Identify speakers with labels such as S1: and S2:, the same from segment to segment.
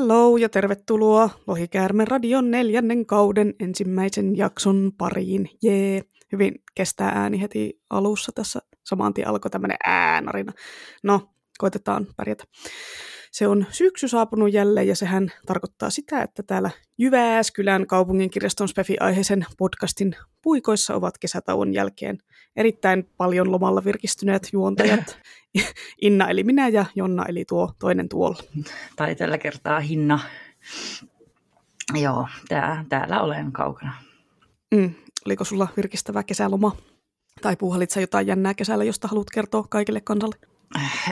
S1: Hello ja tervetuloa Lohikäärmen radion neljännen kauden ensimmäisen jakson pariin. Jee, hyvin kestää ääni heti alussa tässä. Samaan tien alkoi tämmöinen äänarina. No, koitetaan pärjätä. Se on syksy saapunut jälleen ja sehän tarkoittaa sitä, että täällä Jyväskylän kaupungin kirjaston Spefi-aiheisen podcastin puikoissa ovat kesätauon jälkeen erittäin paljon lomalla virkistyneet juontajat. Inna eli minä ja Jonna eli tuo toinen tuolla.
S2: Tai tällä kertaa Hinna. Joo, tää, täällä olen kaukana.
S1: Mm. Oliko sulla virkistävä kesäloma? Tai puuhalit jotain jännää kesällä, josta haluat kertoa kaikille kansalle?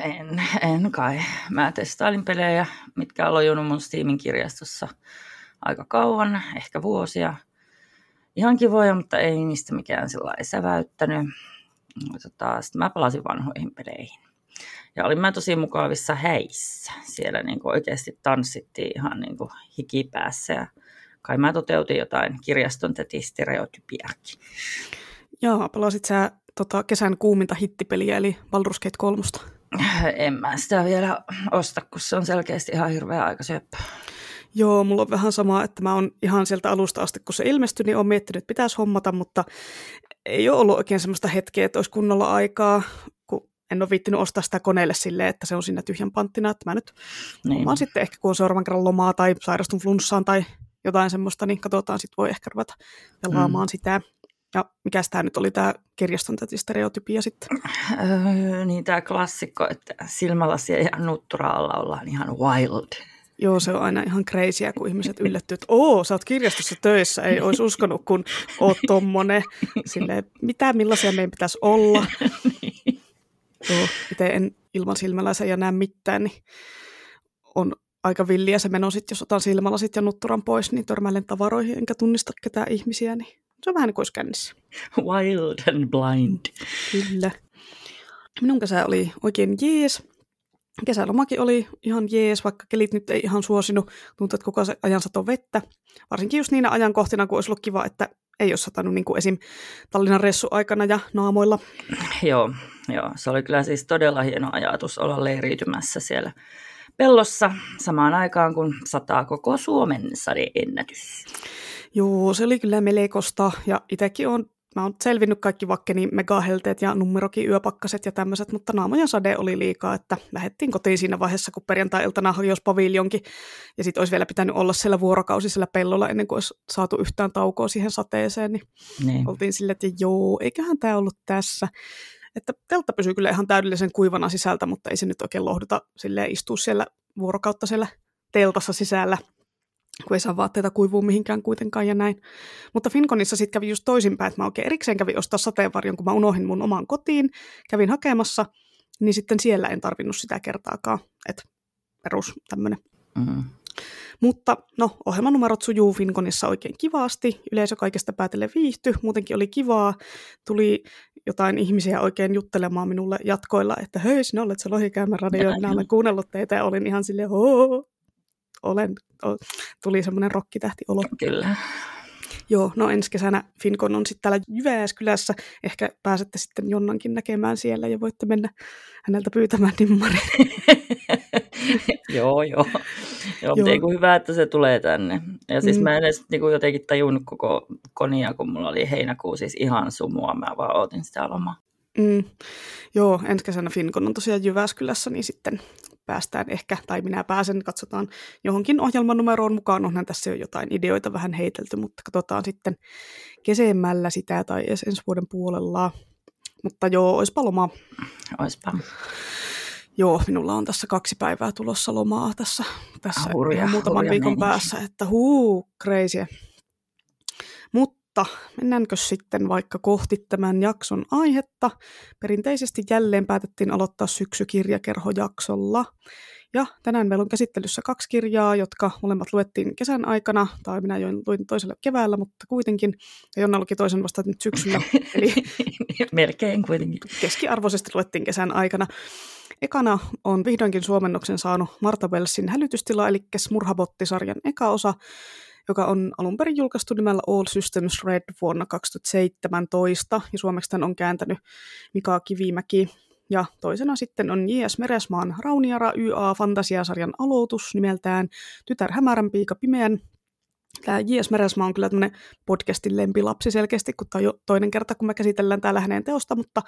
S2: En, en kai. Mä testailin pelejä, mitkä on lojunut mun Steamin kirjastossa aika kauan, ehkä vuosia. Ihan kivoja, mutta ei niistä mikään sellainen säväyttänyt. Tota, sitten mä palasin vanhoihin peleihin. Ja olin mä tosi mukavissa häissä. Siellä niin kuin oikeasti tanssittiin ihan niin kuin hikipäässä ja kai mä toteutin jotain kirjaston stereotypiakin.
S1: Joo, pelasit sä tota, kesän kuuminta hittipeliä, eli Baldur's Gate 3.
S2: En mä sitä vielä osta, kun se on selkeästi ihan hirveä aika syöppä.
S1: Joo, mulla on vähän sama, että mä oon ihan sieltä alusta asti, kun se ilmestyi, niin oon miettinyt, että pitäisi hommata, mutta ei ole ollut oikein semmoista hetkeä, että olisi kunnolla aikaa, kun en ole viittinyt ostaa sitä koneelle silleen, että se on siinä tyhjän panttina, että mä nyt niin. mä sitten ehkä, kun on seuraavan kerran lomaa tai sairastun flunssaan tai jotain semmoista, niin katsotaan, sitten voi ehkä ruveta pelaamaan mm. sitä. Ja mikä tämä nyt oli tämä kirjaston stereotypia sitten?
S2: Öö, niin tämä klassikko, että silmälasia ja nuttura alla ollaan ihan wild.
S1: Joo, se on aina ihan crazyä, kun ihmiset yllättyy, että oo, sä oot kirjastossa töissä, ei olisi uskonut, kun oot tommonen. Silleen, mitä, millaisia meidän pitäisi olla. niin. Joo, itse en ilman silmäläisiä ja näe mitään, niin on aika villiä se meno sitten, jos otan silmälasit ja nutturan pois, niin törmäilen tavaroihin, enkä tunnista ketään ihmisiä, niin se on vähän niin kuin kännissä.
S2: Wild and blind.
S1: Kyllä. Minun kesä oli oikein jees. Kesälomakin oli ihan jees, vaikka kelit nyt ei ihan suosinut. Tuntuu, että koko ajan satoi vettä. Varsinkin just niinä ajankohtina, kun olisi ollut kiva, että ei ole satanut niin kuin esim. Tallinnan ressu aikana ja naamoilla.
S2: Joo, joo, se oli kyllä siis todella hieno ajatus olla leiriytymässä siellä pellossa samaan aikaan, kun sataa koko Suomen sadeennätys.
S1: Joo, se oli kyllä melekosta ja itsekin on mä oon selvinnyt kaikki vakkeni megahelteet ja numerokin yöpakkaset ja tämmöiset, mutta naamojen sade oli liikaa, että lähdettiin kotiin siinä vaiheessa, kun perjantai-iltana hajosi paviljonkin ja sitten olisi vielä pitänyt olla siellä vuorokausi siellä pellolla ennen kuin olisi saatu yhtään taukoa siihen sateeseen, niin, niin. oltiin silleen, että joo, eiköhän tämä ollut tässä. Että teltta pysyy kyllä ihan täydellisen kuivana sisältä, mutta ei se nyt oikein lohduta silleen istua siellä vuorokautta siellä teltassa sisällä kun ei saa vaatteita kuivua mihinkään kuitenkaan ja näin. Mutta Finconissa sitten kävi just toisinpäin, että mä oikein erikseen kävin ostaa sateenvarjon, kun mä unohin mun omaan kotiin, kävin hakemassa, niin sitten siellä en tarvinnut sitä kertaakaan, että perus tämmöinen. Mm-hmm. Mutta no, ohjelmanumerot sujuu Finconissa oikein kivasti, yleisö kaikesta päätellen viihty, muutenkin oli kivaa, tuli jotain ihmisiä oikein juttelemaan minulle jatkoilla, että hei, sinä olet se Lohikäymän radio, minä olen kuunnellut teitä ja olin ihan silleen, olen, tuli semmoinen rokkitähtiolo.
S2: Kyllä.
S1: Joo, no ensi kesänä Finkon on sitten täällä Jyväskylässä. Ehkä pääsette sitten Jonnankin näkemään siellä ja voitte mennä häneltä pyytämään nimmarin.
S2: joo, joo. joo, mutta ei kun hyvä, että se tulee tänne. Ja siis mm. mä en edes niin kuin jotenkin tajunnut koko konia, kun mulla oli heinäkuu siis ihan sumua. Mä vaan ootin sitä lomaa.
S1: Mm. Joo, ensi kesänä Finkon on tosiaan Jyväskylässä, niin sitten päästään ehkä, tai minä pääsen, katsotaan johonkin ohjelmanumeroon mukaan, onhan tässä jo jotain ideoita vähän heitelty, mutta katsotaan sitten kesemmällä sitä tai edes ensi vuoden puolella. Mutta joo, oispa loma.
S2: Oispa.
S1: Joo, minulla on tässä kaksi päivää tulossa lomaa tässä, tässä hurja, muutaman hurja viikon meni. päässä, että huu, crazy. Mutta mennäänkö sitten vaikka kohti tämän jakson aihetta? Perinteisesti jälleen päätettiin aloittaa syksykirjakerhojaksolla. Ja tänään meillä on käsittelyssä kaksi kirjaa, jotka molemmat luettiin kesän aikana, tai minä join luin toiselle keväällä, mutta kuitenkin, ja Jonna luki toisen vasta nyt syksyllä. Eli
S2: Melkein kuitenkin.
S1: Keskiarvoisesti luettiin kesän aikana. Ekana on vihdoinkin suomennoksen saanut Marta Wellsin hälytystila, eli Murhabotti-sarjan eka osa, joka on alun perin julkaistu nimellä All Systems Red vuonna 2017, ja suomeksi tämän on kääntänyt Mika Kivimäki. ja toisena sitten on J.S. Meresmaan Rauniara YA fantasiasarjan aloitus nimeltään Tytär hämärän piika pimeän. Tämä J.S. Meresmaa on kyllä tämmöinen podcastin lempilapsi selkeästi, kun tämä on jo toinen kerta, kun me käsitellään täällä hänen teosta, mutta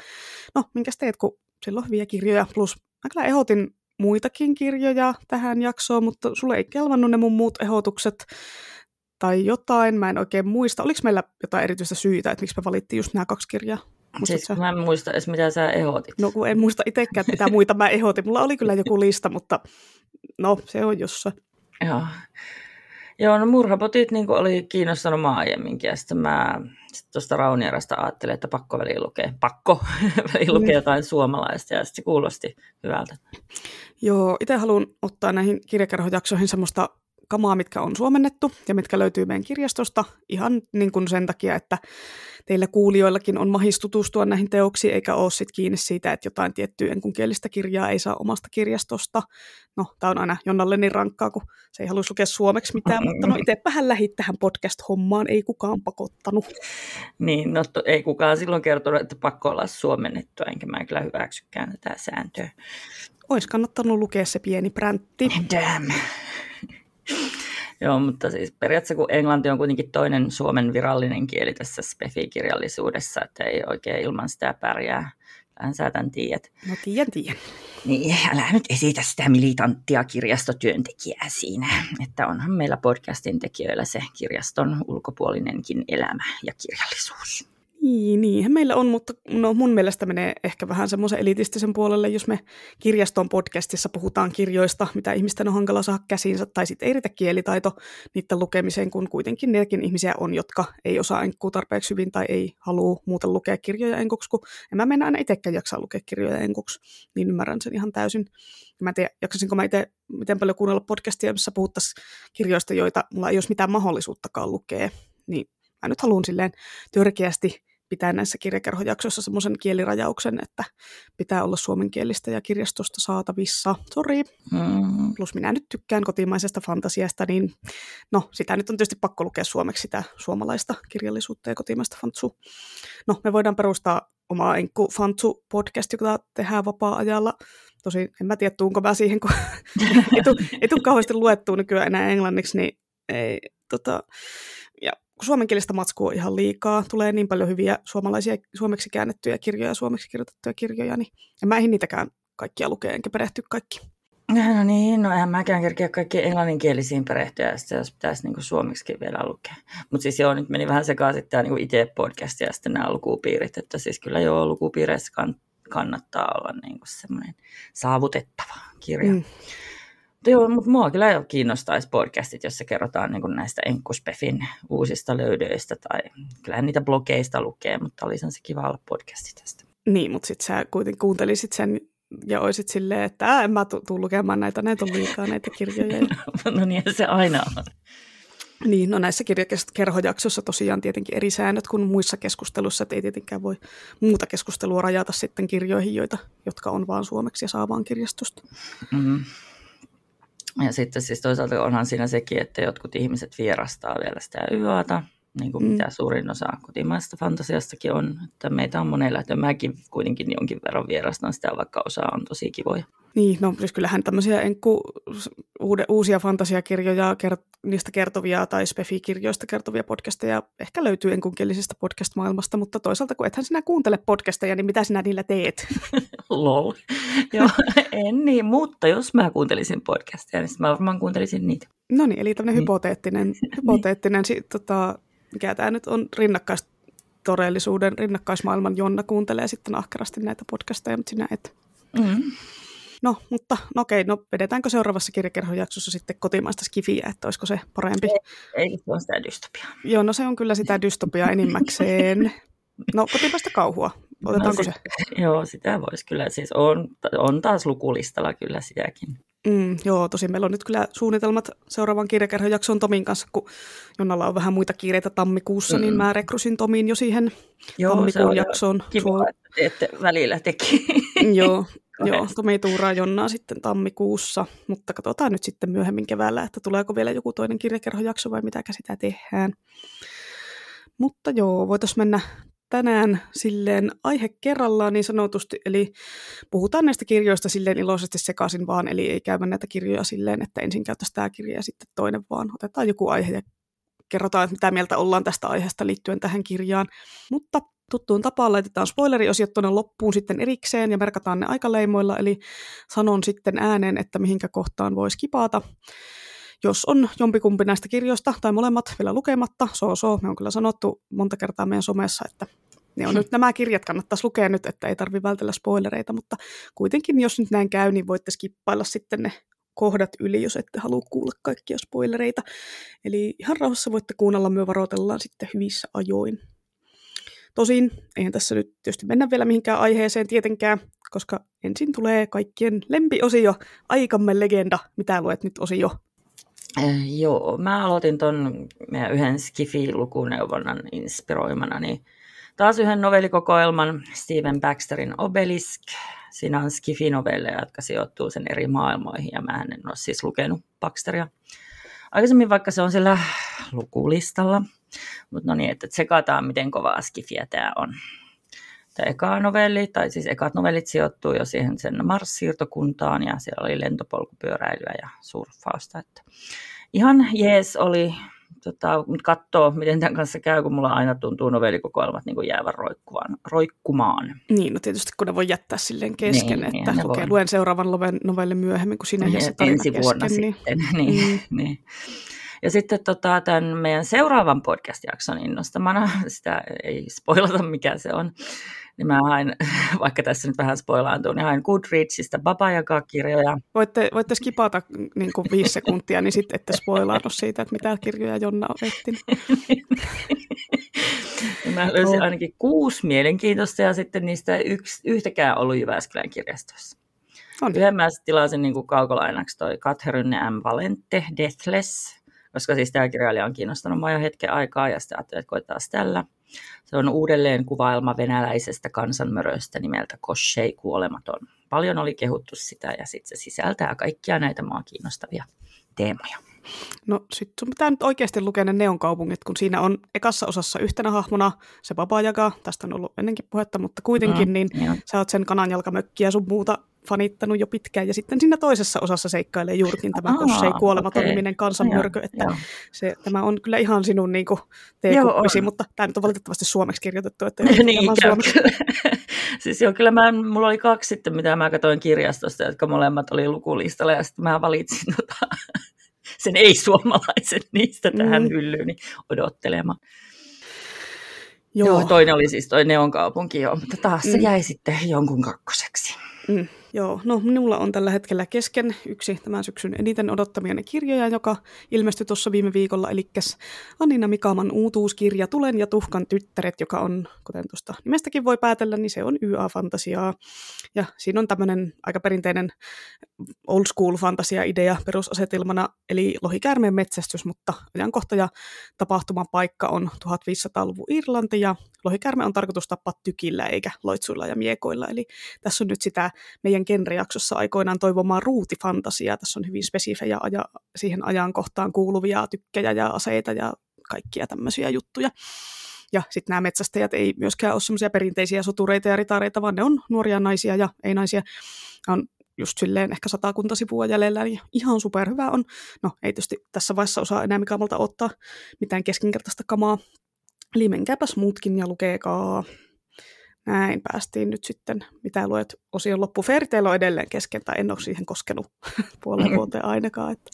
S1: no, minkäs teet, kun sillä on hyviä kirjoja, plus mä kyllä ehdotin muitakin kirjoja tähän jaksoon, mutta sulle ei kelvannut ne mun muut ehdotukset tai jotain, mä en oikein muista. Oliko meillä jotain erityistä syytä, että miksi me valittiin just nämä kaksi kirjaa?
S2: Siis mä en muista edes, mitä sä ehdotit.
S1: No kun en muista itsekään, mitä muita mä ehdotin. Mulla oli kyllä joku lista, mutta no se on jossain.
S2: Joo. Joo, no murhapotit niin oli kiinnostanut mä aiemminkin, ja sitten mä sit tuosta Raunierasta ajattelin, että pakko väliin lukea, pakko väliin lukea mm. jotain suomalaista, ja sitten se kuulosti hyvältä.
S1: Joo, itse haluan ottaa näihin kirjakerhojaksoihin semmoista kamaa, mitkä on suomennettu ja mitkä löytyy meidän kirjastosta ihan niin kuin sen takia, että teillä kuulijoillakin on mahis tutustua näihin teoksiin, eikä ole sit kiinni siitä, että jotain tiettyä enkunkielistä kirjaa ei saa omasta kirjastosta. No, tämä on aina Jonnalle niin rankkaa, kun se ei halua lukea suomeksi mitään, mutta no itsepähän lähit tähän podcast-hommaan, ei kukaan pakottanut.
S2: Niin, no to, ei kukaan silloin kertonut, että pakko olla suomennettua, enkä mä kyllä hyväksykään tätä sääntöä.
S1: Olisi kannattanut lukea se pieni präntti.
S2: Damn. Joo, mutta siis periaatteessa kun englanti on kuitenkin toinen Suomen virallinen kieli tässä spefi-kirjallisuudessa, että ei oikein ilman sitä pärjää. Hän sä tämän tiedät.
S1: No tiedän, tiedän.
S2: Niin, älä nyt esitä sitä militanttia kirjastotyöntekijää siinä, että onhan meillä podcastin tekijöillä se kirjaston ulkopuolinenkin elämä ja kirjallisuus.
S1: Niin, niinhän meillä on, mutta no mun mielestä menee ehkä vähän semmoisen elitistisen puolelle, jos me kirjaston podcastissa puhutaan kirjoista, mitä ihmisten on hankala saada käsiinsä, tai sitten ei riitä kielitaito niiden lukemiseen, kun kuitenkin niitäkin ihmisiä on, jotka ei osaa enkkua tarpeeksi hyvin tai ei halua muuten lukea kirjoja enkuksi, kun en mä mennä aina itsekään jaksaa lukea kirjoja enkuksi, niin ymmärrän sen ihan täysin. Mä en tiedä, jaksasinko mä itse miten paljon kuunnella podcastia, missä puhuttaisiin kirjoista, joita mulla ei olisi mitään mahdollisuuttakaan lukea, niin mä nyt haluan silleen törkeästi pitää näissä kirjakerhojaksoissa semmoisen kielirajauksen, että pitää olla suomenkielistä ja kirjastosta saatavissa. Sori. Mm. Plus minä nyt tykkään kotimaisesta fantasiasta, niin no sitä nyt on tietysti pakko lukea suomeksi sitä suomalaista kirjallisuutta ja kotimaista fantsua. No me voidaan perustaa oma Enkku Fantsu podcast, joka tehdään vapaa-ajalla. Tosi en mä tiedä, tuunko mä siihen, kun ei tule kauheasti luettua nykyään enää englanniksi, niin ei, tota, kun suomenkielistä matskua on ihan liikaa, tulee niin paljon hyviä suomalaisia suomeksi käännettyjä kirjoja, suomeksi kirjoitettuja kirjoja, niin en mä ehdi niitäkään kaikkia lukea, enkä perehty kaikki.
S2: No niin, no en mäkään kerkeä kaikki englanninkielisiin perehtyä, sitten jos pitäisi niin suomeksi vielä lukea. Mutta siis joo, nyt meni vähän sekaisin tämä niin itse podcast ja sitten nämä lukupiirit, että siis kyllä joo, lukupiireissä kann- kannattaa olla niin semmoinen saavutettava kirja. Mm. Joo, mutta mua kyllä kiinnostaisi podcastit, jossa kerrotaan niin näistä Enkkuspefin uusista löydöistä tai kyllä niitä blogeista lukee, mutta olisi se kiva olla podcasti tästä.
S1: Niin, mutta sitten sä kuitenkin kuuntelisit sen ja olisit silleen, että en mä tule lukemaan näitä, näitä on liikaa näitä kirjoja.
S2: no niin, se aina on.
S1: Niin, no näissä kirjakerhojaksoissa tosiaan tietenkin eri säännöt kuin muissa keskusteluissa, että ei tietenkään voi muuta keskustelua rajata sitten kirjoihin, joita, jotka on vaan suomeksi ja saa vaan kirjastosta. Mm-hmm.
S2: Ja sitten siis toisaalta onhan siinä sekin, että jotkut ihmiset vierastaa vielä sitä yötä, niin kuin mm. mitä suurin osa kotimaista fantasiastakin on. Että meitä on monella, että mäkin kuitenkin jonkin verran vierastan sitä, vaikka osa on tosi kivoja.
S1: Niin, no siis kyllähän tämmöisiä enkku, uude, uusia fantasiakirjoja, kert, niistä kertovia tai spefi-kirjoista kertovia podcasteja ehkä löytyy enkunkielisestä podcast-maailmasta, mutta toisaalta kun ethän sinä kuuntele podcasteja, niin mitä sinä niillä teet?
S2: Lol. Joo, en niin, mutta jos mä kuuntelisin podcasteja, niin mä varmaan kuuntelisin niitä.
S1: No niin, eli tämmöinen niin. hypoteettinen, hypoteettinen si, tota, mikä tämä nyt on rinnakkais todellisuuden rinnakkaismaailman Jonna kuuntelee sitten ahkerasti näitä podcasteja, mutta sinä et. Mm. No, mutta no okei, no vedetäänkö seuraavassa kirjakerhojaksossa sitten kotimaista skifiä, että olisiko se parempi?
S2: Ei, ei se on sitä dystopiaa.
S1: Joo, no se on kyllä sitä dystopiaa enimmäkseen. No, kotimaista kauhua. Otetaanko no, se?
S2: Joo, sitä voisi kyllä. Siis on, on taas lukulistalla kyllä sitäkin.
S1: Mm, joo, tosi meillä on nyt kyllä suunnitelmat seuraavan kirjakerhojakson Tomin kanssa, kun Jonnalla on vähän muita kiireitä tammikuussa, niin mm. niin mä rekrysin Tomin jo siihen joo, tammikuun jaksoon.
S2: Kiva, että teette välillä teki.
S1: joo, Joo, Tomi tuuraa Jonnaa sitten tammikuussa, mutta katsotaan nyt sitten myöhemmin keväällä, että tuleeko vielä joku toinen kirjakerhojakso vai mitä sitä tehdään. Mutta joo, voitaisiin mennä tänään silleen aihe kerrallaan niin sanotusti, eli puhutaan näistä kirjoista silleen iloisesti sekaisin vaan, eli ei käydä näitä kirjoja silleen, että ensin käytäisiin tämä kirja ja sitten toinen vaan. Otetaan joku aihe ja kerrotaan, että mitä mieltä ollaan tästä aiheesta liittyen tähän kirjaan. Mutta tuttuun tapaan laitetaan spoileriosiot tuonne loppuun sitten erikseen ja merkataan ne aikaleimoilla, eli sanon sitten ääneen, että mihinkä kohtaan voisi kipata. Jos on jompikumpi näistä kirjoista tai molemmat vielä lukematta, so so, me on kyllä sanottu monta kertaa meidän somessa, että ne on nyt nämä kirjat, kannattaisi lukea nyt, että ei tarvitse vältellä spoilereita, mutta kuitenkin jos nyt näin käy, niin voitte skippailla sitten ne kohdat yli, jos ette halua kuulla kaikkia spoilereita. Eli ihan rauhassa voitte kuunnella, me varoitellaan sitten hyvissä ajoin. Tosin, eihän tässä nyt tietysti mennä vielä mihinkään aiheeseen tietenkään, koska ensin tulee kaikkien lempiosio, aikamme legenda. Mitä luet nyt osio?
S2: Äh, joo, mä aloitin ton meidän yhden Skifi-lukuneuvonnan inspiroimana, niin taas yhden novellikokoelman Steven Baxterin Obelisk. Siinä on Skifi-novelleja, jotka sijoittuu sen eri maailmoihin, ja mä en ole siis lukenut Baxteria. Aikaisemmin vaikka se on siellä lukulistalla, mutta no niin, että tsekataan, miten kovaa Skifiä tämä on. Tämä eka novelli, tai siis ekat novellit sijoittuu jo siihen sen Mars-siirtokuntaan, ja siellä oli lentopolkupyöräilyä ja surffausta. Että ihan jees oli tota, katsoa, miten tämän kanssa käy, kun mulla aina tuntuu novellikokoelmat niin jäävän roikkumaan, roikkumaan.
S1: Niin, no tietysti kun ne voi jättää silleen kesken, niin, että okei, okay, luen seuraavan novellin myöhemmin, kun sinä jää se
S2: Ensi vuonna kesken, niin- sitten, niin, niin, mm. niin. Ja sitten tota, tämän meidän seuraavan podcast-jakson innostamana, sitä ei spoilata mikä se on, niin mä hain, vaikka tässä nyt vähän spoilaantuu, niin hain Goodreadsista Babajaga-kirjoja.
S1: Voitte, voitte skipata niin kuin viisi sekuntia, niin sitten ette spoilaannu siitä, että mitä kirjoja Jonna on etsinyt.
S2: mä löysin ainakin kuusi mielenkiintoista ja sitten niistä yksi, yhtäkään ollut Jyväskylän kirjastossa. On. Yhden mä tilasin niin kuin kaukolainaksi toi Catherine M. Valente, Deathless, koska siis tämä kirjailija on kiinnostanut mua jo hetken aikaa ja sitten ajattelin, että koetaan tällä. Se on uudelleen kuvailma venäläisestä kansanmöröstä nimeltä Koshei kuolematon. Paljon oli kehuttu sitä ja sitten se sisältää kaikkia näitä maa kiinnostavia teemoja.
S1: No sit sun pitää nyt oikeasti lukea ne neonkaupungit, kun siinä on ekassa osassa yhtenä hahmona se Babajaga, tästä on ollut ennenkin puhetta, mutta kuitenkin, mm, niin joo. sä oot sen kananjalkamökkiä sun muuta fanittanut jo pitkään, ja sitten siinä toisessa osassa seikkailee juurikin tämä Kossei kuolematon okay. niminen kansanmörkö, että se, tämä on kyllä ihan sinun niin teekuppisi, mutta tämä nyt on valitettavasti suomeksi kirjoitettu, että
S2: niin, suomeksi. siis joo, kyllä mä, mulla oli kaksi sitten, mitä mä katsoin kirjastosta, jotka molemmat oli lukulistalla, ja sitten mä valitsin tota, sen ei-suomalaisen niistä tähän mm. hyllyyn odottelemaan. Joo. joo, toinen oli siis toi Neon kaupunki, joo, mutta taas mm. se jäi sitten jonkun kakkoseksi.
S1: Mm. Joo, no minulla on tällä hetkellä kesken yksi tämän syksyn eniten odottamia kirjoja, joka ilmestyi tuossa viime viikolla, eli Annina Mikaman uutuuskirja Tulen ja tuhkan tyttäret, joka on, kuten tuosta nimestäkin voi päätellä, niin se on YA-fantasiaa. Ja siinä on tämmöinen aika perinteinen old school fantasia-idea perusasetelmana, eli lohikäärmeen metsästys, mutta ajankohta ja tapahtuman paikka on 1500-luvun Irlanti, ja lohikäärme on tarkoitus tappaa tykillä eikä loitsuilla ja miekoilla, eli tässä on nyt sitä meidän meidän genrejaksossa aikoinaan toivomaan ruutifantasiaa. Tässä on hyvin spesifejä aja, siihen ajankohtaan kuuluvia tykkejä ja aseita ja kaikkia tämmöisiä juttuja. Ja sitten nämä metsästäjät ei myöskään ole semmoisia perinteisiä sotureita ja ritareita, vaan ne on nuoria naisia ja ei-naisia. On just silleen ehkä satakunta sivua jäljellä, niin ihan superhyvä on. No ei tietysti tässä vaiheessa osaa enää Mikamalta ottaa mitään keskinkertaista kamaa. Eli menkääpäs muutkin ja lukeekaa. Näin päästiin nyt sitten, mitä luet osion loppu. Fairytale on edelleen kesken, tai en ole siihen koskenut puolen vuoteen ainakaan. Että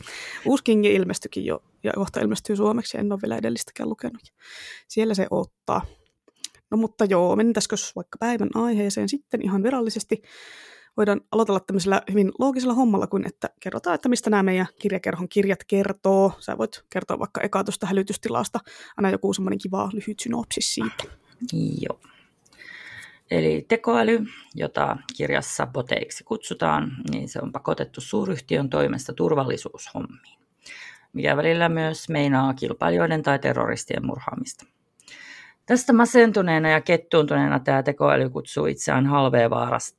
S1: uusi Kingi ilmestyikin jo, ja kohta ilmestyy suomeksi, en ole vielä edellistäkään lukenut. Siellä se ottaa. No mutta joo, mentäisikö vaikka päivän aiheeseen sitten ihan virallisesti. Voidaan aloitella tämmöisellä hyvin loogisella hommalla, kuin että kerrotaan, että mistä nämä meidän kirjakerhon kirjat kertoo. Sä voit kertoa vaikka eka tuosta hälytystilasta, aina joku semmoinen kiva lyhyt synopsis siitä.
S2: Joo. Eli tekoäly, jota kirjassa boteiksi kutsutaan, niin se on pakotettu suuryhtiön toimesta turvallisuushommiin, mikä välillä myös meinaa kilpailijoiden tai terroristien murhaamista. Tästä masentuneena ja kettuuntuneena tämä tekoäly kutsuu itseään halveavaarasti.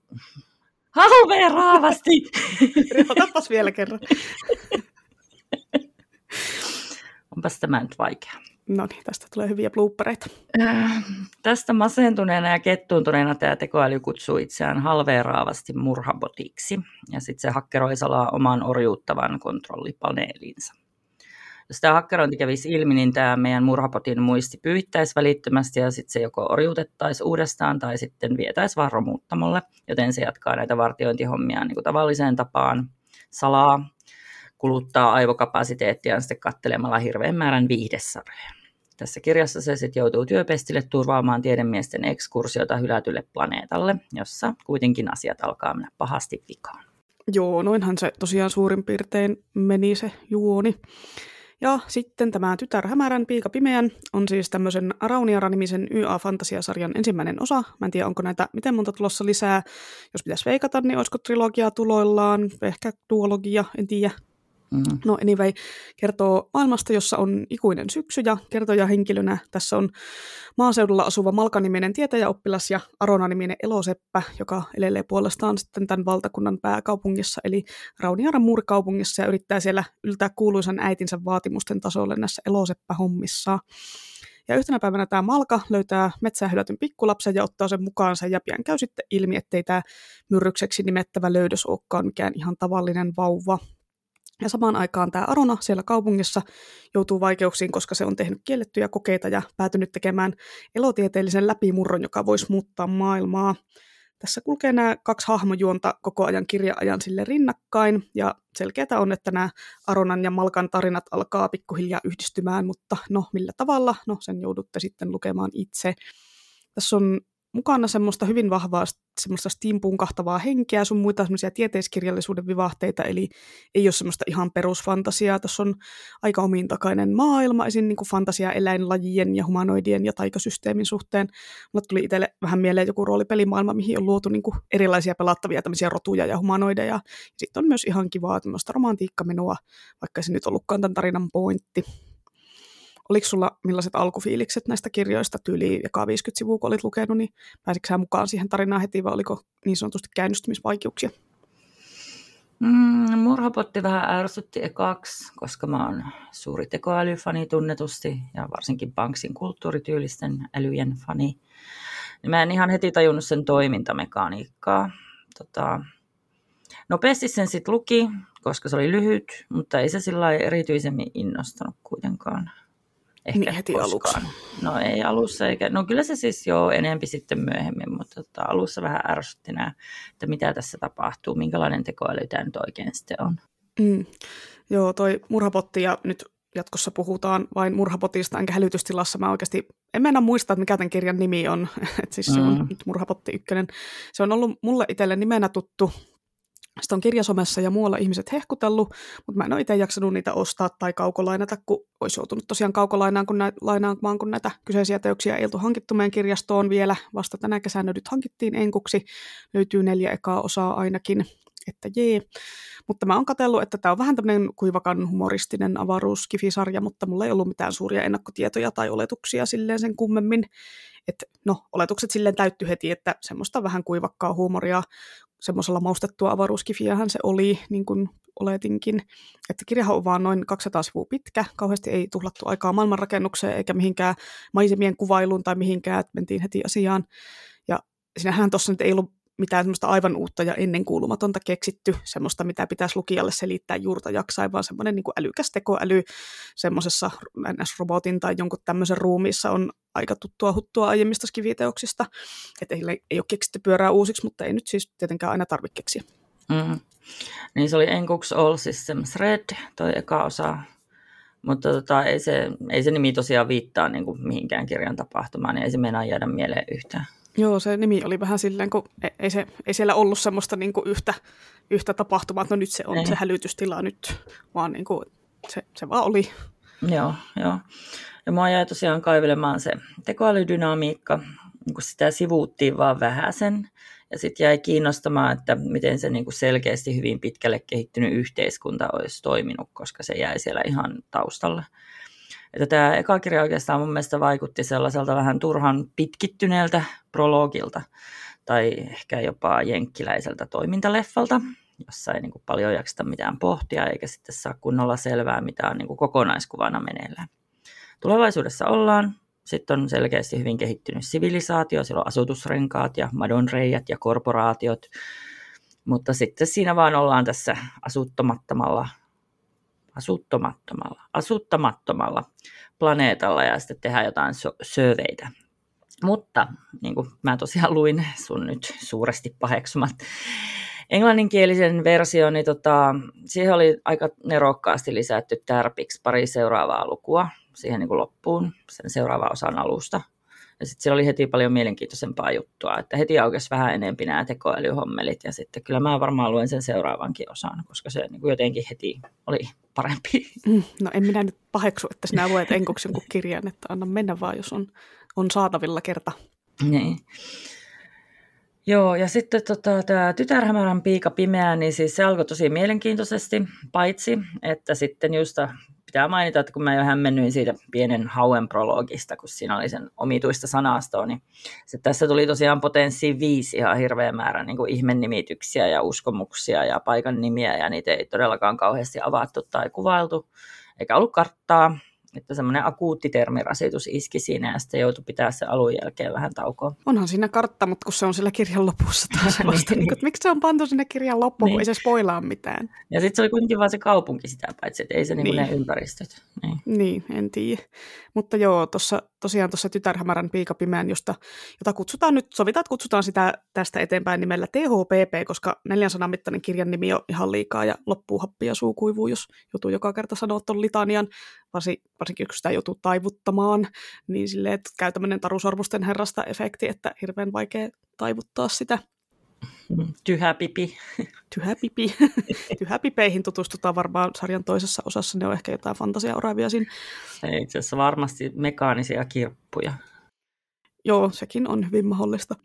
S2: Halveeraavasti!
S1: vielä kerran.
S2: Onpas tämä nyt vaikea.
S1: No niin, tästä tulee hyviä bloopereita.
S2: Äh, tästä masentuneena ja kettuuntuneena tämä tekoäly kutsuu itseään halveeraavasti murhabotiksi. Ja sitten se hakkeroi salaa oman orjuuttavan kontrollipaneelinsa. Jos tämä hakkerointi kävisi ilmi, niin tämä meidän murhapotin muisti pyyttäisi välittömästi ja sitten se joko orjuutettaisiin uudestaan tai sitten vietäisi vaan romuuttamolle, joten se jatkaa näitä vartiointihommia niin kuin tavalliseen tapaan salaa, kuluttaa aivokapasiteettiaan sitten kattelemalla hirveän määrän viihdesarjoja. Tässä kirjassa se sitten joutuu työpestille turvaamaan tiedemiesten ekskursiota hylätylle planeetalle, jossa kuitenkin asiat alkaa mennä pahasti vikaan.
S1: Joo, noinhan se tosiaan suurin piirtein meni se juoni. Ja sitten tämä Tytär hämärän, piika pimeän on siis tämmöisen Rauniara-nimisen YA-fantasiasarjan ensimmäinen osa. Mä en tiedä, onko näitä miten monta tulossa lisää. Jos pitäisi veikata, niin olisiko trilogia tuloillaan, ehkä duologia, en tiedä. Mm. No anyway, kertoo maailmasta, jossa on ikuinen syksy ja kertoja henkilönä tässä on maaseudulla asuva Malkaniminen tietäjäoppilas ja Arona-niminen eloseppä, joka elelee puolestaan sitten tämän valtakunnan pääkaupungissa, eli Rauniaran muurikaupungissa ja yrittää siellä yltää kuuluisan äitinsä vaatimusten tasolle näissä eloseppä-hommissa. Ja yhtenä päivänä tämä Malka löytää metsään hylätyn pikkulapsen ja ottaa sen mukaansa ja pian käy sitten ilmi, ettei tämä myrrykseksi nimettävä löydös olekaan mikään ihan tavallinen vauva, ja samaan aikaan tämä Arona siellä kaupungissa joutuu vaikeuksiin, koska se on tehnyt kiellettyjä kokeita ja päätynyt tekemään elotieteellisen läpimurron, joka voisi muuttaa maailmaa. Tässä kulkee nämä kaksi hahmojuonta koko ajan kirjaajan sille rinnakkain, ja selkeää on, että nämä Aronan ja Malkan tarinat alkaa pikkuhiljaa yhdistymään, mutta no millä tavalla, no sen joudutte sitten lukemaan itse. Tässä on mukana semmoista hyvin vahvaa semmoista steampunkahtavaa henkeä, sun muita semmoisia tieteiskirjallisuuden vivahteita, eli ei ole semmoista ihan perusfantasiaa. Tässä on aika omiintakainen maailma, esim. niin kuin fantasia eläinlajien ja humanoidien ja taikasysteemin suhteen. Mulle tuli itselle vähän mieleen joku roolipelimaailma, mihin on luotu niin kuin erilaisia pelattavia tämmöisiä rotuja ja humanoideja. Ja sitten on myös ihan kivaa tämmöistä romantiikkamenoa, vaikka se nyt ollutkaan tämän tarinan pointti. Oliko sulla millaiset alkufiilikset näistä kirjoista tyyliin joka 50 sivua, kun olit lukenut, niin pääsitkö mukaan siihen tarinaan heti vai oliko niin sanotusti käynnistymisvaikeuksia?
S2: Mm, murhapotti vähän ärsytti ekaksi, koska mä oon suuri tekoälyfani tunnetusti ja varsinkin Banksin kulttuurityylisten älyjen fani. Niin mä en ihan heti tajunnut sen toimintamekaniikkaa. Tota, nopeasti sen sitten luki, koska se oli lyhyt, mutta ei se sillä erityisemmin innostanut kuitenkaan.
S1: Ehkä niin heti koskaan. aluksi.
S2: No ei alussa, eikä, no kyllä se siis jo enempi sitten myöhemmin, mutta tota, alussa vähän ärsytti nämä, että mitä tässä tapahtuu, minkälainen tekoäly tämä nyt oikein sitten on.
S1: Mm. Joo, toi murhapotti ja nyt jatkossa puhutaan vain murhapotista, enkä hälytystilassa. Mä oikeasti en mennä muista, että mikä tämän kirjan nimi on. Et siis se on mm. nyt Murhapotti ykkönen. Se on ollut mulle itselle nimenä tuttu sitä on kirjasomessa ja muualla ihmiset hehkutellut, mutta mä en ole itse jaksanut niitä ostaa tai kaukolainata, kun olisi joutunut tosiaan kaukolainaan, kun näitä, lainaamaan, kun näitä kyseisiä teoksia ei oltu hankittu meidän kirjastoon vielä. Vasta tänä kesänä nyt hankittiin enkuksi. Löytyy neljä ekaa osaa ainakin, että jee. Mutta mä oon katsellut, että tämä on vähän tämmöinen kuivakan humoristinen avaruuskifisarja, mutta mulla ei ollut mitään suuria ennakkotietoja tai oletuksia silleen sen kummemmin. Että no, oletukset silleen täytty heti, että semmoista vähän kuivakkaa huumoria semmoisella maustettua avaruuskifiähän se oli, niin kuin oletinkin. Että kirjahan on vaan noin 200 sivua pitkä, kauheasti ei tuhlattu aikaa maailmanrakennukseen eikä mihinkään maisemien kuvailuun tai mihinkään, että mentiin heti asiaan. Ja sinähän tuossa nyt ei ollut mitään semmoista aivan uutta ja ennenkuulumatonta keksitty, semmoista, mitä pitäisi lukijalle selittää juurta jaksain, vaan semmoinen niin älykäs tekoäly semmoisessa NS-robotin tai jonkun tämmöisen ruumiissa on aika tuttua huttua aiemmista skiviteoksista. Että ei, ei ole keksitty pyörää uusiksi, mutta ei nyt siis tietenkään aina tarvitse keksiä.
S2: Mm. Niin se oli Enkuks All Systems Red, toi eka osa. Mutta tota, ei, se, ei se nimi tosiaan viittaa niin kuin mihinkään kirjan tapahtumaan, niin ei se meinaa jäädä mieleen yhtään.
S1: Joo, se nimi oli vähän silleen, kun e- ei, se, ei siellä ollut semmoista niin kuin yhtä, yhtä tapahtumaa, että no nyt se on ei. se hälytystila nyt, vaan niin kuin se, se vaan oli.
S2: Joo, joo. Ja mua jäi tosiaan kaivelemaan se tekoälydynamiikka, kun sitä sivuuttiin vaan vähäsen. Ja sitten jäi kiinnostamaan, että miten se niin kuin selkeästi hyvin pitkälle kehittynyt yhteiskunta olisi toiminut, koska se jäi siellä ihan taustalla. Että tämä eka kirja oikeastaan mun mielestä vaikutti sellaiselta vähän turhan pitkittyneeltä prologilta tai ehkä jopa jenkkiläiseltä toimintaleffalta, jossa ei niin kuin paljon jakseta mitään pohtia eikä sitten saa kunnolla selvää, mitä on niin kuin kokonaiskuvana meneillään. tulevaisuudessa ollaan. Sitten on selkeästi hyvin kehittynyt sivilisaatio, siellä on asutusrenkaat ja madonreijat ja korporaatiot, mutta sitten siinä vaan ollaan tässä asuttamattomalla, asuttamattomalla, asuttamattomalla planeetalla ja sitten tehdään jotain söveitä. Mutta niin kuin mä tosiaan luin sun nyt suuresti paheksumat englanninkielisen version, niin tota, siihen oli aika nerokkaasti lisätty tärpiksi pari seuraavaa lukua siihen niin kuin loppuun, sen seuraavan osan alusta. Ja sitten siellä oli heti paljon mielenkiintoisempaa juttua, että heti aukesi vähän enempi nämä tekoälyhommelit ja sitten kyllä mä varmaan luen sen seuraavankin osan, koska se niin kuin jotenkin heti oli parempi.
S1: Mm, no en minä nyt paheksu, että sinä luet enkuksen kuin kirjan, että anna mennä vaan, jos on, on saatavilla kerta.
S2: Niin. Joo, ja sitten tota, tämä Tytärhämärän piika pimeä, niin siis se alkoi tosi mielenkiintoisesti, paitsi että sitten just pitää mainita, että kun mä jo hämmennyin siitä pienen hauen prologista, kun siinä oli sen omituista sanastoa, niin se, tässä tuli tosiaan potenssiin viisi ihan hirveä määrä niin kuin ihmennimityksiä ja uskomuksia ja paikan nimiä, ja niitä ei todellakaan kauheasti avattu tai kuvailtu, eikä ollut karttaa, että semmoinen akuutti termirasitus iski siinä ja sitten joutui pitää se alun jälkeen vähän taukoa.
S1: Onhan siinä kartta, mutta kun se on sillä kirjan lopussa taas vasta. niin, niin, miksi se on pantu sinne kirjan loppuun, niin. kun ei se spoilaa mitään?
S2: Ja sitten se oli kuitenkin vain se kaupunki sitä paitsi, että ei se niinku niin. ne ympäristöt.
S1: Niin. niin, en tiedä. Mutta joo, tossa, tosiaan tuossa Tytärhämärän piikapimeän, josta, jota kutsutaan nyt, sovitaan, että kutsutaan sitä tästä eteenpäin nimellä THPP, koska neljän sanan mittainen kirjan nimi on ihan liikaa ja loppuu happia suukuivuu, jos joutuu joka kerta sanoa tuon litanian, varsinkin kun sitä joutuu taivuttamaan, niin silleen, että käy tämmöinen tarusormusten herrasta efekti, että hirveän vaikea taivuttaa sitä.
S2: Tyhä pipi.
S1: Tyhä pipi. Tyhä pipeihin tutustutaan varmaan sarjan toisessa osassa. Ne on ehkä jotain fantasiaoravia siinä.
S2: Itse asiassa varmasti mekaanisia kirppuja.
S1: Joo, sekin on hyvin mahdollista.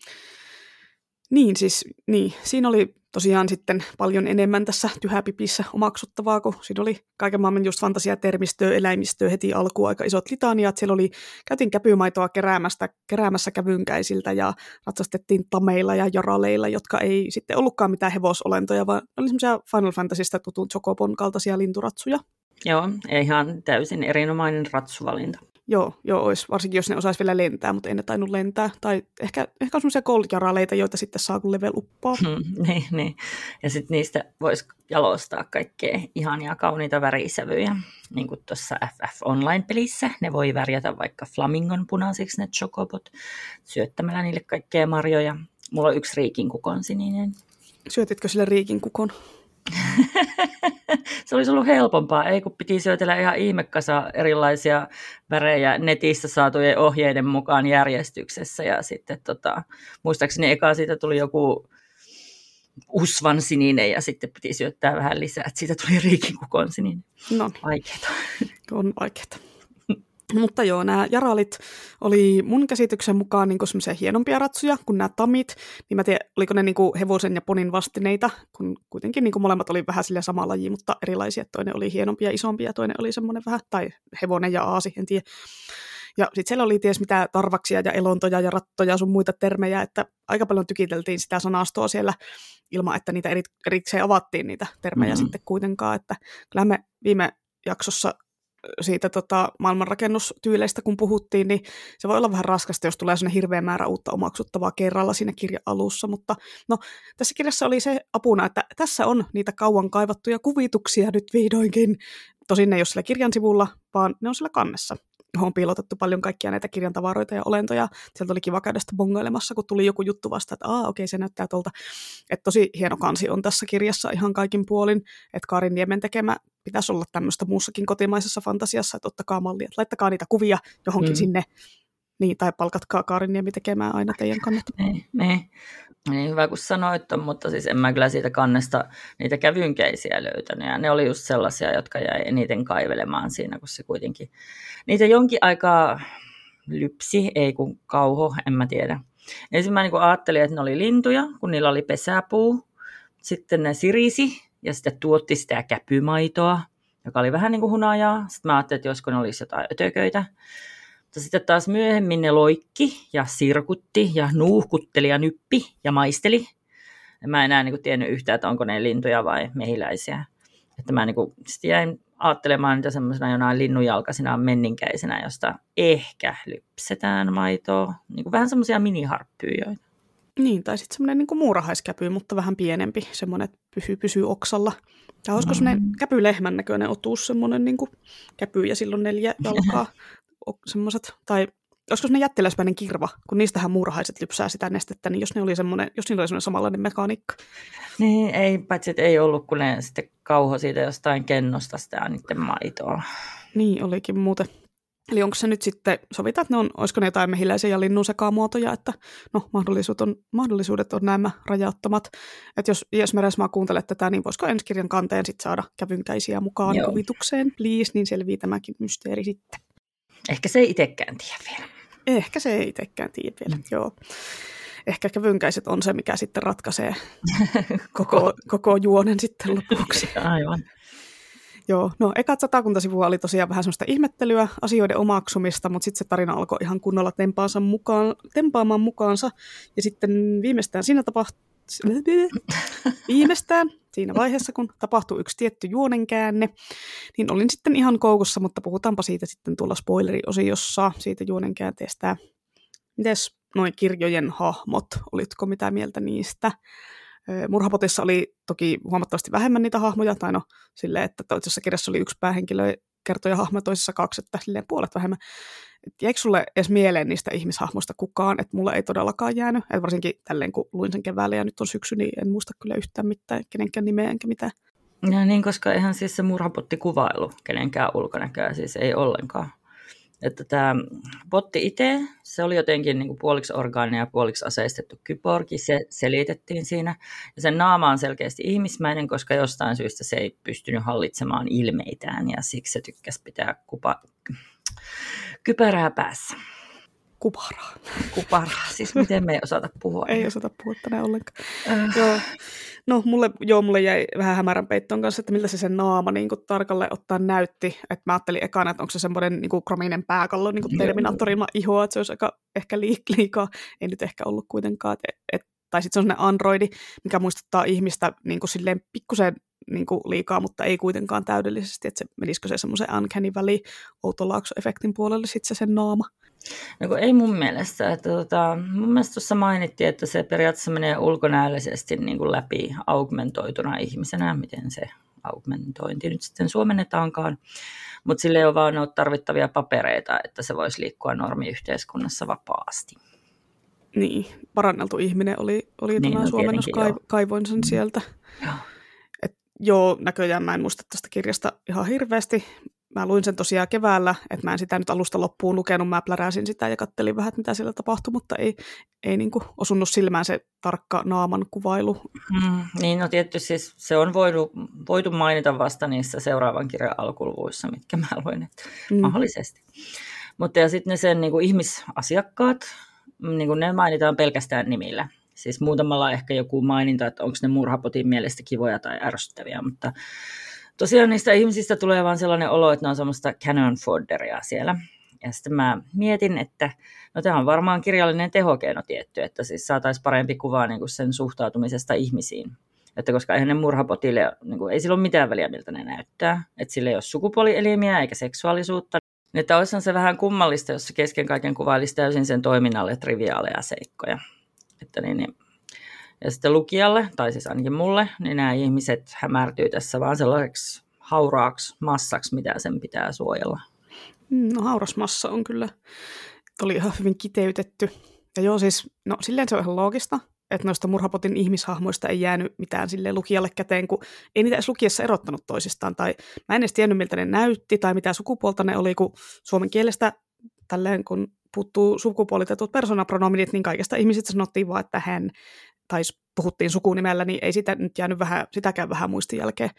S1: Niin, siis niin. siinä oli tosiaan sitten paljon enemmän tässä tyhäpipissä omaksuttavaa, kun siinä oli kaiken maailman just fantasiatermistöä, eläimistöä heti alkuun aika isot litaniat. Siellä oli, käytiin käpymaitoa keräämästä, keräämässä kävynkäisiltä ja ratsastettiin tameilla ja joraleilla, jotka ei sitten ollutkaan mitään hevosolentoja, vaan oli semmoisia Final Fantasysta tutun Chocobon kaltaisia linturatsuja.
S2: Joo, ihan täysin erinomainen ratsuvalinta.
S1: Joo, joo olisi, varsinkin jos ne osaisi vielä lentää, mutta ei ne tainnut lentää. Tai ehkä, ehkä on semmoisia gold joita sitten saa, kun level uppaa.
S2: Hmm, niin, niin. Ja sitten niistä voisi jalostaa kaikkea ihania kauniita värisävyjä. Niin kuin tuossa FF Online-pelissä. Ne voi värjätä vaikka flamingon punaisiksi ne chocobot syöttämällä niille kaikkea marjoja. Mulla on yksi riikinkukon sininen.
S1: Syötitkö sille riikinkukon?
S2: se olisi ollut helpompaa, ei kun piti syötellä ihan ihmekasa erilaisia värejä netistä saatujen ohjeiden mukaan järjestyksessä. Ja sitten tota, muistaakseni eka siitä tuli joku usvan sininen ja sitten piti syöttää vähän lisää, että siitä tuli riikinkukon sininen.
S1: No,
S2: vaikeeta.
S1: On vaikeeta. Mutta joo, nämä jaralit oli mun käsityksen mukaan niin semmoisia hienompia ratsuja kuin nämä tamit. Niin mä tiedän, oliko ne niin hevosen ja ponin vastineita, kun kuitenkin niin molemmat oli vähän sillä sama laji, mutta erilaisia. Toinen oli hienompi ja isompi ja toinen oli semmoinen vähän, tai hevonen ja aasi, en tiedä. Ja sitten siellä oli ties mitä tarvaksia ja elontoja ja rattoja sun muita termejä, että aika paljon tykiteltiin sitä sanastoa siellä ilman, että niitä erikseen avattiin niitä termejä mm-hmm. sitten kuitenkaan. Että kyllä me viime jaksossa siitä tota, maailmanrakennustyyleistä, kun puhuttiin, niin se voi olla vähän raskasta, jos tulee sellainen hirveä määrä uutta omaksuttavaa kerralla siinä kirjan alussa, mutta no, tässä kirjassa oli se apuna, että tässä on niitä kauan kaivattuja kuvituksia nyt vihdoinkin. Tosin ne ei ole sillä kirjan sivulla, vaan ne on sillä kannessa on piilotettu paljon kaikkia näitä kirjan tavaroita ja olentoja. Sieltä oli kiva käydä sitä bongailemassa, kun tuli joku juttu vasta, että aa, okei, se näyttää tuolta. Että tosi hieno kansi on tässä kirjassa ihan kaikin puolin, että Karin Niemen tekemä pitäisi olla tämmöistä muussakin kotimaisessa fantasiassa, että ottakaa mallia, että laittakaa niitä kuvia johonkin mm. sinne, niin, tai palkatkaa Kaarin Niemi tekemään aina teidän kannat.
S2: Niin, niin. niin, hyvä kun sanoit mutta siis en mä kyllä siitä kannesta niitä kävynkeisiä löytänyt, ja ne oli just sellaisia, jotka jäi eniten kaivelemaan siinä, kun se kuitenkin, niitä jonkin aikaa lypsi, ei kun kauho, en mä tiedä. Ensin mä niin ajattelin, että ne oli lintuja, kun niillä oli pesäpuu, sitten ne sirisi, ja sitten tuotti sitä käpymaitoa, joka oli vähän niin kuin hunajaa. Sitten mä ajattelin, että josko ne olisi jotain ötököitä. Mutta sitten taas myöhemmin ne loikki ja sirkutti ja nuuhkutteli ja nyppi ja maisteli. Ja mä enää niin kuin tiennyt yhtään, että onko ne lintuja vai mehiläisiä. Että mä niin kuin, sit jäin ajattelemaan niitä semmoisena jonain linnunjalkaisina menninkäisenä, josta ehkä lypsetään maitoa. Niin kuin vähän semmoisia miniharppyjä.
S1: Niin, tai sitten semmoinen niin muurahaiskäpy, mutta vähän pienempi, semmoinen, että pysyy, pysyy oksalla. Tai olisiko mm. semmoinen käpylehmän näköinen otus, semmoinen niin käpy ja silloin neljä jalkaa, semmoiset, tai olisiko semmoinen jättiläismäinen kirva, kun niistähän muurahaiset lypsää sitä nestettä, niin jos, ne oli semmoinen, jos niillä oli semmoinen samanlainen mekaniikka.
S2: Niin, ei, paitsi että ei ollut, kun ne sitten kauho siitä jostain kennosta sitä niiden maitoa.
S1: Niin, olikin muuten. Eli onko se nyt sitten, sovitaan, että ne on, olisiko ne jotain mehiläisen ja linnun sekamuotoja, että no, mahdollisuudet on, mahdollisuudet on nämä rajattomat. Että jos Jes Meresmaa kuuntelee tätä, niin voisiko ensi kirjan kanteen sitten saada kävynkäisiä mukaan Joo. kuvitukseen, please, niin selvii tämäkin mysteeri sitten.
S2: Ehkä se ei itsekään tiedä vielä.
S1: Ehkä se ei itsekään tiedä vielä, mm. joo. Ehkä kävynkäiset on se, mikä sitten ratkaisee koko, koko juonen sitten lopuksi.
S2: Aivan.
S1: Joo, no ekat satakunta oli tosiaan vähän semmoista ihmettelyä, asioiden omaksumista, mutta sitten se tarina alkoi ihan kunnolla tempaansa mukaan, tempaamaan mukaansa. Ja sitten viimeistään siinä tapahtui, viimeistään siinä vaiheessa, kun tapahtui yksi tietty juonenkäänne, niin olin sitten ihan koukussa, mutta puhutaanpa siitä sitten tuolla spoileriosiossa, siitä juonenkäänteestä. Mites noin kirjojen hahmot, olitko mitä mieltä niistä? Murhapotissa oli toki huomattavasti vähemmän niitä hahmoja, tai no silleen, että toisessa kirjassa oli yksi päähenkilö kertoja hahmo, toisessa kaksi, että silleen puolet vähemmän. Et jäikö sulle edes mieleen niistä ihmishahmoista kukaan, että mulle ei todellakaan jäänyt, et varsinkin tälleen kun luin sen keväällä ja nyt on syksy, niin en muista kyllä yhtään mitään, kenenkään nimeä enkä mitään.
S2: Ja niin, koska eihän siis se murhapotti kuvailu kenenkään ulkonäköä, siis ei ollenkaan. Että tämä botti itse, se oli jotenkin niin kuin puoliksi orgaaninen ja puoliksi aseistettu kyborgi, se selitettiin siinä. Ja sen naama on selkeästi ihmismäinen, koska jostain syystä se ei pystynyt hallitsemaan ilmeitään ja siksi se tykkäsi pitää kupa, kypärää päässä.
S1: Kuparaa.
S2: Kuparaa, siis miten me ei osata puhua.
S1: ei osata puhua tänään ollenkaan. Äh. Joo. No mulle, joo, mulle jäi vähän hämärän peittoon kanssa, että miltä se sen naama niin kuin, tarkalle ottaa näytti. Että mä ajattelin ekana, että onko se semmoinen niin kuin, krominen pääkallo niin kuin Terminatorilla ihoa, että se olisi aika ehkä liikaa. Ei nyt ehkä ollut kuitenkaan. Et, et, tai sitten se on semmoinen androidi, mikä muistuttaa ihmistä niin kuin, silleen pikkusen niin kuin liikaa, mutta ei kuitenkaan täydellisesti, että se menisikö se semmoisen uncanny valley outolaakso-efektin puolelle sitten se sen naama.
S2: No kun ei mun mielestä. Että tota, mun mielestä tuossa mainittiin, että se periaatteessa menee ulkonäöllisesti niin kuin läpi augmentoituna ihmisenä, miten se augmentointi nyt sitten suomennetaankaan. Mutta sille ei ole vaan tarvittavia papereita, että se voisi liikkua normiyhteiskunnassa vapaasti.
S1: Niin, paranneltu ihminen oli, oli niin, tämä no, suomennos, kai, kaivoin sen mm. sieltä.
S2: Joo.
S1: Joo, näköjään mä en muista tästä kirjasta ihan hirveästi mä luin sen tosiaan keväällä, että mä en sitä nyt alusta loppuun lukenut, mä pläräsin sitä ja kattelin vähän, mitä siellä tapahtui, mutta ei, ei niin kuin osunut silmään se tarkka naaman kuvailu.
S2: Mm, niin, no tietysti siis se on voitu, voitu mainita vasta niissä seuraavan kirjan alkuluvuissa, mitkä mä luin, että mm. mahdollisesti. Mutta ja sitten ne sen niin kuin ihmisasiakkaat, niin kuin ne mainitaan pelkästään nimillä. Siis muutamalla ehkä joku maininta, että onko ne murhapotin mielestä kivoja tai ärsyttäviä, mutta tosiaan niistä ihmisistä tulee vaan sellainen olo, että ne on semmoista canon fodderia siellä. Ja sitten mä mietin, että no tämä on varmaan kirjallinen tehokeino tietty, että siis saataisiin parempi kuva niin kuin sen suhtautumisesta ihmisiin. Että koska eihän ne murhapotille, niin kuin, ei sillä ole mitään väliä, miltä ne näyttää. Että sillä ei ole sukupuolielimiä eikä seksuaalisuutta. Että olisihan se vähän kummallista, jos se kesken kaiken kuvailisi täysin sen toiminnalle triviaaleja seikkoja. Niin, niin ja sitten lukijalle, tai siis ainakin mulle, niin nämä ihmiset hämärtyy tässä vaan sellaiseksi hauraaksi massaksi, mitä sen pitää suojella.
S1: Mm, no hauras massa on kyllä, oli ihan hyvin kiteytetty. Ja joo siis, no silleen se on ihan loogista, että noista murhapotin ihmishahmoista ei jäänyt mitään sille lukijalle käteen, kun ei niitä edes lukiessa erottanut toisistaan, tai mä en edes tiennyt, miltä ne näytti, tai mitä sukupuolta ne oli, kun suomen kielestä tälleen, kun puuttuu sukupuolitetut persoonapronominit, niin kaikista ihmisistä sanottiin vaan, että hän, tai puhuttiin sukunimellä, niin ei sitä nyt jäänyt vähän, sitäkään vähän muistin jälkeen.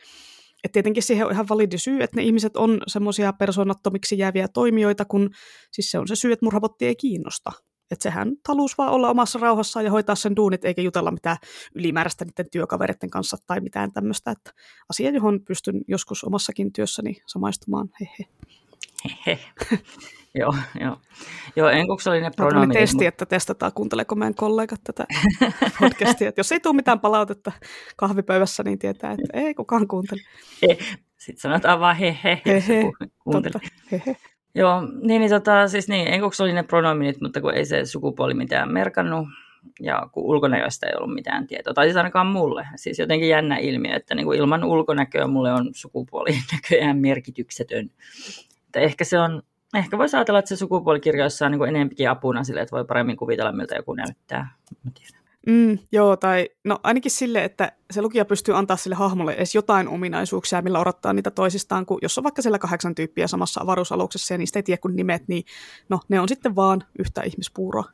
S1: Et tietenkin siihen on ihan validi syy, että ne ihmiset on semmoisia persoonattomiksi jääviä toimijoita, kun siis se on se syy, että murhabotti ei kiinnosta. Että sehän halusi vaan olla omassa rauhassaan ja hoitaa sen duunit, eikä jutella mitään ylimääräistä niiden työkavereiden kanssa tai mitään tämmöistä. Että asia, johon pystyn joskus omassakin työssäni samaistumaan. Hehe.
S2: Joo, joo. Joo, enkuksi oli ne
S1: pronominit. testi, että testataan, kuunteleeko meidän kollegat tätä podcastia. Että jos ei tule mitään palautetta kahvipöydässä, niin tietää, että ei kukaan kuuntele.
S2: Sitten sanotaan vaan he he, he, he. Totta. he, he. Joo, niin, niin, tota, siis niin, enkuksi oli ne pronominit, mutta kun ei se sukupuoli mitään merkannut, ja kun ulkonäöstä ei ollut mitään tietoa, tai siis ainakaan mulle. Siis jotenkin jännä ilmiö, että niin kuin ilman ulkonäköä mulle on sukupuoli näköjään merkityksetön. Että ehkä se on, ehkä voisi ajatella, että se sukupuolikirjoissa on niin enempikin apuna sille, että voi paremmin kuvitella, miltä joku näyttää. Mä tiedän.
S1: Mm, joo, tai no ainakin sille, että se lukija pystyy antaa sille hahmolle edes jotain ominaisuuksia, millä odottaa niitä toisistaan, kun jos on vaikka siellä kahdeksan tyyppiä samassa avaruusaluksessa ja niistä ei tiedä kuin nimet, niin no ne on sitten vaan yhtä ihmispuuroa.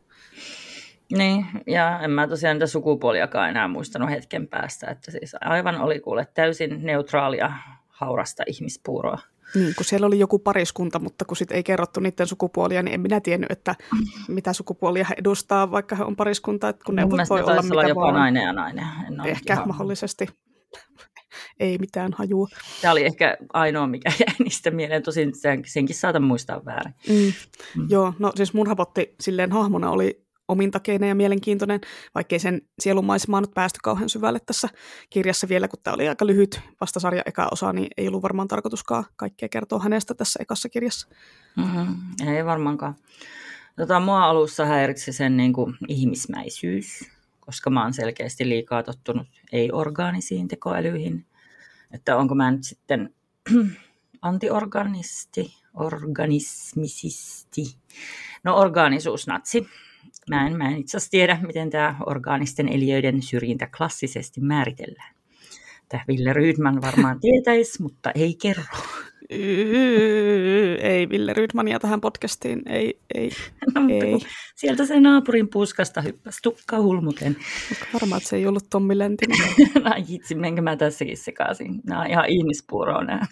S2: Niin, ja en mä tosiaan niitä sukupuoliakaan enää muistanut hetken päästä, että siis aivan oli kuule täysin neutraalia haurasta ihmispuuroa.
S1: Niin, kun siellä oli joku pariskunta, mutta kun sit ei kerrottu niiden sukupuolia, niin en minä tiennyt, että mitä sukupuolia he edustaa, vaikka he on pariskunta. Että kun ne voi olla mitä
S2: jopa vaan. nainen ja nainen.
S1: En ehkä ihan... mahdollisesti. ei mitään hajua.
S2: Tämä oli ehkä ainoa, mikä jäi niistä mieleen. Tosin senkin saatan muistaa väärin.
S1: Mm. Mm. Joo, no siis mun hapotti silleen hahmona oli omintakeinen ja mielenkiintoinen, vaikkei sen sielumaisemaan nyt päästy kauhean syvälle tässä kirjassa vielä, kun tämä oli aika lyhyt vastasarja eka osa, niin ei ollut varmaan tarkoituskaan kaikkea kertoa hänestä tässä ekassa kirjassa.
S2: Mm-hmm. Ei varmaankaan. Tota, mua alussa häiritsi sen niin kuin, ihmismäisyys, koska mä oon selkeästi liikaa tottunut ei-orgaanisiin tekoälyihin. Että onko mä nyt sitten antiorganisti, organismisisti, no orgaanisuusnatsi, Mä en, mä en itse asiassa tiedä, miten tämä orgaanisten eliöiden syrjintä klassisesti määritellään. Tämä Ville Rydman varmaan tietäisi, mutta ei kerro.
S1: Ei Ville Rydmania tähän podcastiin, ei, ei,
S2: no, ei. Sieltä se naapurin puskasta hyppäsi tukka hulmuten.
S1: Varmaan, että se ei ollut Tommi Lentinen.
S2: no hitsi, menkö mä tässäkin sekaisin. Nämä on ihan ihmispuuroa nämä.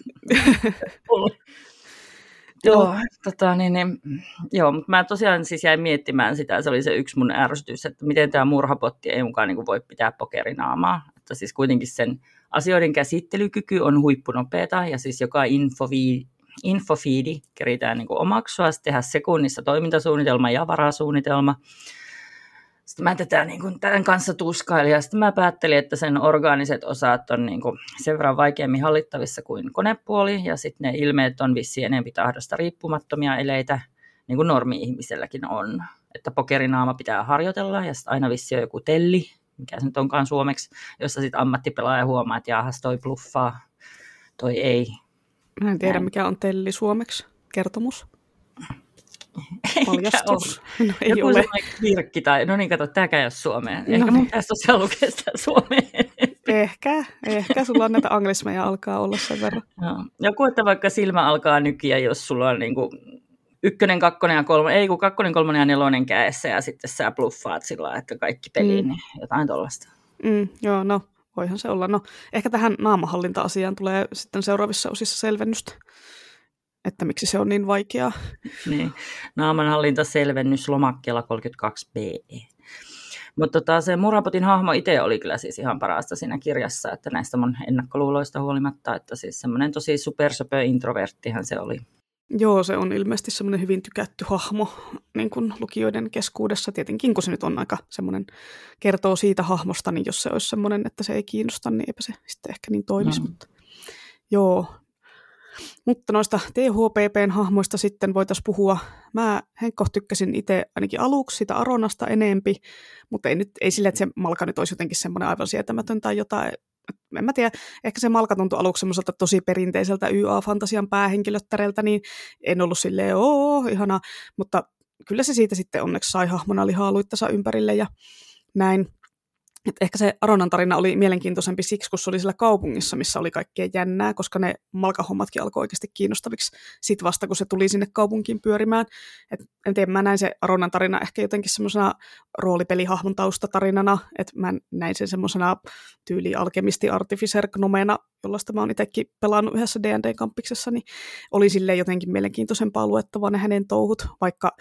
S2: Joo, tota, niin, niin, joo, mutta mä tosiaan siis jäin miettimään sitä, se oli se yksi mun ärsytys, että miten tämä murhapotti ei mukaan niin voi pitää pokerinaamaa. Että siis kuitenkin sen asioiden käsittelykyky on huippunopeata ja siis joka infofiidi, infofiidi keritään niin omaksua, sitten tehdä sekunnissa toimintasuunnitelma ja varasuunnitelma. Sitten mä tätä niin kuin, tämän kanssa tuskailin ja sitten mä päättelin, että sen orgaaniset osat on niin kuin, sen verran vaikeammin hallittavissa kuin konepuoli ja sitten ne ilmeet on vissiin enempi tahdosta riippumattomia eleitä, niin kuin normi-ihmiselläkin on. Että pokerinaama pitää harjoitella ja sitten aina vissi on joku telli, mikä se nyt onkaan suomeksi, jossa sitten ammattipelaaja huomaa, että jahas toi bluffaa, toi ei.
S1: Mä en tiedä, Näin. mikä on telli suomeksi. Kertomus? Paljastus.
S2: No, ei Joku ole. virkki tai, no niin kato, tämäkään ei ole Suomeen. Ehkä no, mun pitäisi tosiaan lukea sitä Suomeen.
S1: Ehkä, ehkä sulla on näitä anglismeja alkaa olla sen verran.
S2: No. Joku, että vaikka silmä alkaa nykiä, jos sulla on niin kuin ykkönen, kakkonen ja kolmonen, ei kun kakkonen, kolmonen ja nelonen käessä ja sitten sä bluffaat sillä että kaikki peliin, mm. niin jotain tuollaista.
S1: Mm, joo, no voihan se olla. No, ehkä tähän naamahallinta-asiaan tulee sitten seuraavissa osissa selvennystä että miksi se on niin vaikeaa.
S2: Niin, naamanhallintaselvennys lomakkeella 32b. Mutta tota, se Murapotin hahmo itse oli kyllä siis ihan parasta siinä kirjassa, että näistä mun ennakkoluuloista huolimatta, että siis semmoinen tosi supersöpö introverttihan se oli.
S1: Joo, se on ilmeisesti semmoinen hyvin tykätty hahmo niin kuin lukijoiden keskuudessa. Tietenkin, kun se nyt on aika semmoinen, kertoo siitä hahmosta, niin jos se olisi semmoinen, että se ei kiinnosta, niin eipä se sitten ehkä niin toimisi. No. Mutta, joo, mutta noista THPPn hahmoista sitten voitaisiin puhua. Mä Henkko tykkäsin itse ainakin aluksi sitä Aronasta enempi, mutta ei, nyt, ei sille, että se malka nyt olisi jotenkin semmoinen aivan sietämätön tai jotain. En mä tiedä, ehkä se malka tuntui aluksi semmoiselta tosi perinteiseltä YA-fantasian päähenkilöttäreltä, niin en ollut silleen, oo, ihana, mutta kyllä se siitä sitten onneksi sai hahmona lihaaluittansa ympärille ja näin. Et ehkä se Aronan tarina oli mielenkiintoisempi siksi, kun se oli siellä kaupungissa, missä oli kaikkea jännää, koska ne malkahommatkin alkoi oikeasti kiinnostaviksi sit vasta, kun se tuli sinne kaupunkiin pyörimään. Et en tiedä, mä näin se Aronan tarina ehkä jotenkin semmoisena roolipelihahmon taustatarinana, että mä näin sen semmoisena tyyli alkemisti artificer jollaista mä oon itsekin pelannut yhdessä D&D-kampiksessa, niin oli sille jotenkin mielenkiintoisempaa luettavaa ne hänen touhut, vaikka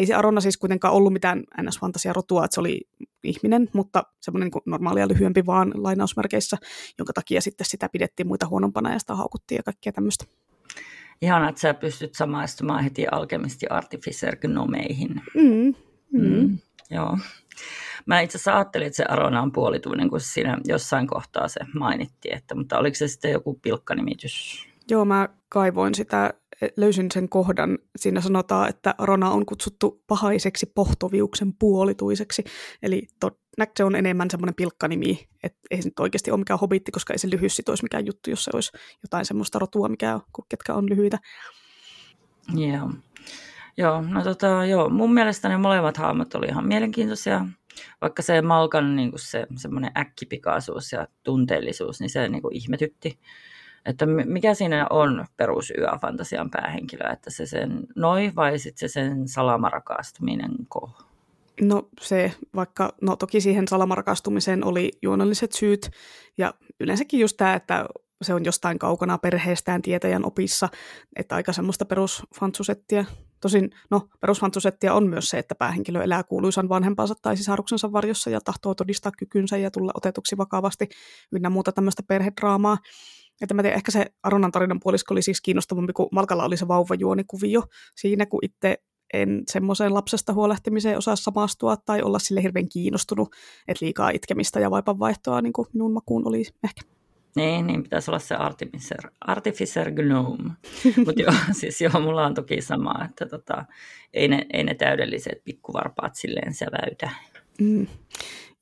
S1: ei se Arona siis kuitenkaan ollut mitään ns-fantasia-rotua, että se oli ihminen, mutta semmoinen niin normaalia lyhyempi vaan lainausmerkeissä, jonka takia sitten sitä pidettiin muita huonompana ja sitä haukuttiin ja kaikkea tämmöistä.
S2: ihana, että sä pystyt samaistumaan heti alkemisti Artificer Gnomeihin.
S1: Mm, mm. Mm,
S2: joo. Mä itse asiassa ajattelin, että se Arona on puolituinen, kun siinä jossain kohtaa se mainittiin, että, mutta oliko se sitten joku pilkkanimitys?
S1: Joo, mä kaivoin sitä, löysin sen kohdan. Siinä sanotaan, että Arona on kutsuttu pahaiseksi pohtoviuksen puolituiseksi. Eli to, se on enemmän semmoinen pilkkanimi, että ei se nyt oikeasti ole mikään hobitti, koska ei se lyhyssit olisi mikään juttu, jos se olisi jotain semmoista rotua, mikä on, ketkä on lyhyitä.
S2: Joo. Yeah. Joo, no tota, joo, mun mielestä ne molemmat hahmot oli ihan mielenkiintoisia vaikka se Malkan niin kuin se semmoinen äkkipikaisuus ja tunteellisuus, niin se niin kuin ihmetytti. Että mikä siinä on perus yöfantasian päähenkilö, että se sen noi vai sitten se sen salamarakastuminen ko?
S1: No se, vaikka, no toki siihen salamaracastumiseen oli juonalliset syyt ja yleensäkin just tämä, että se on jostain kaukana perheestään tietäjän opissa, että aika semmoista perusfantsusettia. Tosin, no, perusfantsusettia on myös se, että päähenkilö elää kuuluisan vanhempansa tai sisaruksensa varjossa ja tahtoo todistaa kykynsä ja tulla otetuksi vakavasti ynnä muuta tämmöistä perhedraamaa. Että mä tiedän, ehkä se Aronan tarinan puolisko oli siis kiinnostavampi, kun Malkalla oli se vauvajuonikuvio siinä, kun itse en semmoiseen lapsesta huolehtimiseen osaa samastua tai olla sille hirveän kiinnostunut, että liikaa itkemistä ja vaipanvaihtoa niin kuin minun makuun oli ehkä.
S2: Niin, niin pitäisi olla se Artificer, Artificer Gnome. Mutta joo, siis joo, mulla on toki sama, että tota, ei, ne, ei ne täydelliset pikkuvarpaat silleen säväytä.
S1: Mm.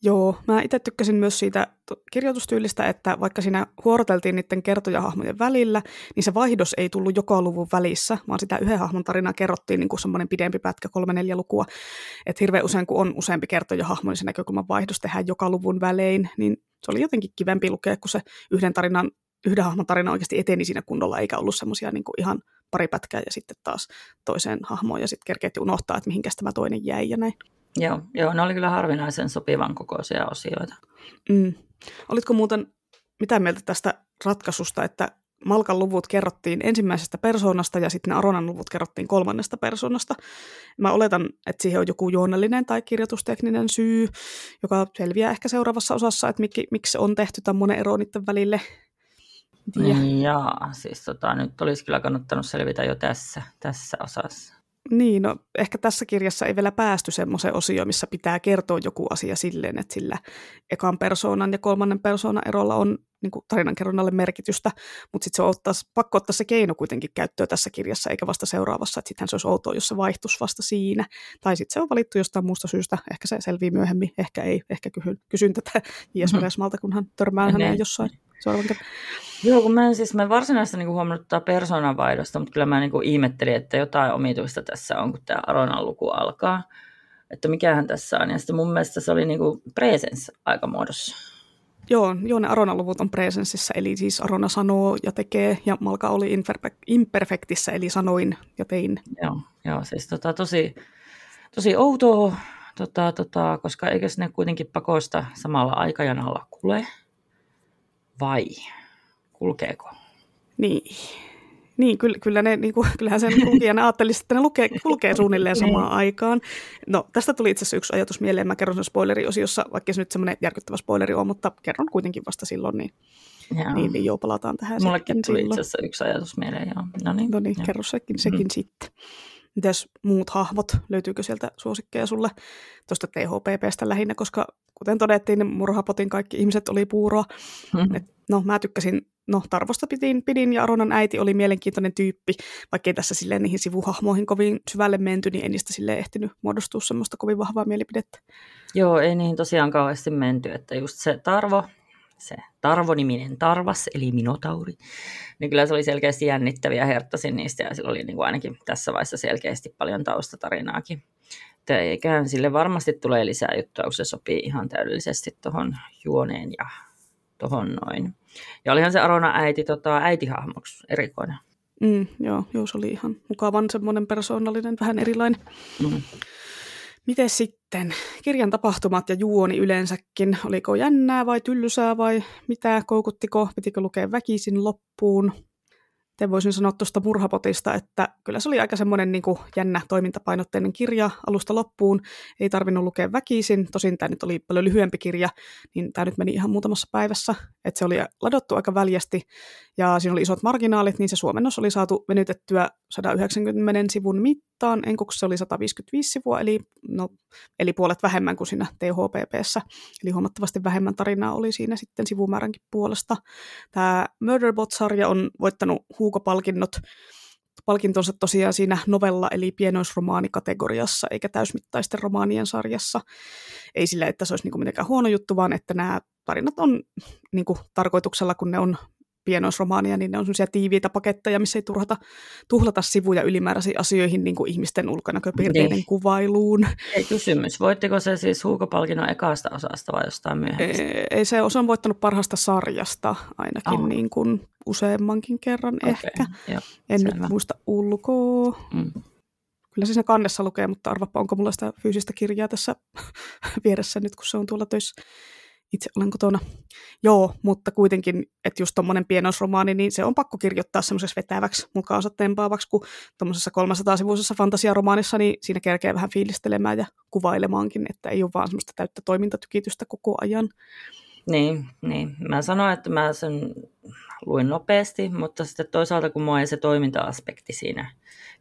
S1: Joo, mä itse tykkäsin myös siitä kirjoitustyylistä, että vaikka siinä huoroteltiin niiden kertojahahmojen välillä, niin se vaihdos ei tullut joka luvun välissä, vaan sitä yhden hahmon tarinaa kerrottiin niin kuin semmoinen pidempi pätkä, kolme neljä lukua. Että hirveän usein, kun on useampi kertojahahmo, niin se näkökulman vaihdos tehdään joka luvun välein, niin se oli jotenkin kivempi lukea, kun se yhden tarinan yhden hahmon tarina oikeasti eteni siinä kunnolla, eikä ollut semmoisia niin ihan pari pätkää ja sitten taas toiseen hahmoon ja sitten kerkeetti unohtaa, että mihinkä tämä toinen jäi ja näin.
S2: Joo, joo, ne oli kyllä harvinaisen sopivan kokoisia osioita.
S1: Mm. Olitko muuten mitä mieltä tästä ratkaisusta, että Malkan luvut kerrottiin ensimmäisestä persoonasta ja sitten Aronan luvut kerrottiin kolmannesta persoonasta. Mä oletan, että siihen on joku juonellinen tai kirjoitustekninen syy, joka selviää ehkä seuraavassa osassa, että mik, miksi on tehty tämmöinen ero niiden välille.
S2: Ja siis tota, nyt olisi kyllä kannattanut selvitä jo tässä, tässä osassa.
S1: Niin, no ehkä tässä kirjassa ei vielä päästy semmoiseen osioon, missä pitää kertoa joku asia silleen, että sillä ekan persoonan ja kolmannen persoonan erolla on niin kuin tarinankerronnalle merkitystä, mutta sitten se on ottaa, pakko ottaa se keino kuitenkin käyttöön tässä kirjassa, eikä vasta seuraavassa, että sittenhän se olisi outoa, jos se vaihtuisi vasta siinä. Tai sitten se on valittu jostain muusta syystä, ehkä se selvii myöhemmin, ehkä ei, ehkä kysyn, kysyn tätä J.S. Meresmalta, kun hän törmää häneen jossain.
S2: Joo, kun mä en siis mä en varsinaisesti niin huomannut tätä persoonanvaihdosta, mutta kyllä mä niin kuin ihmettelin, että jotain omituista tässä on, kun tämä Aronan luku alkaa. Että mikähän tässä on. Ja sitten mun mielestä se oli niin kuin presence aikamuodossa.
S1: Joo, joo, ne Arona-luvut on presenssissä, eli siis Arona sanoo ja tekee, ja Malka oli imperfektissä, eli sanoin ja tein.
S2: Joo, joo siis tota, tosi, tosi outoa, tota, tota, koska eikö ne kuitenkin pakosta samalla aikajanalla kule? Vai kulkeeko?
S1: Niin. Niin, kyllä, kyllä ne, niin kuin, kyllähän sen lukijana ajattelisi, että ne lukee, kulkee suunnilleen niin. samaan aikaan. No, tästä tuli itse asiassa yksi ajatus mieleen. Mä kerron sen spoileriosiossa, vaikka se nyt semmoinen järkyttävä spoileri on, mutta kerron kuitenkin vasta silloin, niin, joo. niin, niin joo, palataan tähän
S2: Mullekin tuli silloin. itse asiassa yksi ajatus mieleen, joo.
S1: No niin, no niin kerro sekin, sekin mm. sitten. Mitäs muut hahmot, löytyykö sieltä suosikkeja sulle tuosta THPPstä lähinnä, koska kuten todettiin, niin murhapotin kaikki ihmiset oli puuroa. Mm-hmm. Et, no mä tykkäsin, no Tarvosta pidin, pidin ja Aronan äiti oli mielenkiintoinen tyyppi, vaikkei tässä silleen niihin sivuhahmoihin kovin syvälle menty, niin en niistä silleen ehtinyt muodostua semmoista kovin vahvaa mielipidettä.
S2: Joo, ei niihin tosiaan kauheasti menty, että just se Tarvo, se Tarvo-niminen Tarvas, eli Minotauri, niin kyllä se oli selkeästi jännittäviä, herttasin niistä ja sillä oli niin kuin ainakin tässä vaiheessa selkeästi paljon taustatarinaakin. Eiköhän sille varmasti tulee lisää juttuja, kun se sopii ihan täydellisesti tuohon juoneen ja tuohon noin. Ja olihan se Arona äiti tota, äitihahmoksi erikoinen.
S1: Mm, joo, joo, se oli ihan mukavan semmoinen persoonallinen, vähän erilainen. Mm. Miten sitten kirjan tapahtumat ja juoni yleensäkin? Oliko jännää vai tyllysää vai mitä? Koukuttiko? Pitikö lukea väkisin loppuun? sitten voisin sanoa tuosta Murhapotista, että kyllä se oli aika semmoinen niin jännä toimintapainotteinen kirja alusta loppuun. Ei tarvinnut lukea väkisin, tosin tämä nyt oli paljon lyhyempi kirja, niin tämä nyt meni ihan muutamassa päivässä. Että se oli ladottu aika väljästi ja siinä oli isot marginaalit, niin se suomennos oli saatu venytettyä 190 sivun mittaan, enkuksi se oli 155 sivua, eli, no, eli puolet vähemmän kuin siinä THPPssä, eli huomattavasti vähemmän tarinaa oli siinä sitten sivumääränkin puolesta. Tämä Murderbot-sarja on voittanut huukopalkinnot, palkintonsa tosiaan siinä novella eli pienoisromaanikategoriassa eikä täysmittaisten romaanien sarjassa. Ei sillä, että se olisi niin mitenkään huono juttu, vaan että nämä tarinat on niin kuin, tarkoituksella, kun ne on pienoisromaania, niin ne on sellaisia tiiviitä paketteja, missä ei turhata, tuhlata sivuja ylimääräisiin asioihin niin kuin ihmisten ulkonäköpiirteiden niin. kuvailuun.
S2: Ei kysymys. Voitteko se siis huukopalkinnon ekasta osasta vai jostain myöhemmin?
S1: Ei, ei se, on voittanut parhaasta sarjasta ainakin oh. niin kuin useammankin kerran okay. ehkä. Joo, en selvä. nyt muista ulkoa. Mm. Kyllä se siinä kannessa lukee, mutta arvapa, onko mulla sitä fyysistä kirjaa tässä vieressä nyt, kun se on tuolla töissä itse olen kotona. Joo, mutta kuitenkin, että just tuommoinen pienosromaani, niin se on pakko kirjoittaa semmoisessa vetäväksi, mukaansa tempaavaksi, kun tuommoisessa 300-sivuisessa fantasiaromaanissa, niin siinä kerkee vähän fiilistelemään ja kuvailemaankin, että ei ole vaan semmoista täyttä toimintatykitystä koko ajan.
S2: Niin, niin. Mä sanoin, että mä sen luin nopeasti, mutta sitten toisaalta kun mua ei se toiminta-aspekti siinä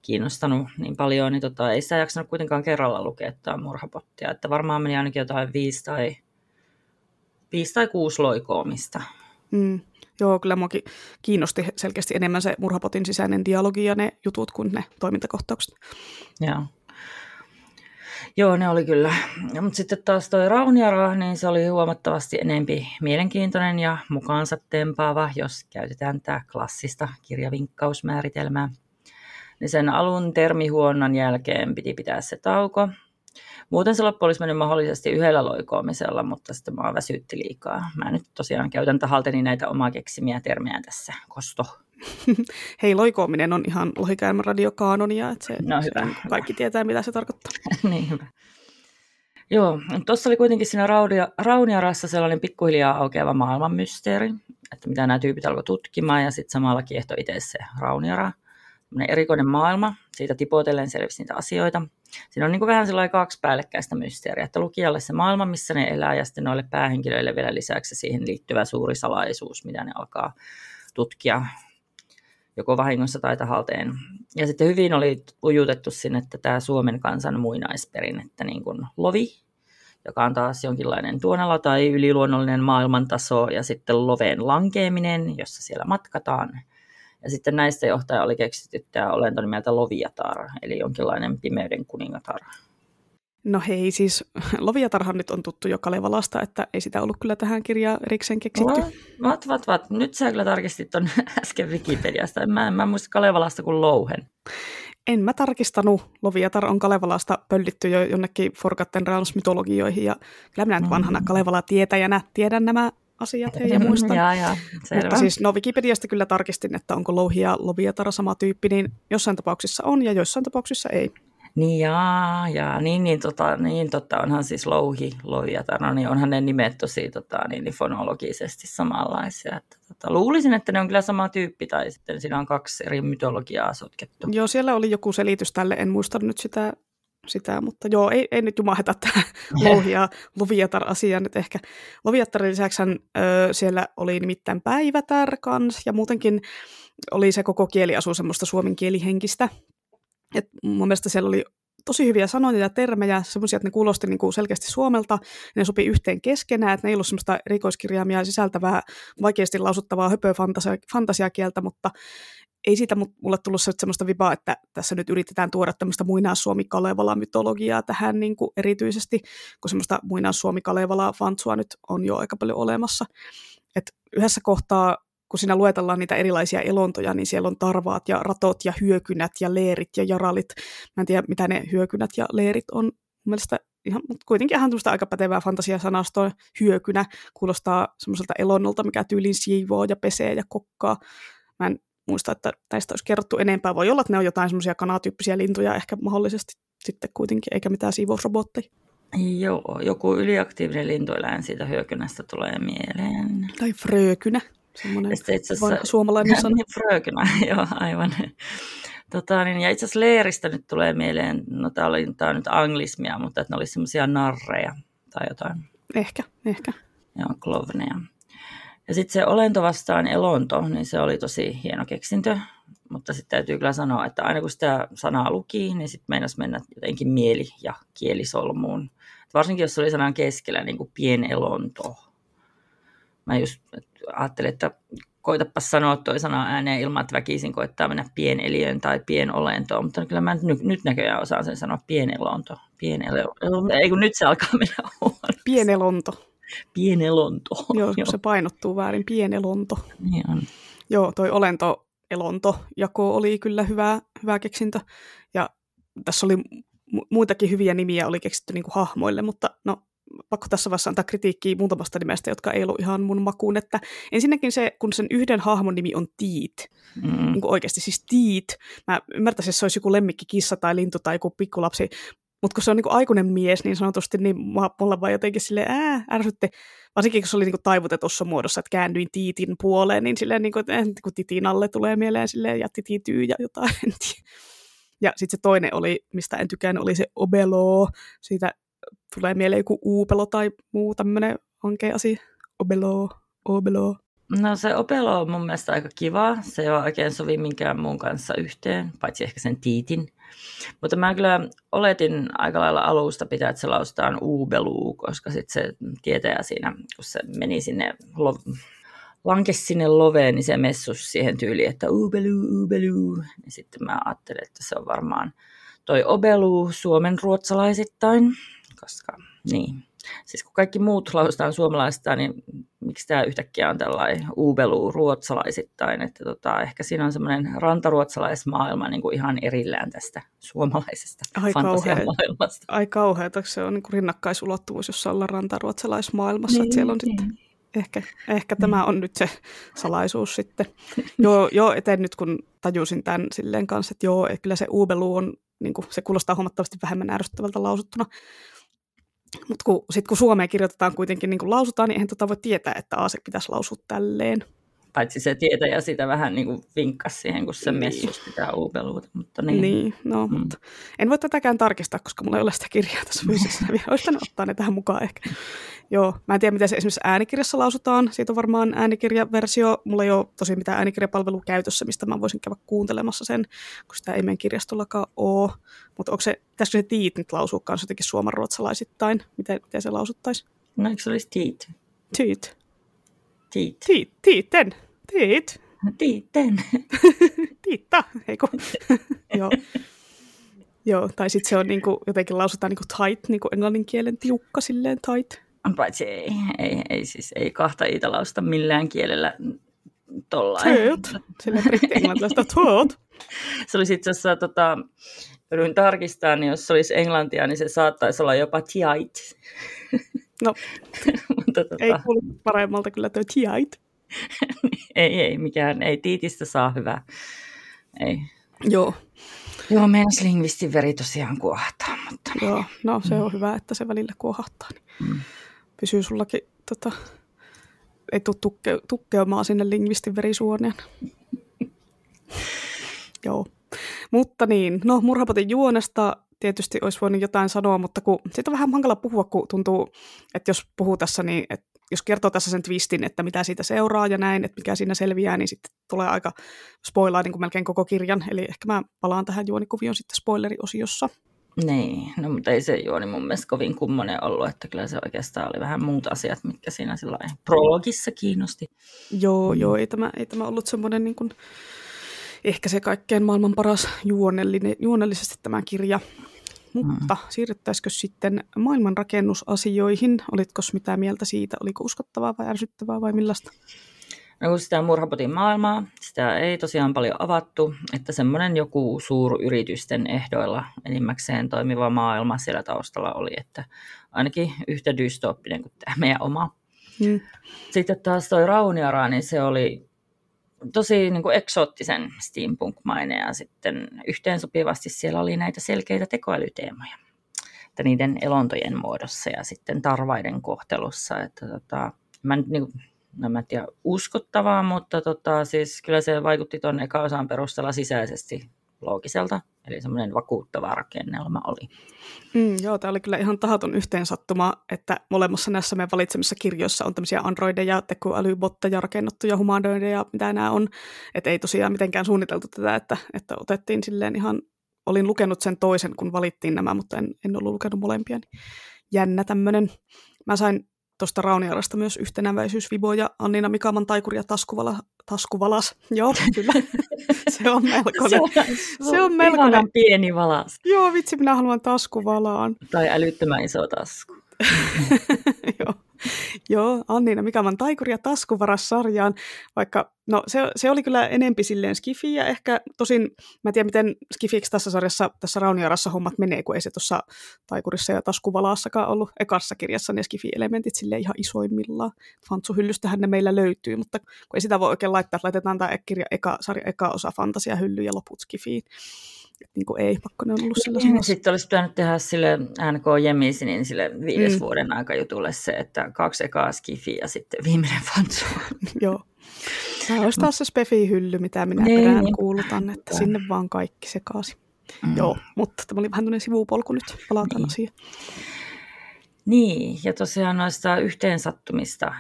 S2: kiinnostanut niin paljon, niin tota, ei sitä jaksanut kuitenkaan kerralla lukea tämä murhapottia. Että varmaan meni ainakin jotain viisi tai viisi tai kuusi loikoomista.
S1: Mm. Joo, kyllä minua kiinnosti selkeästi enemmän se murhapotin sisäinen dialogi ja ne jutut kuin ne toimintakohtaukset.
S2: Joo. Joo, ne oli kyllä. Mutta sitten taas toi Rauniara, niin se oli huomattavasti enempi mielenkiintoinen ja mukaansa tempaava, jos käytetään tämä klassista kirjavinkkausmääritelmää. Niin sen alun termihuonnan jälkeen piti pitää se tauko, Muuten se loppu olisi mennyt mahdollisesti yhdellä loikoamisella, mutta sitten mä väsytti liikaa. Mä nyt tosiaan käytän tahalteni näitä omaa keksimiä termejä tässä. Kosto.
S1: Hei, loikoaminen on ihan lohikäärmän radiokaanonia, että se, no, hyvä, se, kaikki tietää, mitä se tarkoittaa.
S2: niin, hyvä. Joo, tuossa oli kuitenkin siinä Raudia, Rauniarassa sellainen pikkuhiljaa aukeava maailman mysteeri, että mitä nämä tyypit alkoi tutkimaan, ja sitten samalla kiehto itse se Rauniara – erikoinen maailma, siitä tipotellen selvisi niitä asioita. Siinä on niin kuin vähän sellainen kaksi päällekkäistä mysteeriä, että lukijalle se maailma, missä ne elää, ja sitten noille päähenkilöille vielä lisäksi siihen liittyvä suuri salaisuus, mitä ne alkaa tutkia joko vahingossa tai tahalteen. Ja sitten hyvin oli ujutettu sinne, että tämä Suomen kansan muinaisperinnettä, niin kuin lovi, joka on taas jonkinlainen tuonala tai yliluonnollinen maailmantaso, ja sitten loveen lankeeminen, jossa siellä matkataan – ja sitten näistä johtaja oli keksitty tämä olento nimeltä Loviatar, eli jonkinlainen pimeyden kuningatar.
S1: No hei, siis Loviatarhan nyt on tuttu jo Kalevalasta, että ei sitä ollut kyllä tähän kirjaan erikseen keksitty.
S2: Vat, vat, vat. Nyt sä kyllä tarkistit ton äsken Wikipediasta. Mä en, mä en muista Kalevalasta kuin Louhen.
S1: En mä tarkistanut. Loviatar on Kalevalasta pöllitty jo jonnekin Forgotten Realms-mytologioihin, ja kyllä minä nyt vanhana Kalevala tietäjänä tiedän nämä asiat hei, ja muistan.
S2: ja, ja,
S1: Mutta siis no Wikipediasta kyllä tarkistin, että onko louhi ja loviatara sama tyyppi, niin jossain tapauksissa on ja joissain tapauksissa ei.
S2: Niin ja, ja niin, niin, tota, niin totta, onhan siis louhi, loviatara, niin onhan ne nimet tosi tota, niin, niin fonologisesti samanlaisia. Että, tota, luulisin, että ne on kyllä sama tyyppi tai sitten siinä on kaksi eri mytologiaa sotkettu.
S1: Joo, siellä oli joku selitys tälle, en muista nyt sitä sitä, mutta joo, ei, ei nyt jumaheta tämä louhi- ja Loviatar-asia nyt ehkä. Loviatarin lisäksi ö, siellä oli nimittäin päivätär kans, ja muutenkin oli se koko kieliasu semmoista suomen kielihenkistä. Et mun mielestä siellä oli tosi hyviä sanoja ja termejä, semmoisia, että ne kuulosti niin kuin selkeästi suomelta, ne sopi yhteen keskenään, että ne ei ollut semmoista rikoiskirjaimia sisältävää, vaikeasti lausuttavaa höpöfantasiakieltä, mutta ei siitä mulle tullut sellaista vipaa, että tässä nyt yritetään tuoda tämmöistä muinaissuomi-Kalevala-mytologiaa tähän niin kuin erityisesti, kun semmoista muinaissuomi-Kalevala-fantsua nyt on jo aika paljon olemassa. Et yhdessä kohtaa, kun siinä luetellaan niitä erilaisia elontoja, niin siellä on tarvaat ja ratot ja hyökynät ja leerit ja jaralit. Mä en tiedä, mitä ne hyökynät ja leerit on. Mielestäni ihan, mutta kuitenkin ihan aika pätevää fantasiasanastoa. Hyökynä kuulostaa semmoiselta elonnolta, mikä tyylin siivoo ja pesee ja kokkaa. Mä en muista, että näistä olisi kerrottu enempää. Voi olla, että ne on jotain semmoisia kanatyyppisiä lintuja ehkä mahdollisesti sitten kuitenkin, eikä mitään siivousrobotteja.
S2: Joo, joku yliaktiivinen lintueläin siitä hyökynästä tulee mieleen.
S1: Tai frökynä. Semmoinen
S2: asiassa,
S1: suomalainen sana.
S2: Niin, frökynä, joo, aivan. Tota, niin, ja itse asiassa leeristä nyt tulee mieleen, no tämä, oli, tämä on nyt anglismia, mutta että ne oli semmoisia narreja tai jotain.
S1: Ehkä, ehkä.
S2: Joo, klovneja. Ja sitten se olento vastaan elonto, niin se oli tosi hieno keksintö. Mutta sitten täytyy kyllä sanoa, että aina kun sitä sanaa luki, niin sitten meinas mennä jotenkin mieli- ja kielisolmuun. Varsinkin jos se oli sanan keskellä, niin kuin pienelonto. Mä just ajattelin, että koitapa sanoa toi sana ääneen ilman, että väkisin koittaa mennä pieneliön tai pienolentoon, mutta kyllä mä nyt, nyt näköjään osaan sen sanoa pienelonto. Pienelonto. Ei kun nyt se alkaa mennä huonosti.
S1: Pienelonto.
S2: Pienelonto.
S1: Joo, Joo. se painottuu väärin. Pienelonto.
S2: Niin on.
S1: Joo, toi olento elonto jako oli kyllä hyvä, hyvä keksintö. Ja tässä oli muitakin hyviä nimiä oli keksitty niin kuin hahmoille, mutta no pakko tässä vaiheessa antaa kritiikkiä muutamasta nimestä, jotka ei ollut ihan mun makuun. Että ensinnäkin se, kun sen yhden hahmon nimi on Tiit, mm. niin oikeasti siis Tiit. Mä ymmärtäisin, että se olisi joku lemmikki kissa tai lintu tai joku pikkulapsi, mutta kun se on niin kuin aikuinen mies niin sanotusti, niin mulla vaan jotenkin sille ää, ärsytti. Varsinkin kun se oli niin kuin taivutetussa muodossa, että käännyin Tiitin puoleen, niin silleen niin kuin, että kun Titin alle tulee mieleen silleen, ja Titi ja jotain. Ja sitten se toinen oli, mistä en tykännyt, oli se Obelo. Siitä tulee mieleen joku uupelo tai muu tämmöinen hankea asia. Obelo, Obelo.
S2: No se Opelo on mun mielestä aika kiva. Se ei ole oikein sovi minkään muun kanssa yhteen, paitsi ehkä sen tiitin. Mutta mä kyllä oletin aika lailla alusta pitää, että se lausutaan uubelu, koska sitten se tietää siinä, kun se meni sinne, lo, lankesi sinne loveen, niin se messus siihen tyyliin, että uubelu, uubelu. Ja sitten mä ajattelin, että se on varmaan toi obelu suomen ruotsalaisittain, koska niin, siis kun kaikki muut lausutaan suomalaisista, niin miksi tämä yhtäkkiä on tällainen uubelu ruotsalaisittain, että tota, ehkä siinä on semmoinen rantaruotsalaismaailma niin kuin ihan erillään tästä suomalaisesta Ai fantasiamaailmasta.
S1: Ai kauheata, se on niin kuin rinnakkaisulottuvuus, jossa ollaan rantaruotsalaismaailmassa, niin, että siellä on niin. sitten ehkä, ehkä tämä on nyt se salaisuus sitten. joo, joo eteen nyt kun tajusin tämän silleen kanssa, että joo, että kyllä se uubelu on, niin kuin, se kuulostaa huomattavasti vähemmän ärsyttävältä lausuttuna, mutta kun, sit kun Suomeen kirjoitetaan kuitenkin niin kuin lausutaan, niin eihän tota voi tietää, että A, pitäisi lausua tälleen.
S2: Paitsi se tietäjä sitä vähän niin kuin vinkkasi siihen, kun se niin. messus pitää uupeluuta. Mutta niin.
S1: niin, no, mm. mutta en voi tätäkään tarkistaa, koska mulla ei ole sitä kirjaa tässä fyysisessä vielä. Olisi ottaa ne tähän mukaan ehkä. Joo, mä en tiedä, miten se esimerkiksi äänikirjassa lausutaan. Siitä on varmaan äänikirjaversio. Mulla ei ole tosi mitään äänikirjapalvelua käytössä, mistä mä voisin käydä kuuntelemassa sen, kun sitä ei meidän kirjastollakaan ole. Mutta onko se, pitäisikö se tiit nyt lausua kanssa jotenkin suomenruotsalaisittain? Miten, miten se lausuttaisi?
S2: No eikö se olisi tiit?
S1: Tiit.
S2: Tiit.
S1: Tiit, tiitten. Tiit.
S2: Tiitten.
S1: Tiitta, eikö? Joo. Joo, tai sitten se on niinku, jotenkin lausutaan niinku tight, niinku englannin kielen tiukka silleen tight.
S2: Paitsi ei, ei, ei, siis ei kahta iitä lausuta millään kielellä tollain.
S1: Töt, silleen britti-englantilaista töt.
S2: Se olisi itse asiassa, tota, tarkistaa, niin jos se olisi englantia, niin se saattaisi olla jopa tight.
S1: No, Mutta, tota... ei kuulu paremmalta kyllä tuo tight.
S2: ei, ei, mikään, ei tiitistä saa hyvää. Ei.
S1: Joo.
S2: Joo, meidän lingvistin veri tosiaan kuohtaa. Mutta...
S1: Joo, no se on mm. hyvä, että se välillä kuohahtaa. Niin mm. Pysyy sullakin, tota, ei tule tukke, tukkeamaan sinne lingvistin verisuoneen. Joo. Mutta niin, no murhapotin juonesta tietysti olisi voinut jotain sanoa, mutta kun, siitä on vähän hankala puhua, kun tuntuu, että jos puhuu tässä, niin että jos kertoo tässä sen twistin, että mitä siitä seuraa ja näin, että mikä siinä selviää, niin sitten tulee aika spoilaa niin kuin melkein koko kirjan. Eli ehkä mä palaan tähän juonikuvioon sitten spoileriosiossa.
S2: Niin, no mutta ei se juoni mun mielestä kovin kummonen ollut, että kyllä se oikeastaan oli vähän muut asiat, mitkä siinä prologissa kiinnosti.
S1: Joo, joo, ei tämä, ei tämä ollut semmoinen niin kuin, ehkä se kaikkein maailman paras juonellinen, juonellisesti tämä kirja. Mutta mm. siirryttäisikö sitten maailmanrakennusasioihin? Olitko mitä mieltä siitä? Oliko uskottavaa vai ärsyttävää vai millaista?
S2: No kun sitä murhapotin maailmaa, sitä ei tosiaan paljon avattu, että semmoinen joku suuryritysten ehdoilla enimmäkseen toimiva maailma siellä taustalla oli, että ainakin yhtä dystooppinen kuin tämä meidän oma. Mm. Sitten taas toi Rauniara, niin se oli tosi niin kuin eksoottisen steampunk-maine ja sitten yhteensopivasti siellä oli näitä selkeitä tekoälyteemoja. Että niiden elontojen muodossa ja sitten tarvaiden kohtelussa. Että tota, mä nyt niin kuin, no mä en tiedä, uskottavaa, mutta tota, siis kyllä se vaikutti tuon eka osan perusteella sisäisesti loogiselta, eli semmoinen vakuuttava rakennelma oli.
S1: Mm, joo, tämä oli kyllä ihan tahaton yhteensattuma, että molemmassa näissä meidän valitsemissa kirjoissa on tämmöisiä androideja, tekoälybotteja, rakennettuja humanoideja, mitä nämä on. Että ei tosiaan mitenkään suunniteltu tätä, että, että otettiin silleen ihan, olin lukenut sen toisen, kun valittiin nämä, mutta en, en ollut lukenut molempia. Niin jännä tämmöinen. Mä sain tuosta Rauniarasta myös yhtenäväisyysviboja Annina Mikaman taikuri ja taskuvala, taskuvalas. Joo, kyllä. se on melkoinen. se on,
S2: se on melkoinen. pieni valas.
S1: Joo, vitsi, minä haluan taskuvalaan.
S2: Tai älyttömän iso tasku.
S1: Joo. Joo, Anniina Mikaman taikuri ja taskuvaras-sarjaan, vaikka no se, se oli kyllä enempi silleen skifi ja ehkä tosin, mä en tiedä miten skifiksi tässä sarjassa, tässä Rauniarassa hommat menee, kun ei se tuossa taikurissa ja taskuvalaassakaan ollut ekassa kirjassa ne skifi-elementit sille ihan isoimmillaan. Fantsuhyllystähän ne meillä löytyy, mutta kun ei sitä voi oikein laittaa, laitetaan tämä kirja eka, sarja eka osa fantasia hylly ja loput skifiin niin kuin ei, pakko ne on ollut sillä
S2: niin, Sitten olisi pitänyt tehdä sille NK Jemisinin sille viides mm. vuoden aikajutulle se, että kaksi ekaa skifi ja sitten viimeinen fansu.
S1: Joo. Tämä olisi taas se spefi-hylly, mitä minä niin, perään niin. kuulutan, että sinne vaan kaikki sekaisin. Mm. Joo, mutta tämä oli vähän tämmöinen sivupolku nyt, palataan niin. asiaan.
S2: Niin, ja tosiaan noista yhteensattumista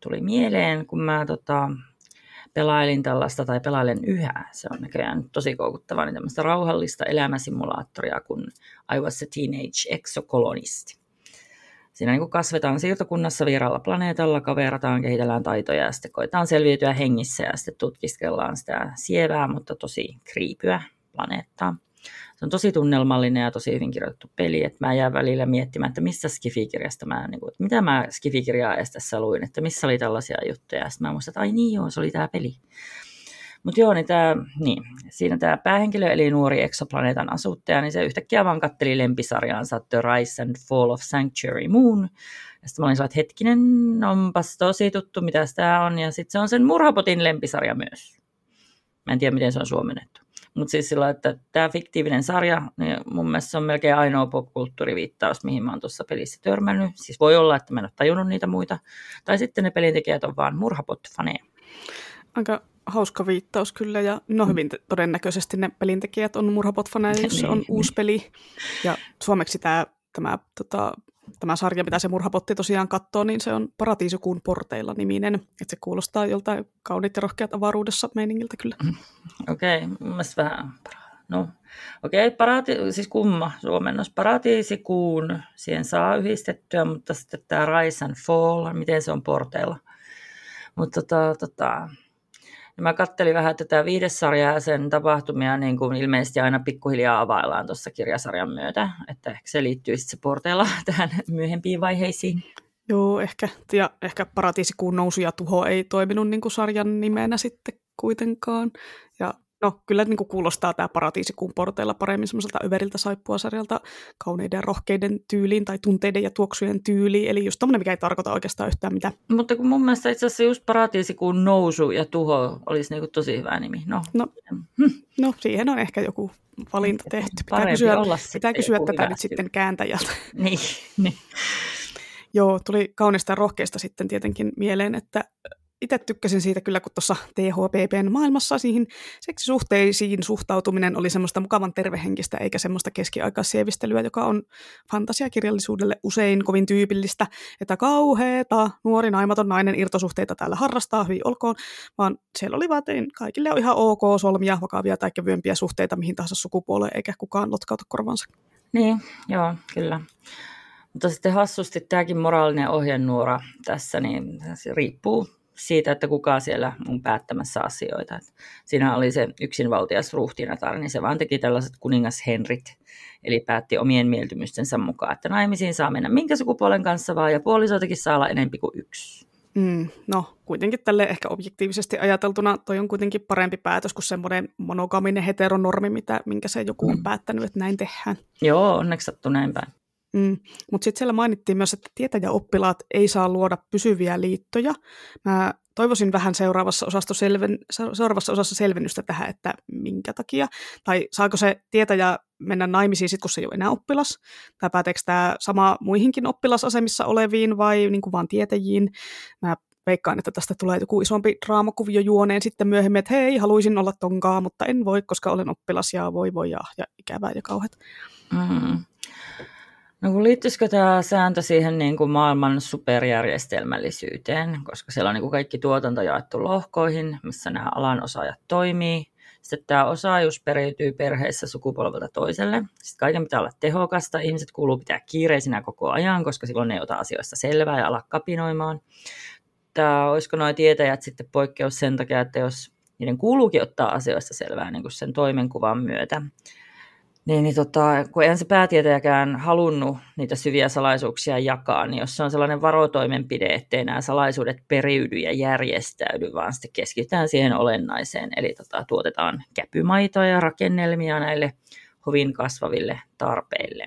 S2: tuli mieleen, kun mä tota, pelailin tällaista tai pelailen yhä. Se on näköjään tosi koukuttavaa, niin tämmöistä rauhallista elämäsimulaattoria kuin I was a teenage exocolonist. Siinä niin kasvetaan siirtokunnassa vieraalla planeetalla, kaverataan, kehitellään taitoja ja sitten koetaan selviytyä hengissä ja sitten tutkiskellaan sitä sievää, mutta tosi kriipyä planeettaa se on tosi tunnelmallinen ja tosi hyvin kirjoitettu peli, että mä jään välillä miettimään, että missä Skifi-kirjasta mä, niin kuin, mitä mä Skifi-kirjaa edes tässä luin, että missä oli tällaisia juttuja. Sitten mä muistan, että ai niin joo, se oli tämä peli. Mutta joo, niin, tää, niin siinä tämä päähenkilö eli nuori eksoplaneetan asuttaja, niin se yhtäkkiä vaan katteli lempisarjaansa The Rise and Fall of Sanctuary Moon. Ja sitten mä olin että hetkinen, onpas tosi tuttu, mitä tämä on. Ja sitten se on sen Murhapotin lempisarja myös. Mä en tiedä, miten se on suomennettu. Mutta siis sillä, että tämä fiktiivinen sarja, niin mun mielestä se on melkein ainoa popkulttuuriviittaus, mihin mä oon tuossa pelissä törmännyt. Siis voi olla, että mä en ole tajunnut niitä muita. Tai sitten ne pelintekijät on vaan murhapot-faneja.
S1: Aika hauska viittaus kyllä, ja no hyvin todennäköisesti ne pelintekijät on murhapot-faneja, jos se on niin, uusi niin. peli. Ja suomeksi tämä, tämä tota, tämä sarja, mitä se murhapotti tosiaan katsoo, niin se on Paratiisikuun porteilla niminen. Että se kuulostaa joltain kauniit ja rohkeat avaruudessa meiningiltä kyllä.
S2: Mm. Okei, okay, mun vähän... No, okei, okay, parati- siis kumma suomennos. Paratiisikuun siihen saa yhdistettyä, mutta sitten tämä Rise and Fall, miten se on porteilla. Mutta tota, tota, ja mä kattelin vähän tätä viides sarjaa ja sen tapahtumia niin kuin ilmeisesti aina pikkuhiljaa availlaan tuossa kirjasarjan myötä, että ehkä se liittyy sitten se porteilla tähän myöhempiin vaiheisiin.
S1: Joo, ehkä. Ja ehkä paratiisikuun nousu ja tuho ei toiminut niin kuin sarjan nimenä sitten kuitenkaan. Ja no kyllä niin kuin kuulostaa tämä paratiisikuun porteilla paremmin semmoiselta överiltä saippuasarjalta kauneiden ja rohkeiden tyyliin tai tunteiden ja tuoksujen tyyliin. Eli just tommoinen, mikä ei tarkoita oikeastaan yhtään mitään.
S2: Mutta kun mun mielestä itse asiassa just paratiisikuun nousu ja tuho olisi niin kuin tosi hyvä nimi. No,
S1: no, no siihen on ehkä joku valinta tehty. Pitää kysyä, olla pitää kysyä tätä nyt sitten kääntäjältä.
S2: Niin, niin.
S1: Joo, tuli kaunista ja rohkeista sitten tietenkin mieleen, että itse tykkäsin siitä kyllä, kun tuossa THPPn maailmassa siihen seksisuhteisiin suhtautuminen oli semmoista mukavan tervehenkistä, eikä semmoista keskiaikaisievistelyä, joka on fantasiakirjallisuudelle usein kovin tyypillistä, että kauheeta, nuori naimaton nainen irtosuhteita täällä harrastaa, hyvin olkoon, vaan siellä oli vaan kaikille on ihan ok solmia vakavia tai kevyempiä suhteita mihin tahansa sukupuoleen, eikä kukaan lotkauta korvansa.
S2: Niin, joo, kyllä. Mutta sitten hassusti tämäkin moraalinen ohjenuora tässä, niin se riippuu siitä, että kuka siellä on päättämässä asioita. Et siinä oli se yksinvaltias ruhtinatar, niin se vaan teki tällaiset kuningas Henrit, eli päätti omien mieltymystensä mukaan, että naimisiin saa mennä minkä sukupuolen kanssa vaan, ja puolisoitakin saa olla enempi kuin yksi.
S1: Mm, no, kuitenkin tälle ehkä objektiivisesti ajateltuna toi on kuitenkin parempi päätös kuin semmoinen monogaminen heteronormi, mitä, minkä se joku on mm. päättänyt, että näin tehdään.
S2: Joo, onneksi sattui näin päin.
S1: Mm. Mutta sitten siellä mainittiin myös, että tietäjäoppilaat ei saa luoda pysyviä liittoja. Mä toivoisin vähän seuraavassa, osasto selven, seuraavassa osassa selvennystä tähän, että minkä takia. Tai saako se tietäjä mennä naimisiin sitten, kun se ei ole enää oppilas? Tai pääteekö tämä sama muihinkin oppilasasemissa oleviin vai niin kuin vaan tietäjiin? Mä veikkaan, että tästä tulee joku isompi draamakuvio juoneen sitten myöhemmin, että hei, haluaisin olla tonkaa, mutta en voi, koska olen oppilas ja voi voi ja, ja ikävää ja kauheat.
S2: Mm. No kun liittyisikö tämä sääntö siihen niin kuin maailman superjärjestelmällisyyteen, koska siellä on niin kuin kaikki tuotanto jaettu lohkoihin, missä nämä alan osaajat toimii. Sitten tämä osaajuus periytyy perheessä sukupolvelta toiselle. Sitten kaiken pitää olla tehokasta. Ihmiset kuuluu pitää kiireisinä koko ajan, koska silloin ne ei ota asioista selvää ja ala kapinoimaan. Tämä, olisiko nuo tietäjät sitten poikkeus sen takia, että jos niiden kuuluukin ottaa asioista selvää niin kuin sen toimenkuvan myötä, niin, niin tota, kun eihän se päätietäjäkään halunnut niitä syviä salaisuuksia jakaa, niin jos se on sellainen varotoimenpide, ettei nämä salaisuudet periydy ja järjestäydy, vaan sitten keskitytään siihen olennaiseen, eli tota, tuotetaan käpymaitoa ja rakennelmia näille hovin kasvaville tarpeille.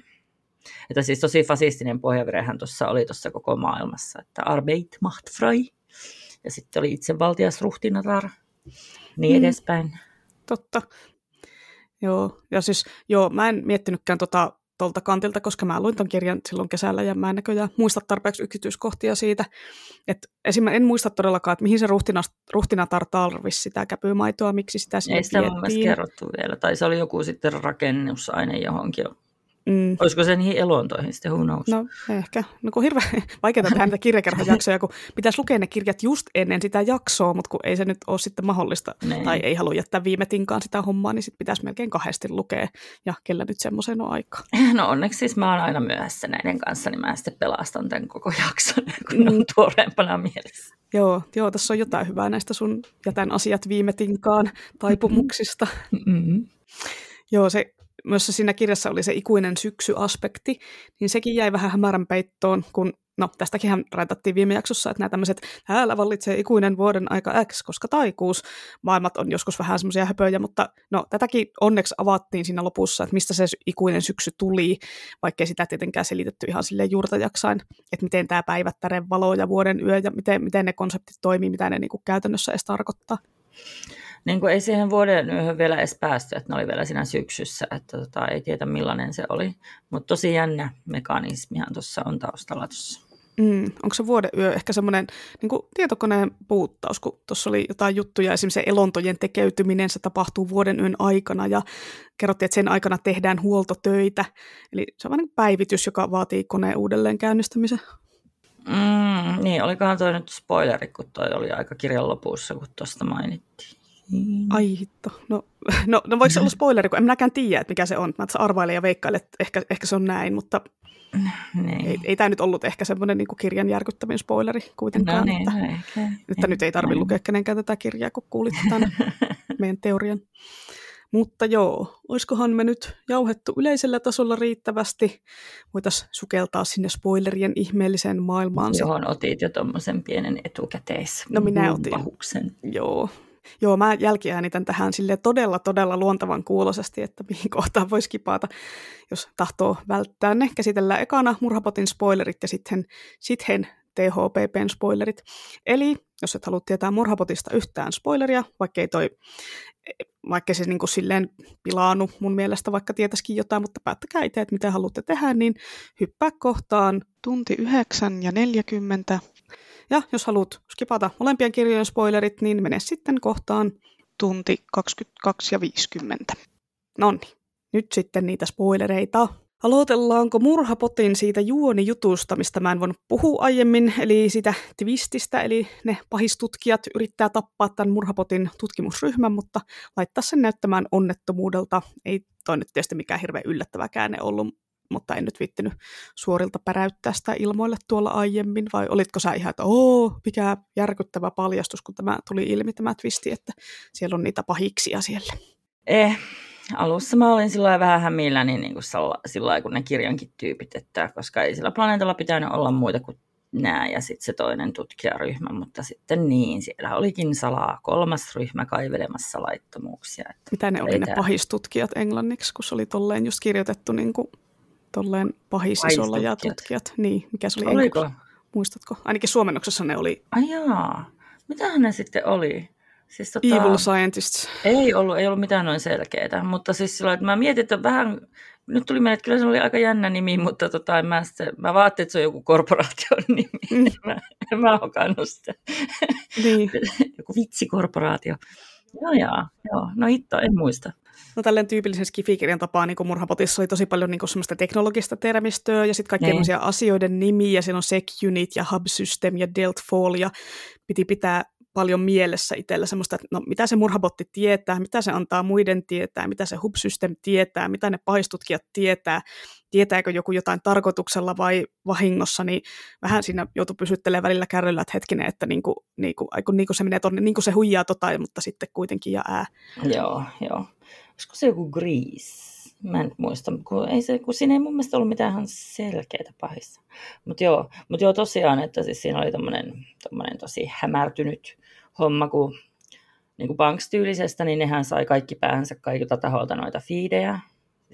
S2: Että siis tosi fasistinen pohjavirehän tuossa oli tuossa koko maailmassa, että Arbeit macht frei, ja sitten oli itsevaltias ruhtinatar, niin mm. edespäin.
S1: Totta. Joo, ja siis joo, mä en miettinytkään tota kantilta, koska mä luin ton kirjan silloin kesällä ja mä en näköjään muista tarpeeksi yksityiskohtia siitä. että esimerkiksi en muista todellakaan, että mihin se ruhtina, ruhtinatar tarvisi sitä käpymaitoa, miksi sitä sinne
S2: Ei sitä mun kerrottu vielä, tai se oli joku sitten rakennusaine johonkin Mm. Olisiko se niihin elontoihin sitten, who knows?
S1: No ehkä. No kun hirveän vaikeaa tehdä niitä kirjakerhojaksoja, kun pitäisi lukea ne kirjat just ennen sitä jaksoa, mutta kun ei se nyt ole sitten mahdollista, ne. Niin. tai ei halua jättää viime tinkaan sitä hommaa, niin sitten pitäisi melkein kahdesti lukea, ja kellä nyt semmoisen on aika.
S2: No onneksi siis mä oon aina myöhässä näiden kanssa, niin mä sitten pelastan tämän koko jakson, kun mm. on tuoreempana mielessä.
S1: Joo, joo, tässä on jotain hyvää näistä sun jätän asiat viime tinkaan taipumuksista. Mm-hmm. Joo, se myös siinä kirjassa oli se ikuinen syksy-aspekti, niin sekin jäi vähän hämärän peittoon, kun no tästäkin raitattiin viime jaksossa, että nämä tämmöiset, täällä vallitsee ikuinen vuoden aika X, koska taikuus, maailmat on joskus vähän semmoisia höpöjä, mutta no tätäkin onneksi avattiin siinä lopussa, että mistä se ikuinen syksy tuli, vaikkei sitä tietenkään selitetty ihan silleen juurta jaksain, että miten tämä päivättären valo ja vuoden yö ja miten, miten ne konseptit toimii, mitä ne niin kuin käytännössä edes tarkoittaa
S2: niin kuin ei siihen vuoden yöhön vielä edes päästy, että ne oli vielä siinä syksyssä, että tota, ei tiedä millainen se oli. Mutta tosi jännä mekanismihan tuossa on taustalla tuossa.
S1: Mm, onko se vuoden yö ehkä semmoinen niin tietokoneen puuttaus, kun tuossa oli jotain juttuja, esimerkiksi elontojen tekeytyminen, se tapahtuu vuoden yön aikana ja kerrottiin, että sen aikana tehdään huoltotöitä. Eli se on vain niin päivitys, joka vaatii koneen uudelleen käynnistämisen.
S2: Mm, niin, olikohan toi nyt spoileri, kun toi oli aika kirjan lopussa, kun tuosta mainittiin.
S1: Ai hitto. No, no, no voiko se olla spoileri, kun en minäkään tiedä, että mikä se on. Mä arvailen ja veikkailen, että ehkä, ehkä se on näin, mutta niin. ei, ei tämä nyt ollut ehkä semmoinen niin kirjan järkyttävin spoileri kuitenkaan. No niin, että, no ehkä. että nyt ei tarvitse lukea kenenkään tätä kirjaa, kun kuulit tämän meidän teorian. Mutta joo, olisikohan me nyt jauhettu yleisellä tasolla riittävästi? Voitaisiin sukeltaa sinne spoilerien ihmeelliseen maailmaan.
S2: Johon otit jo tuommoisen pienen etukäteis.
S1: No minä otin. Joo, Joo, mä jälkiäänitän tähän sille todella, todella luontavan kuulosesti, että mihin kohtaan voisi kipata, jos tahtoo välttää ne. Käsitellään ekana murhapotin spoilerit ja sitten sitten THPPn spoilerit. Eli jos et halua tietää murhapotista yhtään spoileria, vaikka ei toi vaikka se niin kuin silleen pilaanu mun mielestä, vaikka tietäisikin jotain, mutta päättäkää itse, että mitä haluatte tehdä, niin hyppää kohtaan tunti 9 ja 40 ja jos haluat skipata molempien kirjojen spoilerit, niin mene sitten kohtaan tunti 22 ja 50. No niin, nyt sitten niitä spoilereita. Aloitellaanko murhapotin siitä juonijutusta, mistä mä en voinut puhua aiemmin, eli siitä twististä, eli ne pahistutkijat yrittää tappaa tämän murhapotin tutkimusryhmän, mutta laittaa sen näyttämään onnettomuudelta. Ei toi nyt tietysti mikään hirveän yllättävä käänne ollut, mutta en nyt viittinyt suorilta päräyttää sitä ilmoille tuolla aiemmin, vai olitko sä ihan, että oo, mikä järkyttävä paljastus, kun tämä tuli ilmi tämä twisti, että siellä on niitä pahiksia siellä.
S2: Eh, alussa mä olin sillä vähän hämilläni niin, niin kuin sillä kun ne kirjankin tyypit, että koska ei sillä planeetalla pitänyt olla muita kuin nämä ja sitten se toinen tutkijaryhmä, mutta sitten niin, siellä olikin salaa kolmas ryhmä kaivelemassa laittomuuksia. Että
S1: Mitä ne oli ne pahistutkijat englanniksi, kun se oli tolleen just kirjoitettu niin kuin tolleen pahisisolla ja tutkijat. Niin, mikä se oli
S2: Oliko?
S1: Muistatko? Ainakin suomennoksessa ne oli.
S2: Ai jaa. Mitähän ne sitten oli? Siis,
S1: tota, Evil scientists.
S2: Ei ollut, ei ollut mitään noin selkeää, mutta siis sillä, että mä mietin, että vähän, nyt tuli mieleen, että kyllä se oli aika jännä nimi, mutta tota, en mä, sitten, mä vaatin, että se on joku korporaation nimi. Mm. mä, en mä hokannut sitä. Niin. joku vitsikorporaatio. Joo, joo, joo. No hitto, en muista.
S1: No tälleen tyypillisen skifikirjan tapaan niin Murhapotissa oli tosi paljon niin semmoista teknologista termistöä ja sitten kaikkia niin. asioiden nimiä. Siellä on SecUnit ja Hub System ja Deltfall ja piti pitää paljon mielessä itsellä semmoista, että no, mitä se murhabotti tietää, mitä se antaa muiden tietää, mitä se hub system tietää, mitä ne paistutkijat tietää, tietääkö joku jotain tarkoituksella vai vahingossa, niin vähän siinä joutuu pysyttelemään välillä kärryllä, että hetkinen, että niinku, niinku, aiku, niinku se menee tonne, niinku se huijaa tota, mutta sitten kuitenkin ja ää.
S2: Joo, joo. Olisiko se joku Grease? Mä en muista, kun, ei se, kun siinä ei mun mielestä ollut mitään selkeitä pahissa. Mutta joo, mut joo, tosiaan, että siis siinä oli tommonen, tosi hämärtynyt homma, kun niin kuin niin nehän sai kaikki päänsä kaikilta taholta noita fiidejä,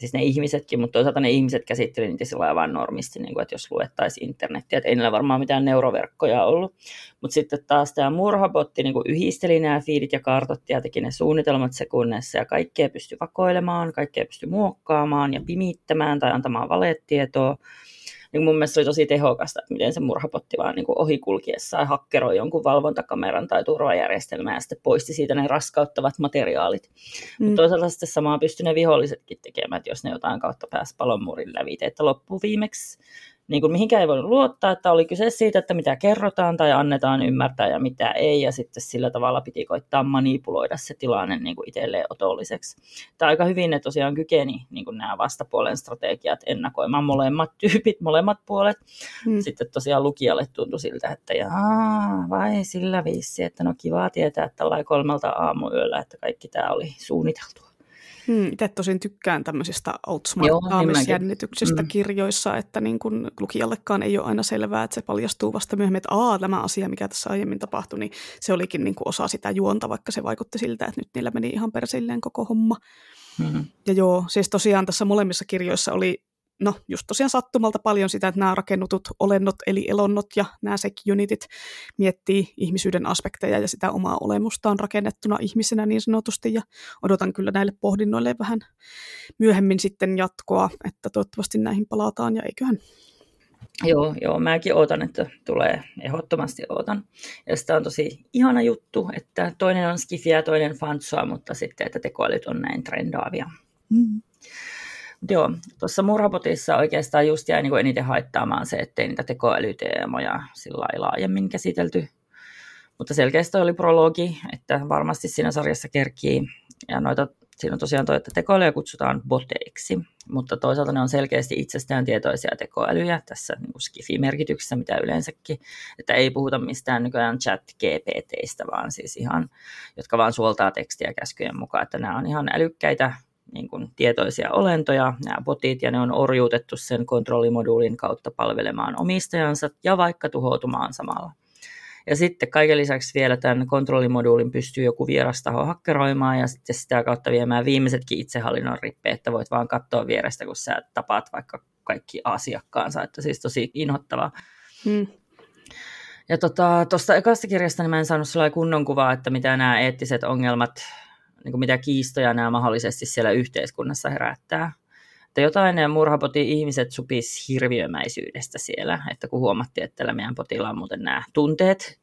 S2: siis ne ihmisetkin, mutta toisaalta ne ihmiset käsitteli niitä sillä vain normisti, niin kuin, että jos luettaisiin internettiä, että ei niillä varmaan mitään neuroverkkoja ollut. Mutta sitten taas tämä murhabotti niin kuin yhdisteli nämä fiidit ja kartotti ja teki ne suunnitelmat sekunnissa ja kaikkea pystyi vakoilemaan, kaikkea pystyi muokkaamaan ja pimittämään tai antamaan valetietoa niin mun mielestä se oli tosi tehokasta, että miten se murhapotti vaan niin ohikulkiessaan hakkeroi jonkun valvontakameran tai turvajärjestelmää ja sitten poisti siitä ne raskauttavat materiaalit. Mm. Mutta toisaalta sitten samaa pystyi ne vihollisetkin tekemään, että jos ne jotain kautta pääsi palonmurin lävite, että loppuviimeksi niin kuin mihinkään ei voinut luottaa, että oli kyse siitä, että mitä kerrotaan tai annetaan ymmärtää ja mitä ei, ja sitten sillä tavalla piti koittaa manipuloida se tilanne niin kuin itselleen otolliseksi. Tämä aika hyvin ne tosiaan kykeni niin kuin nämä vastapuolen strategiat ennakoimaan molemmat tyypit, molemmat puolet. Hmm. Sitten tosiaan lukijalle tuntui siltä, että jaa, vai sillä viisi, että no kiva tietää, että tällä kolmelta aamuyöllä, että kaikki tämä oli suunniteltu.
S1: Hmm, itse tosin tykkään tämmöisistä outsmarttaamisjännityksistä mm. kirjoissa, että niin kun lukijallekaan ei ole aina selvää, että se paljastuu vasta myöhemmin, että Aa, tämä asia, mikä tässä aiemmin tapahtui, niin se olikin niin osa sitä juonta, vaikka se vaikutti siltä, että nyt niillä meni ihan persilleen koko homma. Mm. Ja joo, siis tosiaan tässä molemmissa kirjoissa oli no just tosiaan sattumalta paljon sitä, että nämä rakennutut olennot eli elonnot ja nämä sec-unitit miettii ihmisyyden aspekteja ja sitä omaa olemustaan rakennettuna ihmisenä niin sanotusti ja odotan kyllä näille pohdinnoille vähän myöhemmin sitten jatkoa, että toivottavasti näihin palataan ja eiköhän
S2: Joo, joo, mäkin ootan, että tulee, ehdottomasti ootan. Ja sitä on tosi ihana juttu, että toinen on skifiä, toinen fansoa, mutta sitten, että tekoälyt on näin trendaavia. Mm. Joo, tuossa murhapotissa oikeastaan just jäi niin eniten haittaamaan se, ettei niitä tekoälyteemoja sillä laajemmin käsitelty. Mutta selkeästi oli prologi, että varmasti siinä sarjassa kerkii. Ja noita, siinä on tosiaan toi, että tekoälyjä kutsutaan boteiksi, mutta toisaalta ne on selkeästi itsestään tietoisia tekoälyjä tässä niin skifi-merkityksessä, mitä yleensäkin. Että ei puhuta mistään nykyään chat GPTistä, vaan siis ihan, jotka vaan suoltaa tekstiä käskyjen mukaan, että nämä on ihan älykkäitä niin kuin tietoisia olentoja, nämä botit, ja ne on orjuutettu sen kontrollimoduulin kautta palvelemaan omistajansa ja vaikka tuhoutumaan samalla. Ja sitten kaiken lisäksi vielä tämän kontrollimoduulin pystyy joku vieras taho hakkeroimaan ja sitten sitä kautta viemään viimeisetkin itsehallinnon rippeet, että voit vaan katsoa vierestä, kun sä tapaat vaikka kaikki asiakkaansa, että siis tosi inhottavaa. Hmm. Ja tuosta tota, ekasta kirjasta niin mä en saanut sellainen kunnon kuvaa, että mitä nämä eettiset ongelmat niin kuin mitä kiistoja nämä mahdollisesti siellä yhteiskunnassa herättää. Että jotain ne murhapoti ihmiset supis hirviömäisyydestä siellä, että kun huomattiin, että tällä meidän potilla on muuten nämä tunteet,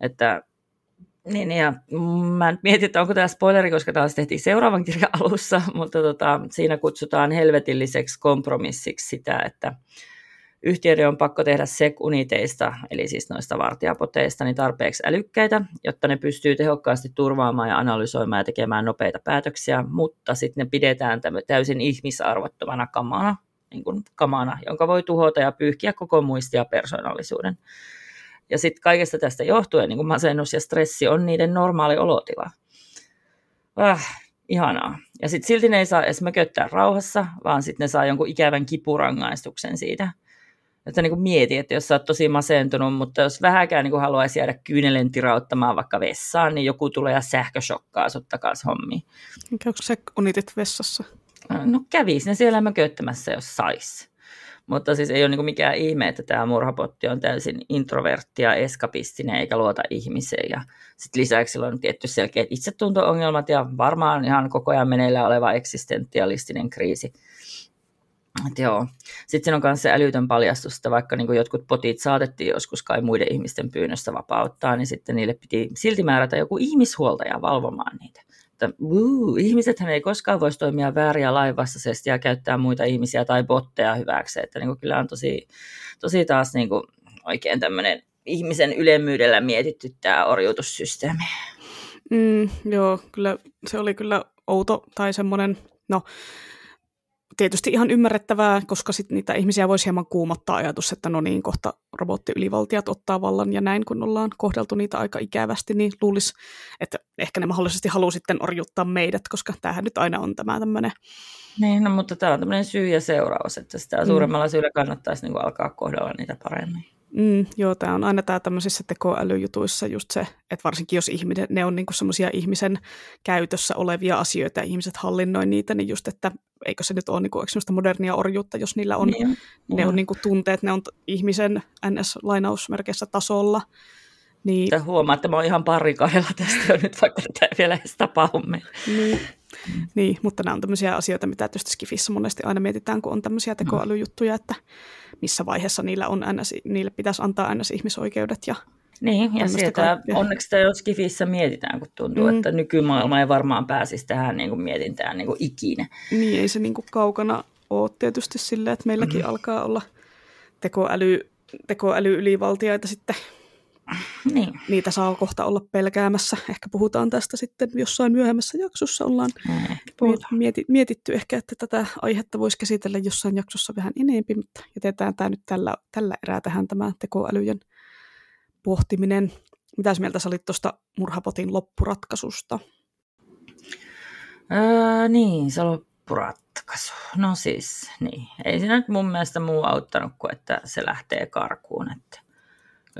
S2: että niin, ja mä mietin, että onko tämä spoileri, koska taas tehtiin seuraavan kirjan alussa, mutta tota, siinä kutsutaan helvetilliseksi kompromissiksi sitä, että Yhtiöiden on pakko tehdä SEC-uniteista, eli siis noista vartijapoteista, niin tarpeeksi älykkäitä, jotta ne pystyy tehokkaasti turvaamaan ja analysoimaan ja tekemään nopeita päätöksiä, mutta sitten ne pidetään täysin ihmisarvottomana kamana, niin kuin kamana, jonka voi tuhota ja pyyhkiä koko muistia ja persoonallisuuden. Ja sitten kaikesta tästä johtuen niin masennus ja stressi on niiden normaali olotila. Äh, ihanaa. Ja sitten silti ne ei saa edes mököttää rauhassa, vaan sitten ne saa jonkun ikävän kipurangaistuksen siitä että niin mieti, että jos sä oot tosi masentunut, mutta jos vähäkään niin haluaisi jäädä kyynelen tirauttamaan vaikka vessaan, niin joku tulee ja sähköshokkaa sut takaisin hommiin.
S1: Käykö se unitit vessassa?
S2: No kävisi ne siellä mököttämässä, jos sais. Mutta siis ei ole niin mikään ihme, että tämä murhapotti on täysin introvertti ja eskapistinen eikä luota ihmiseen. Ja sitten lisäksi sillä on tietty selkeät itsetunto-ongelmat ja varmaan ihan koko ajan meneillään oleva eksistentialistinen kriisi. Et joo. Sitten siinä on myös se älytön paljastus, että vaikka niin jotkut potit saatettiin joskus kai muiden ihmisten pyynnöstä vapauttaa, niin sitten niille piti silti määrätä joku ihmishuoltaja valvomaan niitä että uu, ihmisethän ei koskaan voisi toimia vääriä lainvastaisesti ja käyttää muita ihmisiä tai botteja hyväksi. Että niin kyllä on tosi, tosi taas niin oikein tämmöinen ihmisen ylemmyydellä mietitty tämä orjuutussysteemi.
S1: Mm, joo, kyllä se oli kyllä outo tai semmoinen, no tietysti ihan ymmärrettävää, koska sit niitä ihmisiä voisi hieman kuumottaa ajatus, että no niin, kohta robottiylivaltiat ottaa vallan ja näin, kun ollaan kohdeltu niitä aika ikävästi, niin luulisi, että ehkä ne mahdollisesti haluaa sitten orjuttaa meidät, koska tämähän nyt aina on tämä tämmöinen.
S2: Niin, no, mutta tämä on tämmöinen syy ja seuraus, että sitä mm. suuremmalla syyllä kannattaisi niin kuin alkaa kohdella niitä paremmin.
S1: Mm, joo, tämä on aina tämä tämmöisissä tekoälyjutuissa just se, että varsinkin jos ihminen, ne on niinku semmoisia ihmisen käytössä olevia asioita ja ihmiset hallinnoi niitä, niin just, että eikö se nyt ole niinku, semmoista modernia orjuutta, jos niillä on, niin, ne on niinku tunteet, ne on ihmisen NS-lainausmerkeissä tasolla.
S2: Niin... Tämä huomaa, että mä oon ihan parikailla tästä jo nyt, vaikka tätä ei vielä edes tapahdu
S1: niin. Mm. niin, mutta nämä on tämmöisiä asioita, mitä tietysti Skifissä monesti aina mietitään, kun on tämmöisiä tekoälyjuttuja, että missä vaiheessa niillä on NS, niille pitäisi antaa NS-ihmisoikeudet ja
S2: niin, ja sieltä onneksi sitä jo Skifissä mietitään, kun tuntuu, mm. että nykymaailma ei varmaan pääsisi tähän niin kuin mietintään niin kuin ikinä.
S1: Niin, ei se niin kuin kaukana ole tietysti silleen, että meilläkin mm. alkaa olla tekoäly, tekoäly-ylivaltiaita sitten niin. Niitä saa kohta olla pelkäämässä. Ehkä puhutaan tästä sitten jossain myöhemmässä jaksossa. Ollaan mieti, mietitty ehkä, että tätä aihetta voisi käsitellä jossain jaksossa vähän enemmän, mutta jätetään tämä nyt tällä, tällä erää tähän tämä tekoälyjen pohtiminen. Mitäs mieltä sä olit tuosta murhapotin loppuratkaisusta?
S2: Öö, niin, se loppuratkaisu. No siis, niin. Ei siinä nyt mun mielestä muu auttanut kuin, että se lähtee karkuun. Että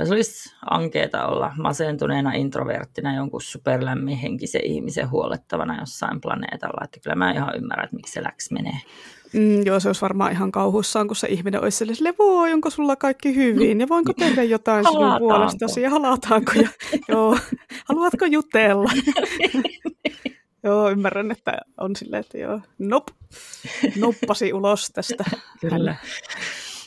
S2: se olisi ankeeta olla masentuneena introverttina jonkun superlämmin henkisen ihmisen huolettavana jossain planeetalla. Että kyllä mä ihan ymmärrän, että miksi se läks menee.
S1: Mm, joo, se olisi varmaan ihan kauhuissaan, kun se ihminen olisi sille, voi, onko sulla kaikki hyvin ja voinko tehdä jotain sinun puolestasi ja halataanko ja joo, haluatko jutella? joo, ymmärrän, että on silleen, että joo, nop, noppasi ulos tästä.
S2: Kyllä.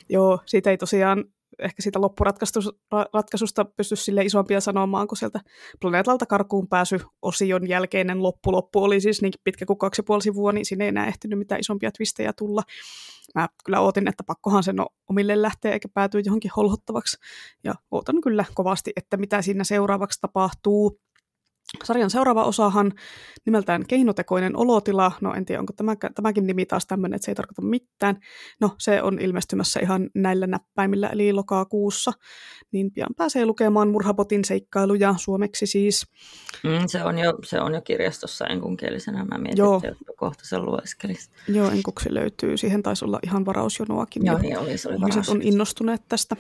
S1: Joo, siitä ei tosiaan ehkä siitä loppuratkaisusta pysty sille isompia sanomaan, kun sieltä planeetalta karkuun pääsy osion jälkeinen loppu. Loppu oli siis niinkin pitkä kuin kaksi puoli sivua, niin sinne ei enää ehtinyt mitään isompia twistejä tulla. Mä kyllä ootin, että pakkohan sen omille lähteä eikä päätyä johonkin holhottavaksi. Ja ootan kyllä kovasti, että mitä siinä seuraavaksi tapahtuu. Sarjan seuraava osahan nimeltään Keinotekoinen olotila. No en tiedä, onko tämä, tämäkin nimi taas tämmöinen, että se ei tarkoita mitään. No se on ilmestymässä ihan näillä näppäimillä, eli lokakuussa. Niin pian pääsee lukemaan Murhapotin seikkailuja suomeksi siis.
S2: Mm, se, on jo, se on jo kirjastossa enkunkielisenä. Mä mietin, Joo. että kohta sen lueskelisi.
S1: Joo, enkuksi löytyy. Siihen taisi olla ihan varausjonoakin.
S2: Joo, niin oli, se oli
S1: Ihmiset on innostuneet tästä.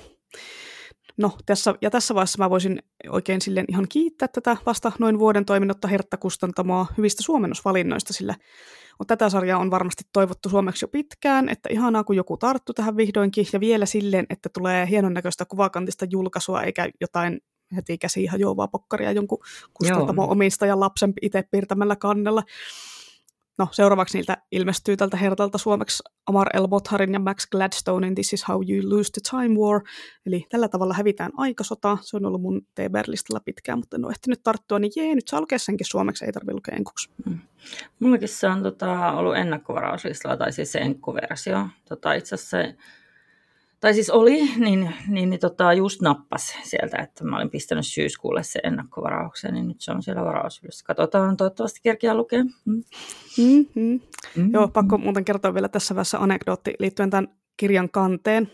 S1: No, tässä, ja tässä vaiheessa mä voisin oikein silleen ihan kiittää tätä vasta noin vuoden toiminutta Hertta-kustantamoa hyvistä suomennosvalinnoista, sillä tätä sarjaa on varmasti toivottu suomeksi jo pitkään, että ihanaa kun joku tarttu tähän vihdoinkin, ja vielä silleen, että tulee hienon näköistä kuvakantista julkaisua, eikä jotain heti käsiin hajoavaa pokkaria jonkun kustantamo omistajan lapsen itse piirtämällä kannella. No, seuraavaksi niiltä ilmestyy tältä hertalta suomeksi Amar El Botharin ja Max Gladstonein This is how you lose the time war. Eli tällä tavalla hävitään aikasota. Se on ollut mun TBR-listalla pitkään, mutta en ole ehtinyt tarttua, niin jee, nyt saa lukea senkin suomeksi, ei tarvitse lukea enkuksi. Mm.
S2: Mullakin se on tota, ollut ennakkovarauslistalla, tai siis se enkkuversio. Tota, itse asiassa se tai siis oli, niin, niin, niin tota, just nappas sieltä, että mä olin pistänyt syyskuulle se ennakkovarauksen, niin nyt se on siellä varausyydessä. Katsotaan, toivottavasti kerkiä lukea. Mm.
S1: Mm-hmm. Mm-hmm. Joo, pakko muuten kertoa vielä tässä välissä anekdootti liittyen tämän kirjan kanteen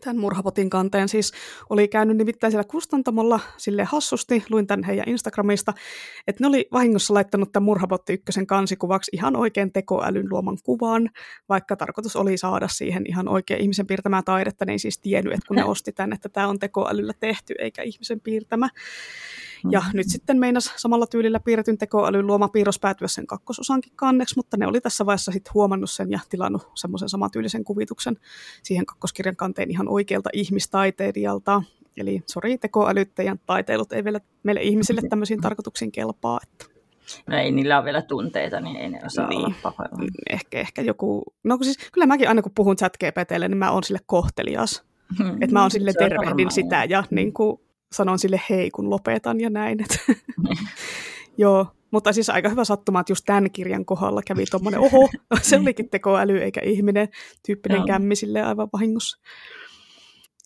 S1: tämän murhapotin kanteen. Siis oli käynyt nimittäin siellä kustantamolla sille hassusti, luin tämän heidän Instagramista, että ne oli vahingossa laittanut tämän murhapotti ykkösen kansikuvaksi ihan oikein tekoälyn luoman kuvan, vaikka tarkoitus oli saada siihen ihan oikein ihmisen piirtämää taidetta, ne ei siis tiennyt, että kun ne osti tämän, että tämä on tekoälyllä tehty eikä ihmisen piirtämä. Ja nyt sitten meinas samalla tyylillä piirretyn tekoälyn luoma piirros päätyä sen kakkososankin kanneksi, mutta ne oli tässä vaiheessa sitten huomannut sen ja tilannut semmoisen samantyylisen kuvituksen siihen kakkoskirjan kanteen ihan oikealta ihmistaiteilijalta. Eli sori, tekoälyttäjän taiteilut ei vielä meille ihmisille tämmöisiin tarkoituksiin kelpaa. Että.
S2: No ei niillä ole vielä tunteita, niin ei ne osaa niin. olla pahoilla.
S1: Ehkä, ehkä joku, no siis kyllä mäkin aina kun puhun chat GPTlle, niin mä oon sille kohtelias. Hmm. Että mä oon sille tervehdin sitä ja niin kuin sanon sille hei, kun lopetan ja näin. Et. Joo, mutta siis aika hyvä sattuma, että just tämän kirjan kohdalla kävi tuommoinen, oho, se olikin tekoäly eikä ihminen, tyyppinen Joo. kämmi sille aivan vahingossa.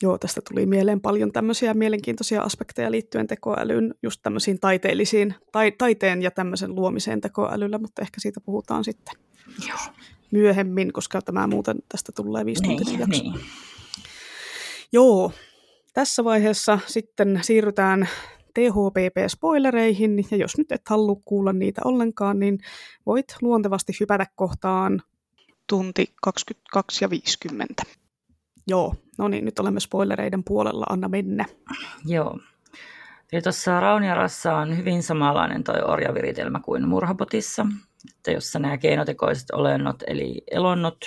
S1: Joo, tästä tuli mieleen paljon tämmöisiä mielenkiintoisia aspekteja liittyen tekoälyyn, just tämmöisiin taiteellisiin, tai, taiteen ja tämmöisen luomiseen tekoälyllä, mutta ehkä siitä puhutaan sitten Joo. myöhemmin, koska tämä muuten tästä tulee viisi niin, jakso. Niin. Joo, tässä vaiheessa sitten siirrytään THPP-spoilereihin, ja jos nyt et halua kuulla niitä ollenkaan, niin voit luontevasti hypätä kohtaan tunti 22 ja 50. Joo, no niin, nyt olemme spoilereiden puolella, anna mennä.
S2: Joo. Eli tuossa Rauniarassa on hyvin samanlainen toi orjaviritelmä kuin Murhapotissa, että jossa nämä keinotekoiset olennot, eli elonnot,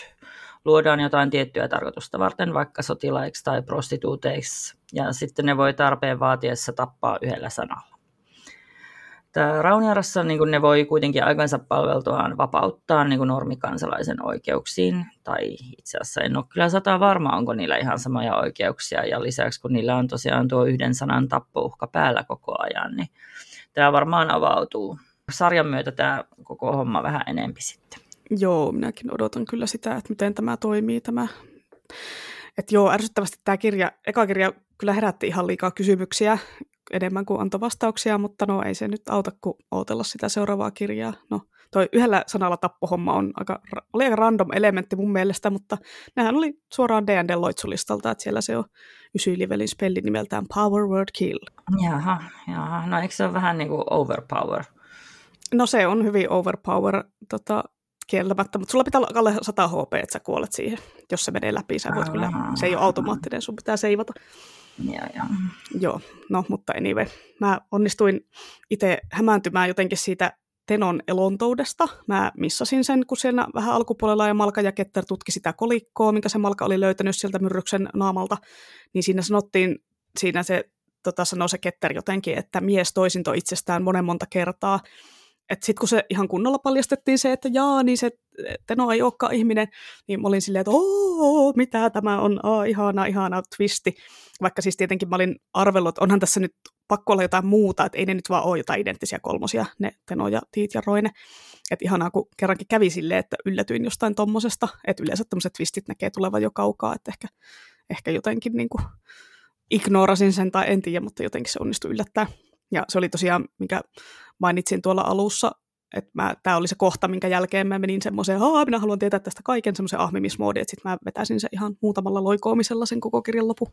S2: luodaan jotain tiettyä tarkoitusta varten, vaikka sotilaiksi tai prostituuteiksi, ja sitten ne voi tarpeen vaatiessa tappaa yhdellä sanalla. Tämä Rauniarassa niin ne voi kuitenkin aikansa palveltuaan vapauttaa niin normikansalaisen oikeuksiin, tai itse asiassa en ole kyllä sata varma, onko niillä ihan samoja oikeuksia, ja lisäksi kun niillä on tosiaan tuo yhden sanan tappouhka päällä koko ajan, niin tämä varmaan avautuu sarjan myötä tämä koko homma vähän enempi sitten.
S1: Joo, minäkin odotan kyllä sitä, että miten tämä toimii tämä. Että joo, ärsyttävästi tämä kirja, eka kirja kyllä herätti ihan liikaa kysymyksiä, enemmän kuin antoi vastauksia, mutta no ei se nyt auta kuin odotella sitä seuraavaa kirjaa. No, toi yhdellä sanalla tappohomma on aika, oli aika random elementti mun mielestä, mutta nehän oli suoraan D&D loitsulistalta, että siellä se on ysylivelin spelli nimeltään Power Word Kill.
S2: Jaha, jaha. no eikö se ole vähän niin kuin overpower?
S1: No se on hyvin overpower tota, kieltämättä, mutta sulla pitää olla alle 100 HP, että sä kuolet siihen. Jos se menee läpi, sä voit kyllä, se ei ole automaattinen, sun pitää seivata.
S2: Joo, joo.
S1: Joo, no mutta anyway. Mä onnistuin itse hämääntymään jotenkin siitä Tenon elontoudesta. Mä missasin sen, kun siellä vähän alkupuolella ja Malka ja Ketter tutki sitä kolikkoa, minkä se Malka oli löytänyt sieltä myrryksen naamalta. Niin siinä sanottiin, siinä se tota, sanoi se Ketter jotenkin, että mies toisinto itsestään monen monta kertaa että sitten kun se ihan kunnolla paljastettiin se, että jaa, niin se Teno ei olekaan ihminen, niin mä olin silleen, että ooo, mitä tämä on, oh, ihana, ihana twisti. Vaikka siis tietenkin mä olin arvellut, että onhan tässä nyt pakko olla jotain muuta, että ei ne nyt vaan ole jotain identtisiä kolmosia, ne Teno ja Tiit ja Roine. Että ihanaa, kun kerrankin kävi silleen, että yllätyin jostain tommosesta, että yleensä tämmöiset twistit näkee tulevan jo kaukaa, että ehkä, ehkä jotenkin niin kuin ignorasin sen tai en tiedä, mutta jotenkin se onnistui yllättää. Ja se oli tosiaan, mikä mainitsin tuolla alussa, että tämä oli se kohta, minkä jälkeen mä menin semmoiseen, että minä haluan tietää tästä kaiken semmoisen ahmimismoodi, että sitten mä vetäisin se ihan muutamalla loikoomisella sen koko kirjan lopu.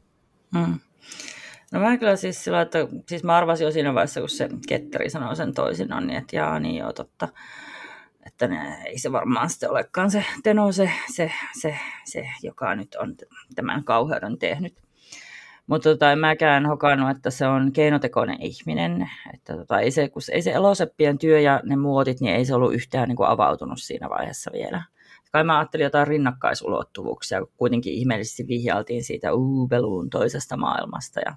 S2: Hmm. No mä kyllä siis sillä, että siis mä arvasin jo siinä vaiheessa, kun se Ketteri sanoi sen toisinaan, niin että jaa, niin joo, totta. Että ne, ei se varmaan sitten olekaan se Teno, se, se, se, se, joka nyt on tämän kauheuden tehnyt. Mutta tota, en mäkään hokannut, että se on keinotekoinen ihminen. Että tota, ei, se, kun ei se eloseppien työ ja ne muotit, niin ei se ollut yhtään niin kuin avautunut siinä vaiheessa vielä. Kai mä ajattelin jotain rinnakkaisulottuvuuksia, kun kuitenkin ihmeellisesti vihjaltiin siitä uubeluun toisesta maailmasta. Ja...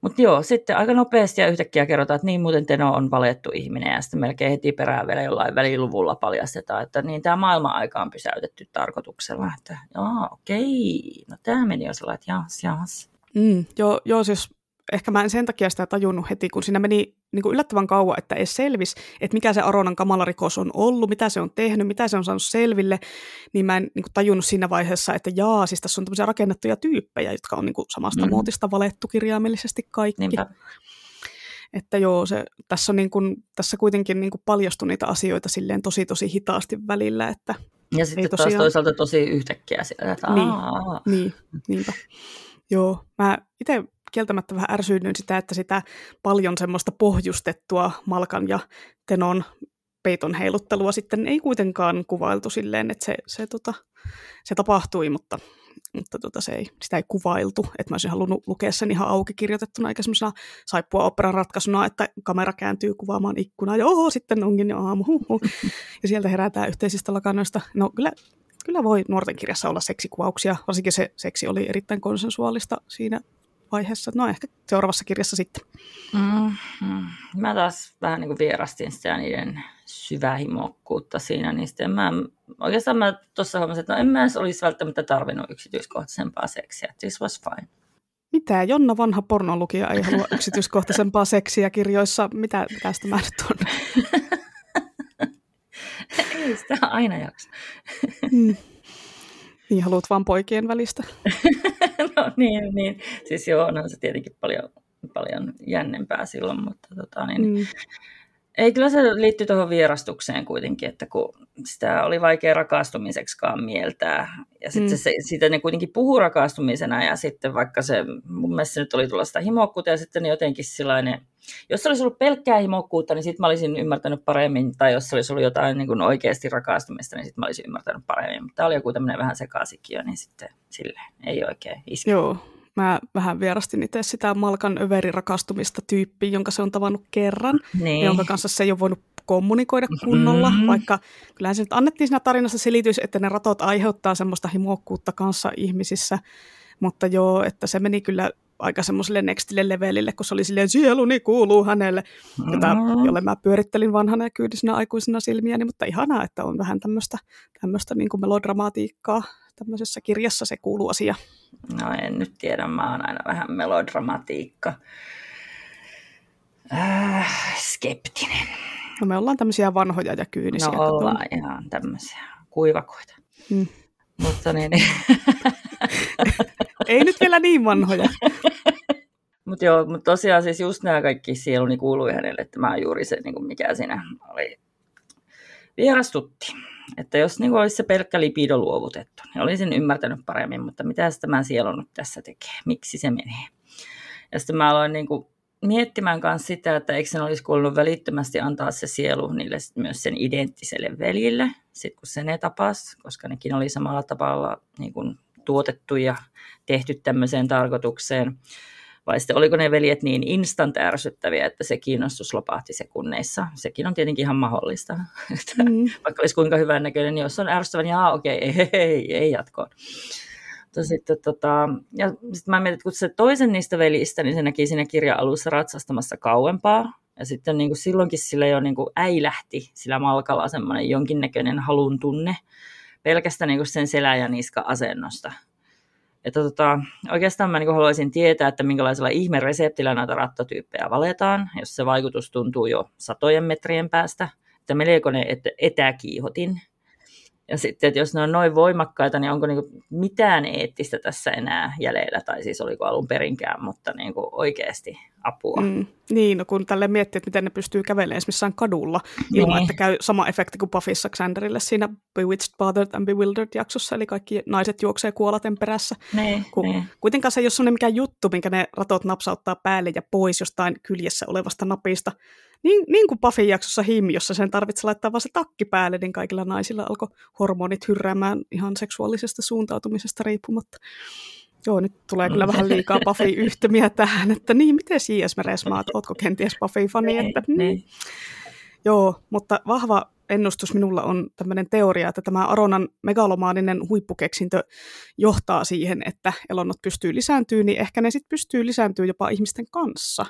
S2: Mutta joo, sitten aika nopeasti ja yhtäkkiä kerrotaan, että niin muuten Teno on valettu ihminen ja sitten melkein heti perään vielä jollain väliluvulla paljastetaan, että niin tämä maailman-aika on pysäytetty tarkoituksella. Että joo, okei, no tämä meni jo sellainen, että jas, jas.
S1: Mm, joo, joo, siis ehkä mä en sen takia sitä tajunnut heti, kun siinä meni niin kuin yllättävän kauan, että ei selvisi, että mikä se Aronan kamalarikos on ollut, mitä se on tehnyt, mitä se on saanut selville, niin mä en niin kuin tajunnut siinä vaiheessa, että jaa, siis tässä on tämmöisiä rakennettuja tyyppejä, jotka on niin kuin samasta mm. muotista valettu kirjaimellisesti kaikki. Niinpä. Että joo, se, tässä, on niin kuin, tässä kuitenkin niin kuin paljastui niitä asioita silleen tosi tosi hitaasti välillä, että
S2: ja sitten tosiaan... taas toisaalta tosi yhtäkkiä siellä, että
S1: niin, niin, niinpä. Joo, mä itse kieltämättä vähän ärsyynnyin sitä, että sitä paljon semmoista pohjustettua Malkan ja Tenon peiton heiluttelua sitten ei kuitenkaan kuvailtu silleen, että se, se tota, se tapahtui, mutta, mutta tota, se ei, sitä ei kuvailtu. Että mä olisin halunnut lukea sen ihan auki kirjoitettuna, eikä semmoisena saippua operan ratkaisuna, että kamera kääntyy kuvaamaan ikkunaa, ja oho, sitten onkin jo aamu, huhu. ja sieltä herätään yhteisistä lakanoista. No kyllä, kyllä voi nuorten kirjassa olla seksikuvauksia, varsinkin se seksi oli erittäin konsensuaalista siinä vaiheessa. No ehkä seuraavassa kirjassa sitten.
S2: Mm, mm. Mä taas vähän niin kuin vierastin sitä niiden syvähimokkuutta siinä. Niin sitten mä, oikeastaan mä tuossa huomasin, että no en mä edes olisi välttämättä tarvinnut yksityiskohtaisempaa seksiä. This was fine.
S1: Mitä? Jonna vanha pornolukija ei halua yksityiskohtaisempaa seksiä kirjoissa. Mitä tästä mä nyt on?
S2: ei sitä aina jaksa.
S1: Niin, haluat vaan poikien välistä.
S2: no niin, niin. Siis joo, onhan se tietenkin paljon, paljon jännempää silloin, mutta tota, niin, mm. Ei, kyllä se liittyy tuohon vierastukseen kuitenkin, että kun sitä oli vaikea rakastumiseksikaan mieltää. Ja sitten mm. se, siitä ne kuitenkin puhuu rakastumisena ja sitten vaikka se, mun mielestä se nyt oli tulla sitä himokkuutta ja sitten jotenkin sellainen, jos se olisi ollut pelkkää himokkuutta, niin sitten mä olisin ymmärtänyt paremmin, tai jos se olisi ollut jotain niin kuin oikeasti rakastumista, niin sitten mä olisin ymmärtänyt paremmin. Mutta tämä oli joku tämmöinen vähän sekaisikio, niin sitten sille ei oikein iske.
S1: Joo, Mä vähän vierastin itse sitä Malkan överirakastumista tyyppiä, jonka se on tavannut kerran, niin. jonka kanssa se ei ole voinut kommunikoida kunnolla, mm-hmm. vaikka kyllähän se nyt annettiin siinä tarinassa selitys, että ne ratot aiheuttaa semmoista himokkuutta kanssa ihmisissä, mutta joo, että se meni kyllä aika semmoiselle nextille levelille, kun se oli silleen, sieluni kuuluu hänelle, jota, mm-hmm. jolle mä pyörittelin vanhana ja kyydisenä aikuisena silmiäni, mutta ihanaa, että on vähän tämmöistä, tämmöistä niin kuin melodramatiikkaa tämmöisessä kirjassa se kuuluu asia.
S2: No en nyt tiedä, mä oon aina vähän melodramatiikka. Äh, skeptinen.
S1: No me ollaan tämmöisiä vanhoja ja kyynisiä.
S2: No ollaan on... ihan tämmöisiä kuivakoita. Hmm. Mutta niin, niin.
S1: Ei nyt vielä niin vanhoja.
S2: mutta joo, mutta tosiaan siis just nämä kaikki sieluni kuului hänelle, että mä juuri se, niin mikä siinä oli vierastutti. Että jos niin olisi se pelkkä lipido luovutettu, niin olisin ymmärtänyt paremmin, mutta mitä tämä sielu nyt tässä tekee, miksi se menee. Ja sitten mä aloin niin kuin miettimään myös sitä, että eikö sen olisi kuulunut välittömästi antaa se sielu niille myös sen identtiselle veljille, sit kun se ne tapas, koska nekin oli samalla tavalla niin kuin tuotettu ja tehty tämmöiseen tarkoitukseen. Vai sitten oliko ne veljet niin instant ärsyttäviä, että se kiinnostus lopahti sekunneissa. Sekin on tietenkin ihan mahdollista. Mm. Vaikka olisi kuinka hyvän näköinen, niin jos on ärsyttävä, niin okei, okay, ei, ei, ei jatkoon. Mutta sitten, tota, ja sitten mä mietin, että kun se toisen niistä velistä, niin se näki siinä kirjan alussa ratsastamassa kauempaa. Ja sitten niin kuin silloinkin sillä jo niin kuin äilähti sillä malkalla semmoinen jonkinnäköinen halun tunne pelkästään niin kuin sen selä- ja niska-asennosta. Että tota, oikeastaan mä niin haluaisin tietää, että minkälaisella ihmereseptillä näitä rattotyyppejä valetaan, jos se vaikutus tuntuu jo satojen metrien päästä, että meneekö ne etäkiihotin. Ja sitten, että jos ne on noin voimakkaita, niin onko niin mitään eettistä tässä enää jäljellä, tai siis oliko alun perinkään, mutta niin kuin oikeasti apua. Mm,
S1: niin, no kun tälle miettii, että miten ne pystyy kävelemään missään kadulla, ilman niin. että käy sama efekti kuin Buffyssa Xanderille siinä Bewitched, Bothered and Bewildered jaksossa, eli kaikki naiset juoksee kuolaten perässä.
S2: Niin, kun, niin.
S1: Kuitenkaan se ei ole sellainen mikään juttu, minkä ne ratot napsauttaa päälle ja pois jostain kyljessä olevasta napista. Niin, niin kuin Buffy jaksossa Him, jossa sen tarvitsi laittaa vaan se takki päälle, niin kaikilla naisilla alkoi hormonit hyrräämään ihan seksuaalisesta suuntautumisesta riippumatta. Joo, nyt tulee kyllä vähän liikaa Buffy-yhtymiä tähän, että niin, miten J.S. Meresmaat, ootko kenties Buffy-fani? Että, mm. Niin. Joo, mutta vahva ennustus minulla on tämmöinen teoria, että tämä Aronan megalomaaninen huippukeksintö johtaa siihen, että elonnot pystyy lisääntyä, niin ehkä ne sitten pystyy lisääntyä jopa ihmisten kanssa.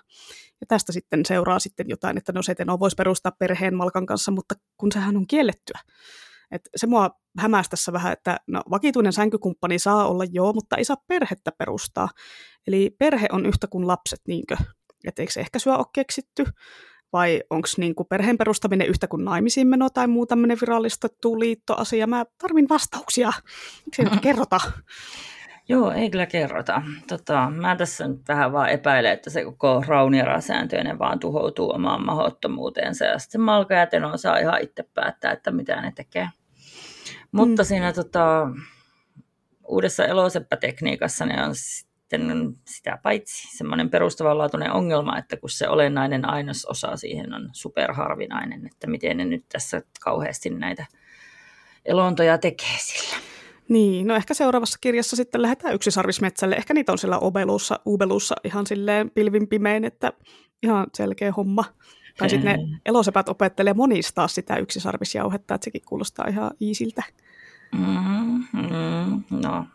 S1: Ja tästä sitten seuraa sitten jotain, että no se voisi perustaa perheen Malkan kanssa, mutta kun sehän on kiellettyä. Et se mua hämäsi tässä vähän, että no, vakituinen sänkykumppani saa olla joo, mutta ei saa perhettä perustaa. Eli perhe on yhtä kuin lapset, niinkö? Että eikö se ehkä syö ole keksitty? Vai onko niinku perheen perustaminen yhtä kuin naimisiin meno tai muu tämmöinen virallistettu liittoasia? Mä tarvin vastauksia. Miksi ei kerrota?
S2: Joo, ei kyllä kerrota. Tota, mä tässä nyt vähän vaan epäilen, että se koko raunierasääntöinen vaan tuhoutuu omaan mahdottomuuteensa ja sitten Malka ja Teno saa ihan itse päättää, että mitä ne tekee. Mutta mm. siinä tota, uudessa eloseppätekniikassa ne on sitten sitä paitsi semmoinen perustavanlaatuinen ongelma, että kun se olennainen ainesosa siihen on superharvinainen, että miten ne nyt tässä kauheasti näitä elontoja tekee sillä.
S1: Niin, no ehkä seuraavassa kirjassa sitten lähdetään yksisarvismetsälle. Ehkä niitä on siellä obeluussa, ubelussa ihan silleen pilvin pimein, että ihan selkeä homma. Tai sitten ne elosepät opettelee monistaa sitä yksisarvisjauhetta, että sekin kuulostaa ihan iisiltä.
S2: Mm, mm, no,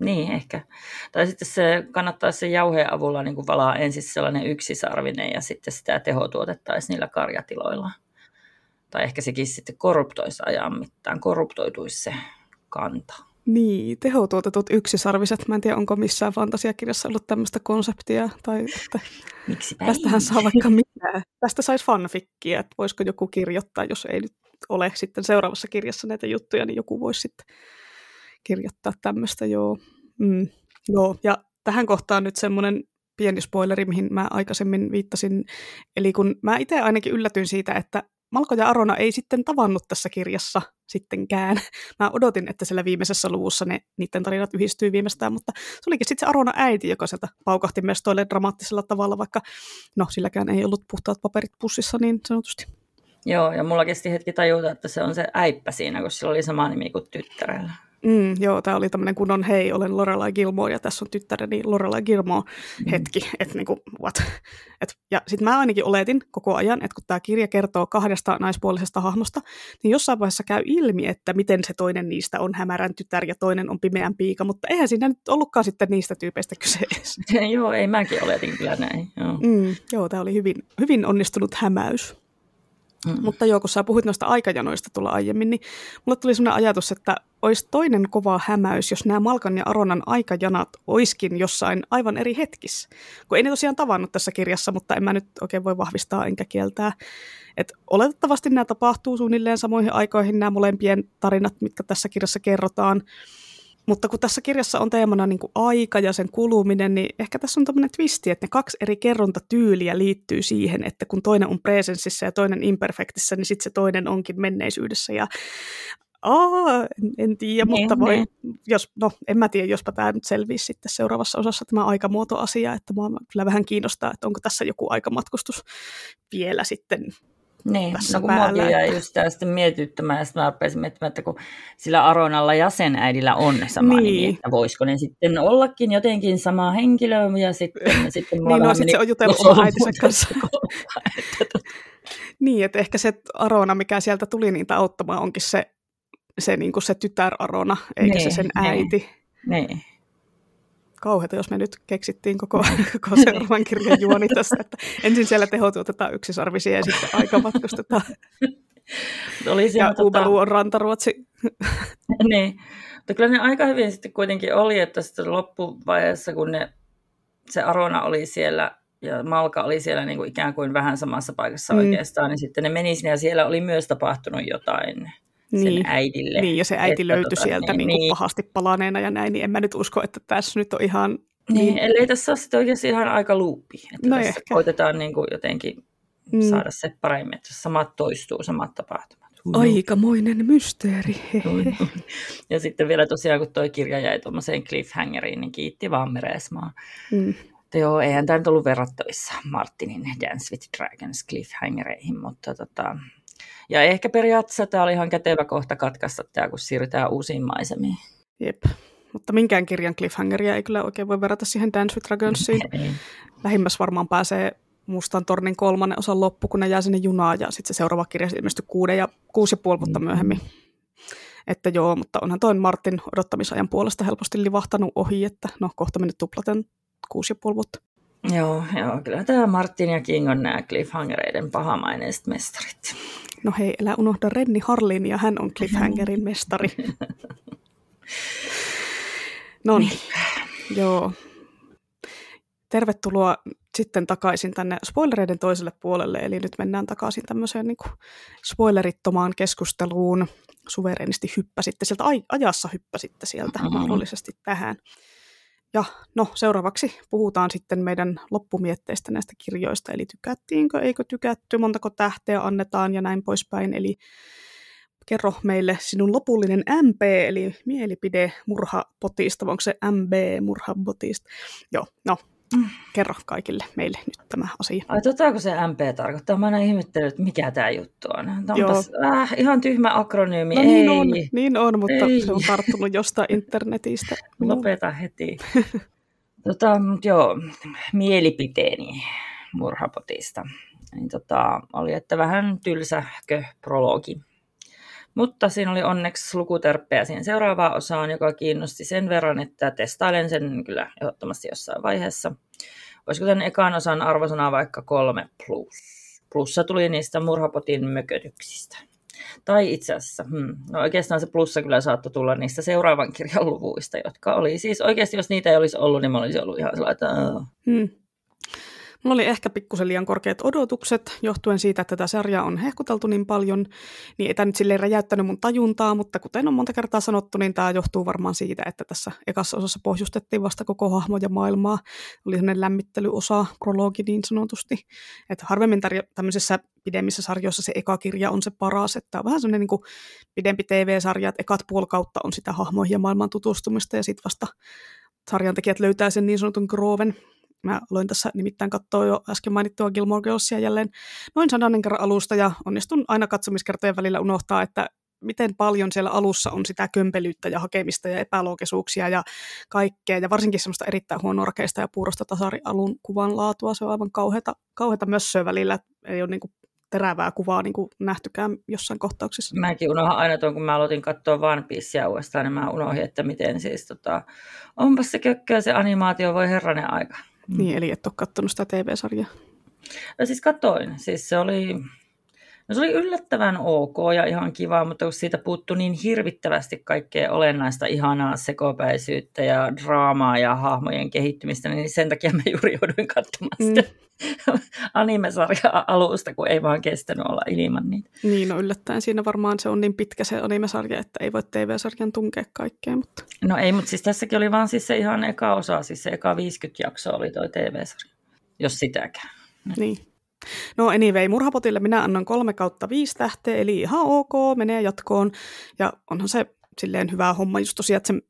S2: niin ehkä. Tai sitten se kannattaa se jauheen avulla niin kuin valaa ensin sellainen yksisarvinen ja sitten sitä tehotuotettaisiin niillä karjatiloilla. Tai ehkä sekin sitten korruptoisi ajan mittaan, korruptoituisi se kanta.
S1: Niin, tehotuotetut yksisarviset. Mä en tiedä, onko missään fantasiakirjassa ollut tämmöistä konseptia. Tai että
S2: Miksipä
S1: tästähän saa vaikka mitään. Tästä saisi fanfikkiä, että voisiko joku kirjoittaa, jos ei nyt ole sitten seuraavassa kirjassa näitä juttuja, niin joku voisi sitten kirjoittaa tämmöistä, joo. Mm, joo. Ja tähän kohtaan nyt semmoinen pieni spoileri, mihin mä aikaisemmin viittasin. Eli kun mä itse ainakin yllätyin siitä, että Malko ja Arona ei sitten tavannut tässä kirjassa sittenkään. Mä odotin, että siellä viimeisessä luvussa ne, niiden tarinat yhdistyy viimeistään, mutta se olikin sitten se Arona äiti, joka sieltä paukahti mestoille dramaattisella tavalla, vaikka no silläkään ei ollut puhtaat paperit pussissa niin sanotusti.
S2: Joo, ja mulla kesti hetki tajuta, että se on se äippä siinä, kun sillä oli sama nimi kuin tyttärellä.
S1: Mm, joo, tämä oli tämmöinen kunnon hei, olen Lorelai Gilmore ja tässä on tyttäreni Lorelai Gilmore hetki, mm. että niinku, what? Et, ja sitten mä ainakin oletin koko ajan, että kun tämä kirja kertoo kahdesta naispuolisesta hahmosta, niin jossain vaiheessa käy ilmi, että miten se toinen niistä on hämärän tytär ja toinen on pimeän piika, mutta eihän siinä nyt ollutkaan sitten niistä tyypeistä kyse
S2: joo, ei mäkin oletin kyllä näin. Joo,
S1: mm, joo tämä oli hyvin, hyvin onnistunut hämäys. Mm. Mutta joo, kun sä puhuit noista aikajanoista tulla aiemmin, niin mulle tuli sellainen ajatus, että olisi toinen kova hämäys, jos nämä Malkan ja Aronan aikajanat oiskin jossain aivan eri hetkissä. Kun ei ne tosiaan tavannut tässä kirjassa, mutta en mä nyt oikein voi vahvistaa enkä kieltää. Et oletettavasti nämä tapahtuu suunnilleen samoihin aikoihin nämä molempien tarinat, mitkä tässä kirjassa kerrotaan. Mutta kun tässä kirjassa on teemana niin kuin aika ja sen kuluminen, niin ehkä tässä on tämmöinen twisti, että ne kaksi eri kerrontatyyliä liittyy siihen, että kun toinen on presenssissä ja toinen imperfektissä, niin sitten se toinen onkin menneisyydessä. Ja Aa, en, en tiedä, niin, mutta voi, jos, no en mä tiedä, jospa tämä nyt selviisi sitten seuraavassa osassa tämä aikamuotoasia, että mua kyllä vähän kiinnostaa, että onko tässä joku aikamatkustus vielä sitten
S2: niin, no kun
S1: päällä.
S2: mua jäi just sitä sitten mietityttämään, ja sitten mä rupesin miettimään, että kun sillä Aronalla ja sen äidillä on sama niin. nimi, että voisiko ne sitten ollakin jotenkin sama henkilö, ja sitten, sitten
S1: niin, no, sitten se on jutellut oma äitinsä kanssa. niin, että ehkä se Arona, mikä sieltä tuli niitä auttamaan, onkin se, se, niin kuin se tytär Arona, eikä niin, se sen äiti.
S2: Niin. niin
S1: kauheata, jos me nyt keksittiin koko, koko seuraavan kirjan juoni tästä, että ensin siellä tehotuotetaan yksisarvisia ja sitten aika matkustetaan.
S2: Oli
S1: ja tota... on rantaruotsi.
S2: niin, mutta kyllä ne aika hyvin sitten kuitenkin oli, että sitten loppuvaiheessa, kun ne, se Arona oli siellä ja Malka oli siellä niin kuin ikään kuin vähän samassa paikassa mm. oikeastaan, niin sitten ne meni sinne ja siellä oli myös tapahtunut jotain niin. sen äidille.
S1: Niin, ja se äiti että, löytyi tota, sieltä niin, niin niin. pahasti palaneena ja näin, niin en mä nyt usko, että tässä nyt on ihan...
S2: Niin, niin ellei tässä ole sitten oikeasti ihan aika luupi, että no tässä ehkä. koitetaan niin kuin jotenkin mm. saada se paremmin, että samat toistuu, samat tapahtumat.
S1: Aikamoinen mysteeri.
S2: ja sitten vielä tosiaan, kun toi kirja jäi tuommoiseen cliffhangeriin, niin kiitti vaan Meresmaa. Mm. Joo, eihän tämä nyt ollut verrattavissa Martinin Dance with Dragons cliffhangereihin, mutta tota, ja ehkä periaatteessa tämä oli ihan kätevä kohta katkaista tämä, kun siirrytään uusiin maisemiin.
S1: Jep. Mutta minkään kirjan cliffhangeria ei kyllä oikein voi verrata siihen Dance with Dragonsiin. Lähimmäs varmaan pääsee Mustan tornin kolmannen osan loppu, kun ne jää sinne junaan, ja sitten se seuraava kirja ilmestyy kuuden ja kuusi ja puoli vuotta mm. myöhemmin. Että joo, mutta onhan toin Martin odottamisajan puolesta helposti livahtanut ohi, että no kohta mennyt tuplaten kuusi ja puoli vuotta.
S2: Joo, joo, kyllä tämä Martin ja King on nämä cliffhangereiden pahamaineiset mestarit.
S1: No hei, älä unohda Renni Harlin ja hän on cliffhangerin mestari. No niin, joo. Tervetuloa sitten takaisin tänne spoilereiden toiselle puolelle, eli nyt mennään takaisin tämmöiseen niin kuin spoilerittomaan keskusteluun. Suvereenisti hyppäsitte sieltä, ajassa hyppäsitte sieltä mm-hmm. mahdollisesti tähän. Ja no, seuraavaksi puhutaan sitten meidän loppumietteistä näistä kirjoista, eli tykättiinkö, eikö tykätty, montako tähteä annetaan ja näin poispäin. Eli kerro meille sinun lopullinen MP, eli mielipide murhapotista, onko se MB murhapotista? Joo, no, Kerro kaikille meille nyt tämä asia.
S2: Ai totaako se MP tarkoittaa? Mä aina ihmettelen, että mikä tämä juttu on. Onpas, äh, ihan tyhmä akronyymi.
S1: No niin on, niin on, mutta Ei. se on tarttunut jostain internetistä.
S2: Lopeta heti. tota, joo, mielipiteeni murhapotista. Niin tota, oli, että vähän tylsähkö prologi. Mutta siinä oli onneksi lukuterppejä siihen seuraavaan osaan, joka kiinnosti sen verran, että testailen sen kyllä ehdottomasti jossain vaiheessa. Olisiko tämän ekan osan arvosana vaikka kolme plus? Plussa tuli niistä murhapotin mökötyksistä. Tai itse asiassa, hmm, no oikeastaan se plussa kyllä saattoi tulla niistä seuraavan kirjan luvuista, jotka oli siis oikeasti, jos niitä ei olisi ollut, niin mä olisin ollut ihan sellainen, että... Hmm.
S1: Mulla oli ehkä pikkusen liian korkeat odotukset, johtuen siitä, että tätä sarjaa on hehkuteltu niin paljon, niin ei tämä nyt silleen räjäyttänyt mun tajuntaa, mutta kuten on monta kertaa sanottu, niin tämä johtuu varmaan siitä, että tässä ekassa osassa pohjustettiin vasta koko hahmo ja maailmaa. Oli sellainen lämmittelyosa, prologi niin sanotusti. Että harvemmin tarjo- tämmöisessä pidemmissä sarjoissa se eka kirja on se paras, että on vähän sellainen niin kuin pidempi TV-sarja, että ekat puoli kautta on sitä hahmoihin ja maailman tutustumista ja sitten vasta sarjan tekijät löytää sen niin sanotun grooven, Mä aloin tässä nimittäin katsoa jo äsken mainittua Gilmore Girlsia jälleen noin sadannen kerran alusta ja onnistun aina katsomiskertojen välillä unohtaa, että miten paljon siellä alussa on sitä kömpelyyttä ja hakemista ja epäloogisuuksia ja kaikkea, ja varsinkin semmoista erittäin huonorakeista ja puurosta tasarialun kuvan laatua, se on aivan kauheata, kauheata mössöä välillä, ei ole niin kuin terävää kuvaa niin kuin nähtykään jossain kohtauksessa.
S2: Mäkin unohan aina tuon, kun mä aloitin katsoa One Piecea uudestaan, niin mä unohdin, että miten siis tota, onpas se kökköä se animaatio, voi herranen aika.
S1: Niin, eli et ole katsonut sitä TV-sarjaa.
S2: No siis katsoin. Siis se oli, no se oli yllättävän ok ja ihan kiva, mutta kun siitä puuttuu niin hirvittävästi kaikkea olennaista, ihanaa sekopäisyyttä ja draamaa ja hahmojen kehittymistä, niin sen takia mä juuri jouduin katsomaan mm. sitä animesarjaa alusta, kun ei vaan kestänyt olla ilman niitä.
S1: Niin, no yllättäen siinä varmaan se on niin pitkä se animesarja, että ei voi TV-sarjan tunkea kaikkea. Mutta...
S2: No ei, mutta siis tässäkin oli vaan siis se ihan eka osa, siis se eka 50 jaksoa oli toi TV-sarja, jos sitäkään.
S1: Niin. No anyway, Murhapotille minä annan kolme kautta viisi tähteä, eli ihan ok, menee jatkoon. Ja onhan se silleen hyvä homma just tosiaan, että se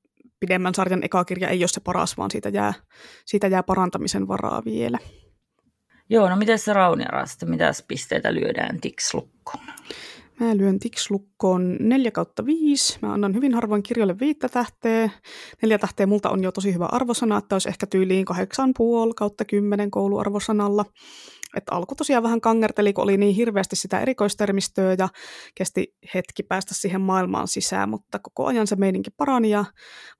S1: pidemmän sarjan eka kirja ei ole se paras, vaan siitä jää, siitä jää parantamisen varaa vielä.
S2: Joo, no miten se Rauniara sitten, mitä pisteitä lyödään Tix-lukkoon?
S1: Mä lyön Tix-lukkoon 4 kautta 5. Mä annan hyvin harvoin kirjoille viittä tähteä. Neljä tähteä multa on jo tosi hyvä arvosana, että olisi ehkä tyyliin 8,5 kautta 10 kouluarvosanalla. Että alku tosiaan vähän kangerteli, kun oli niin hirveästi sitä erikoistermistöä ja kesti hetki päästä siihen maailmaan sisään, mutta koko ajan se meininki parani ja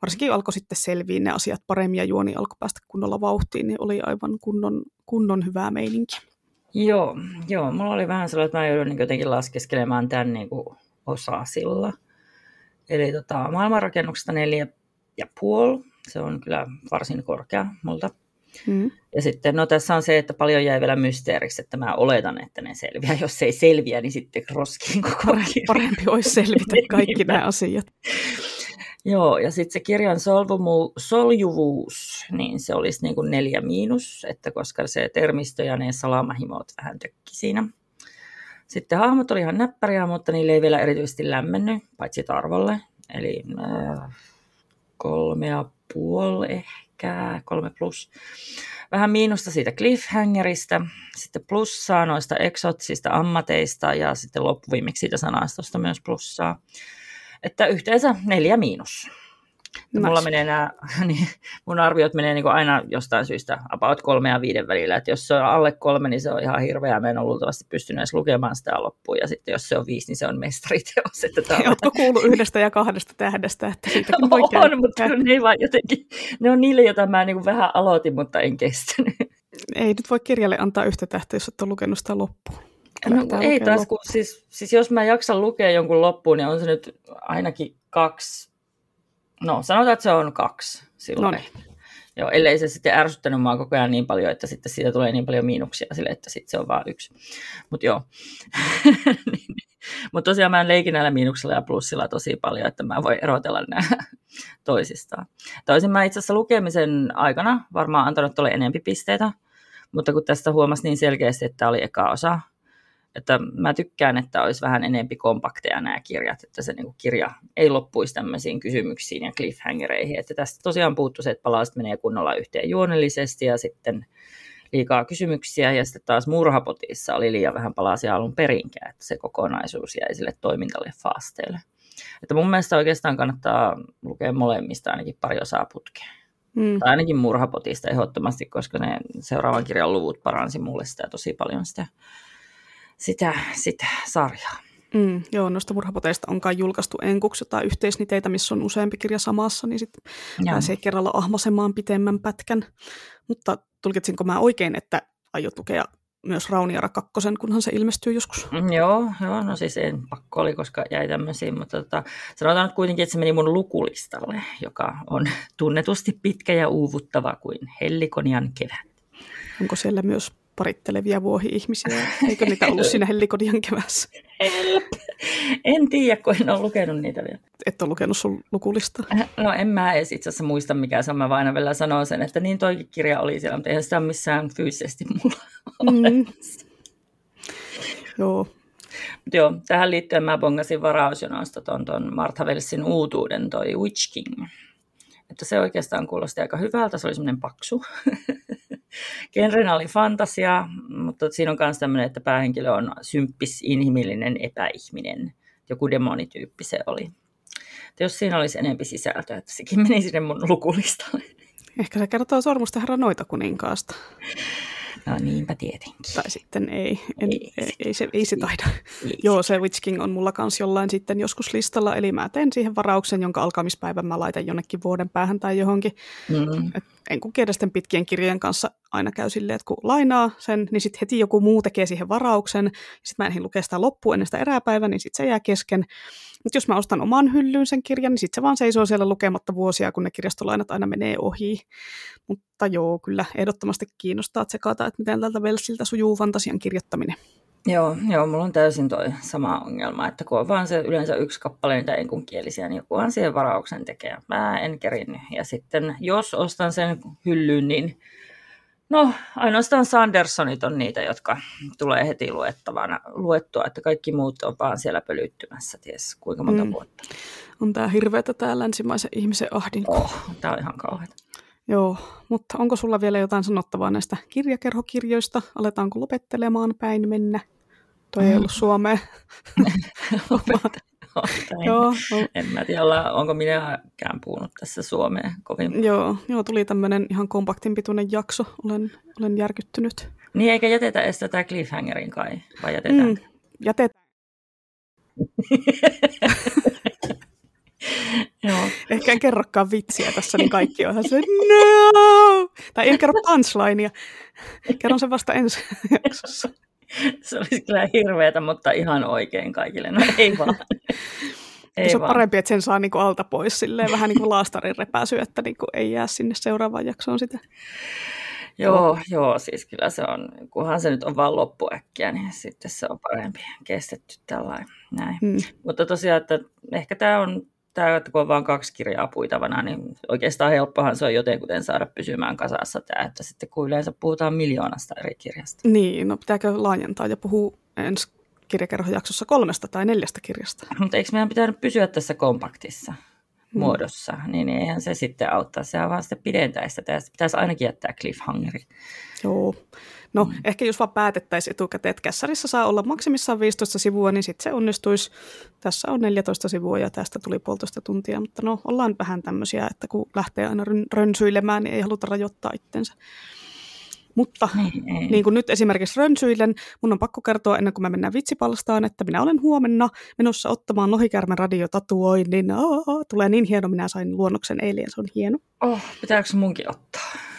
S1: varsinkin alkoi sitten selviä ne asiat paremmin ja juoni alkoi päästä kunnolla vauhtiin, niin oli aivan kunnon, kunnon hyvää meininki.
S2: Joo, joo, mulla oli vähän sellainen, että mä joudun niin jotenkin laskeskelemaan tämän niin kuin osasilla. Eli tota, maailmanrakennuksesta neljä ja puoli, se on kyllä varsin korkea multa. Mm. Ja sitten, no tässä on se, että paljon jäi vielä mysteeriksi, että mä oletan, että ne selviää. Jos ei selviä, niin sitten roskiin koko kirja.
S1: Parempi olisi selvitä kaikki nämä asiat.
S2: Joo, ja sitten se kirjan solvumu, soljuvuus, niin se olisi niin kuin neljä miinus, että koska se termistö ja ne salamahimot vähän tökki siinä. Sitten hahmot oli ihan näppäriä, mutta niille ei vielä erityisesti lämmennyt, paitsi Tarvolle. Eli äh, kolme ja puoli ehkä, kolme plus. Vähän miinusta siitä cliffhangerista, sitten plussaa noista eksotsista ammateista ja sitten loppuviimeksi siitä sanastosta myös plussaa. Että yhteensä neljä miinus. Nice. Mulla menee nämä, niin mun arviot menee niin aina jostain syystä about kolme ja viiden välillä. Että jos se on alle kolme, niin se on ihan hirveä. Mä en ole luultavasti pystynyt edes lukemaan sitä loppuun. Ja sitten jos se on viisi, niin se on mestariteos. Että
S1: tämä Oletko kuullut yhdestä ja kahdesta tähdestä? Että siitäkin voi
S2: on, mutta ne, vaan jotenkin, ne on niille, joita mä niin vähän aloitin, mutta en kestänyt.
S1: Ei nyt voi kirjalle antaa yhtä tähteä, jos et ole lukenut sitä loppuun.
S2: No, ei taas, kun, siis, siis jos mä jaksan lukea jonkun loppuun, niin on se nyt ainakin kaksi, no sanotaan, että se on kaksi silloin. Noniin. Joo, ellei se sitten ärsyttänyt mua koko ajan niin paljon, että sitten siitä tulee niin paljon miinuksia sille, että sitten se on vain yksi. Mutta joo. Niin. Mutta tosiaan mä leikin näillä miinuksilla ja plussilla tosi paljon, että mä voin erotella nämä toisistaan. Toisin mä itse asiassa lukemisen aikana varmaan antanut tuolle enempi pisteitä, mutta kun tästä huomasi niin selkeästi, että oli eka osa, Että mä tykkään, että olisi vähän enempi kompakteja nämä kirjat, että se niin kirja ei loppuisi tämmöisiin kysymyksiin ja cliffhangereihin. Että tästä tosiaan puuttuu se, että palaset menee kunnolla yhteen juonellisesti ja sitten liikaa kysymyksiä ja sitten taas murhapotissa oli liian vähän palasia alun perinkään, että se kokonaisuus jäi sille toimintalle faasteelle. Että mun mielestä oikeastaan kannattaa lukea molemmista ainakin pari osaa putkeen. Mm. Tai ainakin murhapotista ehdottomasti, koska ne seuraavan kirjan luvut paransi mulle sitä tosi paljon sitä, sitä, sitä sarjaa.
S1: Mm, joo, noista murhapoteista onkaan julkaistu enkuksi jotain yhteisniteitä, missä on useampi kirja samassa, niin sitten pääsee kerralla ahmasemaan pitemmän pätkän. Mutta tulkitsinko mä oikein, että aiot tukea myös Rauniara kakkosen, kunhan se ilmestyy joskus.
S2: Mm, joo, joo, no siis en pakko oli, koska jäi tämmöisiin, mutta tota, sanotaan nyt kuitenkin, että se meni mun lukulistalle, joka on tunnetusti pitkä ja uuvuttava kuin Hellikonian kevät.
S1: Onko siellä myös parittelevia vuohi-ihmisiä? Eikö niitä ollut siinä Hellikonian kevässä?
S2: En tiedä, kun en ole lukenut niitä vielä.
S1: Et ole lukenut sun lukulista?
S2: No en mä edes itse asiassa muista, mikä se on. Mä vain aina vielä sanon sen, että niin toikin kirja oli siellä, mutta eihän sitä missään fyysisesti mulla mm.
S1: Joo.
S2: Mut joo, tähän liittyen mä bongasin varausjonosta tuon, tuon Martha Velsin uutuuden, toi Witch King. Että se oikeastaan kuulosti aika hyvältä, se oli semmoinen paksu. Genrenä oli fantasia, mutta siinä on myös tämmöinen, että päähenkilö on symppis, inhimillinen, epäihminen. Joku demonityyppi se oli. Että jos siinä olisi enempi sisältöä, että sekin meni sinne mun lukulistalle.
S1: Ehkä se kertoo sormusta herra noita kuninkaasta.
S2: No niinpä tietenkin.
S1: Tai sitten ei, en, ei, ei, ei, se, ei se taida. Ei. Joo, se Witch King on mulla kans jollain sitten joskus listalla, eli mä teen siihen varauksen, jonka alkamispäivän mä laitan jonnekin vuoden päähän tai johonkin. Mm. Et en kun kielesten pitkien kirjojen kanssa aina käy silleen, että kun lainaa sen, niin sitten heti joku muu tekee siihen varauksen, sitten mä en lukea sitä loppuun ennen sitä eräpäivää, niin sitten se jää kesken. Mutta jos mä ostan oman hyllyyn sen kirjan, niin sitten se vaan seisoo siellä lukematta vuosia, kun ne kirjastolainat aina menee ohi. Mutta joo, kyllä ehdottomasti kiinnostaa tsekata, että miten tältä Velsiltä sujuu fantasian kirjoittaminen.
S2: Joo, joo, mulla on täysin toi sama ongelma, että kun on vaan se yleensä yksi kappale niitä enkunkielisiä, niin jokuhan siihen varauksen tekee. Mä en kerin. Ja sitten jos ostan sen hyllyyn, niin no ainoastaan Sandersonit on niitä, jotka tulee heti luettavana, luettua, että kaikki muut on vaan siellä pölyttymässä, ties kuinka monta mm. vuotta.
S1: On tää hirveätä tää länsimaisen ihmisen ahdinko.
S2: Oh, tää on ihan kauheata.
S1: Joo, mutta onko sulla vielä jotain sanottavaa näistä kirjakerhokirjoista? Aletaanko lopettelemaan päin mennä? Toi ei ollut Suomea.
S2: joo, en mä tiedä, onko minäkään puhunut tässä Suomeen kovin.
S1: Joo, joo tuli tämmöinen ihan kompaktin pituinen jakso. Olen, olen järkyttynyt.
S2: Niin, eikä jätetä edes tätä cliffhangerin kai, vai jätetään? Mm,
S1: jätetään. Joo. Ehkä en kerrokaan vitsiä tässä, niin kaikki on se, no! Tai en kerro punchlinea. Kerron sen vasta ensi jaksossa.
S2: Se olisi kyllä hirveätä, mutta ihan oikein kaikille. No ei vaan.
S1: Ei se on vaan. parempi, että sen saa niinku alta pois silleen, vähän niin kuin laastarin repäsy, että niinku ei jää sinne seuraavaan jaksoon sitä.
S2: Joo, joo, siis kyllä se on, kunhan se nyt on vaan loppuäkkiä, niin sitten se on parempi kestetty tällainen. Näin. Hmm. Mutta tosiaan, että ehkä tämä on tämä, että kun on vain kaksi kirjaa puitavana, niin oikeastaan helppohan se on jotenkuten saada pysymään kasassa tämä, että sitten kun yleensä puhutaan miljoonasta eri kirjasta.
S1: Niin, no pitääkö laajentaa ja puhua ensi kirjakerhojaksossa kolmesta tai neljästä kirjasta?
S2: Mutta eikö meidän pitänyt pysyä tässä kompaktissa? Hmm. muodossa, niin eihän se sitten auttaa. Sehän vaan sitten pidentää sitä. Tästä pitäisi ainakin jättää cliffhangeri.
S1: Joo. No mm. ehkä jos vaan päätettäisiin etukäteen, että kässarissa saa olla maksimissaan 15 sivua, niin sitten se onnistuisi. Tässä on 14 sivua ja tästä tuli puolitoista tuntia, mutta no ollaan vähän tämmöisiä, että kun lähtee aina rönsyilemään, niin ei haluta rajoittaa itsensä. Mutta niin, niin kuin nyt esimerkiksi rönsyillen, mun on pakko kertoa ennen kuin me mennään vitsipalstaan, että minä olen huomenna menossa ottamaan Lohikärmen radiotatuoinnin. Oh, tulee niin hieno, minä sain luonnoksen eilen, se on hieno.
S2: Oh, pitääkö munkin ottaa?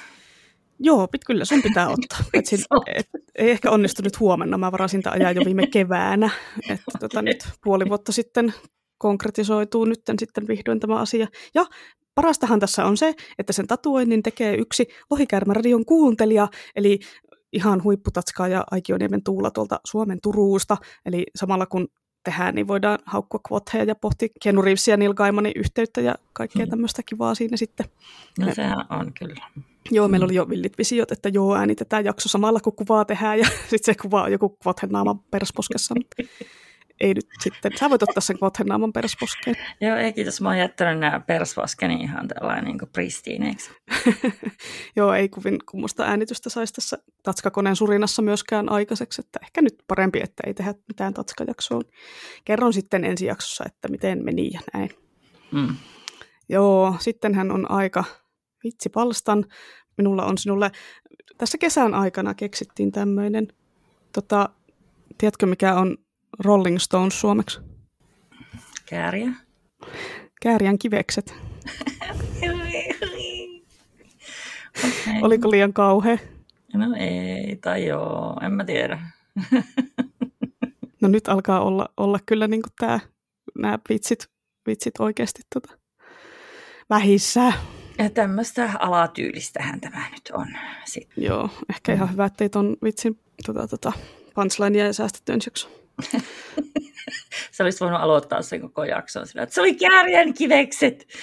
S1: Joo, pit, kyllä sun pitää ottaa. Et sit, et, ei ehkä onnistu nyt huomenna, mä varasin tämän ajan jo viime keväänä. Että tota, nyt puoli vuotta sitten konkretisoituu nyt sitten vihdoin tämä asia. Ja parastahan tässä on se, että sen tatuoinnin tekee yksi Lohikärmäradion kuuntelija, eli ihan huipputatskaa ja Aikioniemen Tuula tuolta Suomen Turuusta, eli samalla kun tehdään, niin voidaan haukkua kvotteja ja pohtia Keanu Reevesia Neil Gaimanin yhteyttä ja kaikkea mm. tämmöistä kivaa siinä sitten.
S2: No sehän on kyllä.
S1: Joo, meillä oli jo villit visiot, että joo, äänitetään jakso samalla, kun kuvaa tehdään, ja sitten se kuva on joku kvothenaaman persposkessa. ei nyt sitten, sä voit ottaa sen kvothenaaman persposkeen.
S2: Joo, ei kiitos, mä oon jättänyt nämä persposkeni ihan tällainen niin pristiineiksi.
S1: joo, ei kuvin kummosta äänitystä saisi tässä Tatskakoneen surinassa myöskään aikaiseksi, että ehkä nyt parempi, että ei tehdä mitään Tatskajaksoa. Kerron sitten ensi jaksossa, että miten meni ja näin. Mm. Joo, sittenhän on aika vitsi palstan. Minulla on sinulle, tässä kesän aikana keksittiin tämmöinen, tota, tiedätkö mikä on Rolling Stones suomeksi?
S2: Kääriä.
S1: Kääriän kivekset. okay. Oliko liian kauhea?
S2: No ei, tai joo, en mä tiedä.
S1: no nyt alkaa olla, olla kyllä niin tämä, nämä vitsit, vitsit oikeasti tota, vähissä.
S2: Ja tämmöistä alatyylistähän tämä nyt on.
S1: Sitten. Joo, ehkä ihan hyvä, ettei ton vitsin tota, tota, punchlinea säästetty ensi.
S2: Sä olisit voinut aloittaa sen koko jakson sillä, että se oli kärjen kivekset.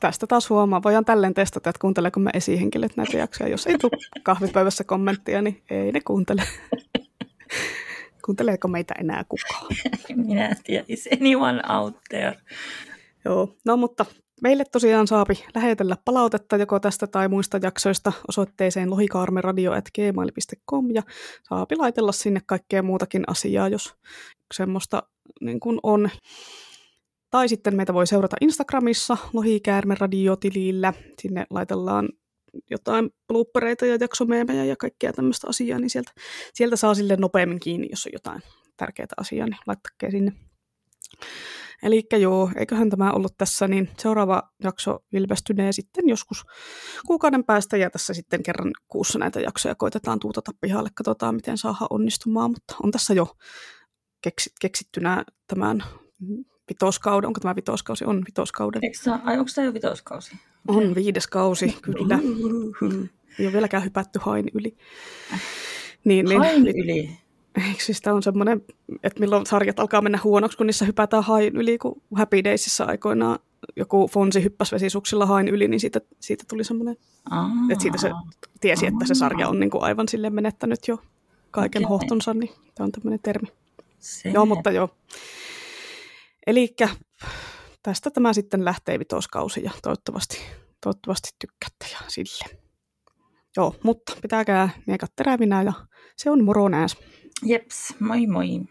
S1: Tästä taas huomaa. Voidaan tälleen testata, että kuunteleeko me esihenkilöt näitä jaksoja. Jos ei tule kahvipäivässä kommenttia, niin ei ne kuuntele. Kuunteleeko meitä enää kukaan?
S2: Minä en tiedä. Is anyone out there?
S1: Joo, no mutta meille tosiaan saapi lähetellä palautetta joko tästä tai muista jaksoista osoitteeseen lohikaarmeradio.gmail.com ja saapi laitella sinne kaikkea muutakin asiaa, jos semmoista niin kuin on. Tai sitten meitä voi seurata Instagramissa lohikäärmeradio-tilillä. Sinne laitellaan jotain bloopereita ja jaksomeemejä ja kaikkea tämmöistä asiaa, niin sieltä, sieltä saa sille nopeammin kiinni, jos on jotain tärkeää asiaa, niin laittakaa sinne. Eli joo, eiköhän tämä ollut tässä, niin seuraava jakso ilmestynee sitten joskus kuukauden päästä, ja tässä sitten kerran kuussa näitä jaksoja koitetaan tuutata pihalle, katsotaan miten saadaan onnistumaan, mutta on tässä jo keksit, keksittynä tämän vitoskauden, onko tämä vitoskausi? On vitoskauden.
S2: Eikö, ai, onko tämä jo vitoskausi?
S1: On viides kausi, kyllä. Ei ole vieläkään hypätty hain yli.
S2: Niin, niin, hain yli?
S1: Eikö siis on semmoinen, että milloin sarjat alkaa mennä huonoksi, kun niissä hypätään hain yli, kun Happy Daysissa aikoinaan joku Fonsi hyppäsi vesisuksilla hain yli, niin siitä, siitä tuli semmoinen, Aa. että siitä se tiesi, että se sarja on niin kuin aivan sille menettänyt jo kaiken okay. hohtonsa, niin tämä on tämmöinen termi. Se. Joo, mutta joo. Eli tästä tämä sitten lähtee vitoskausi ja toivottavasti, toivottavasti tykkäätte ja sille. Joo, mutta pitäkää miekat terävinä ja se on moro nääs.
S2: Jeps, moi moi.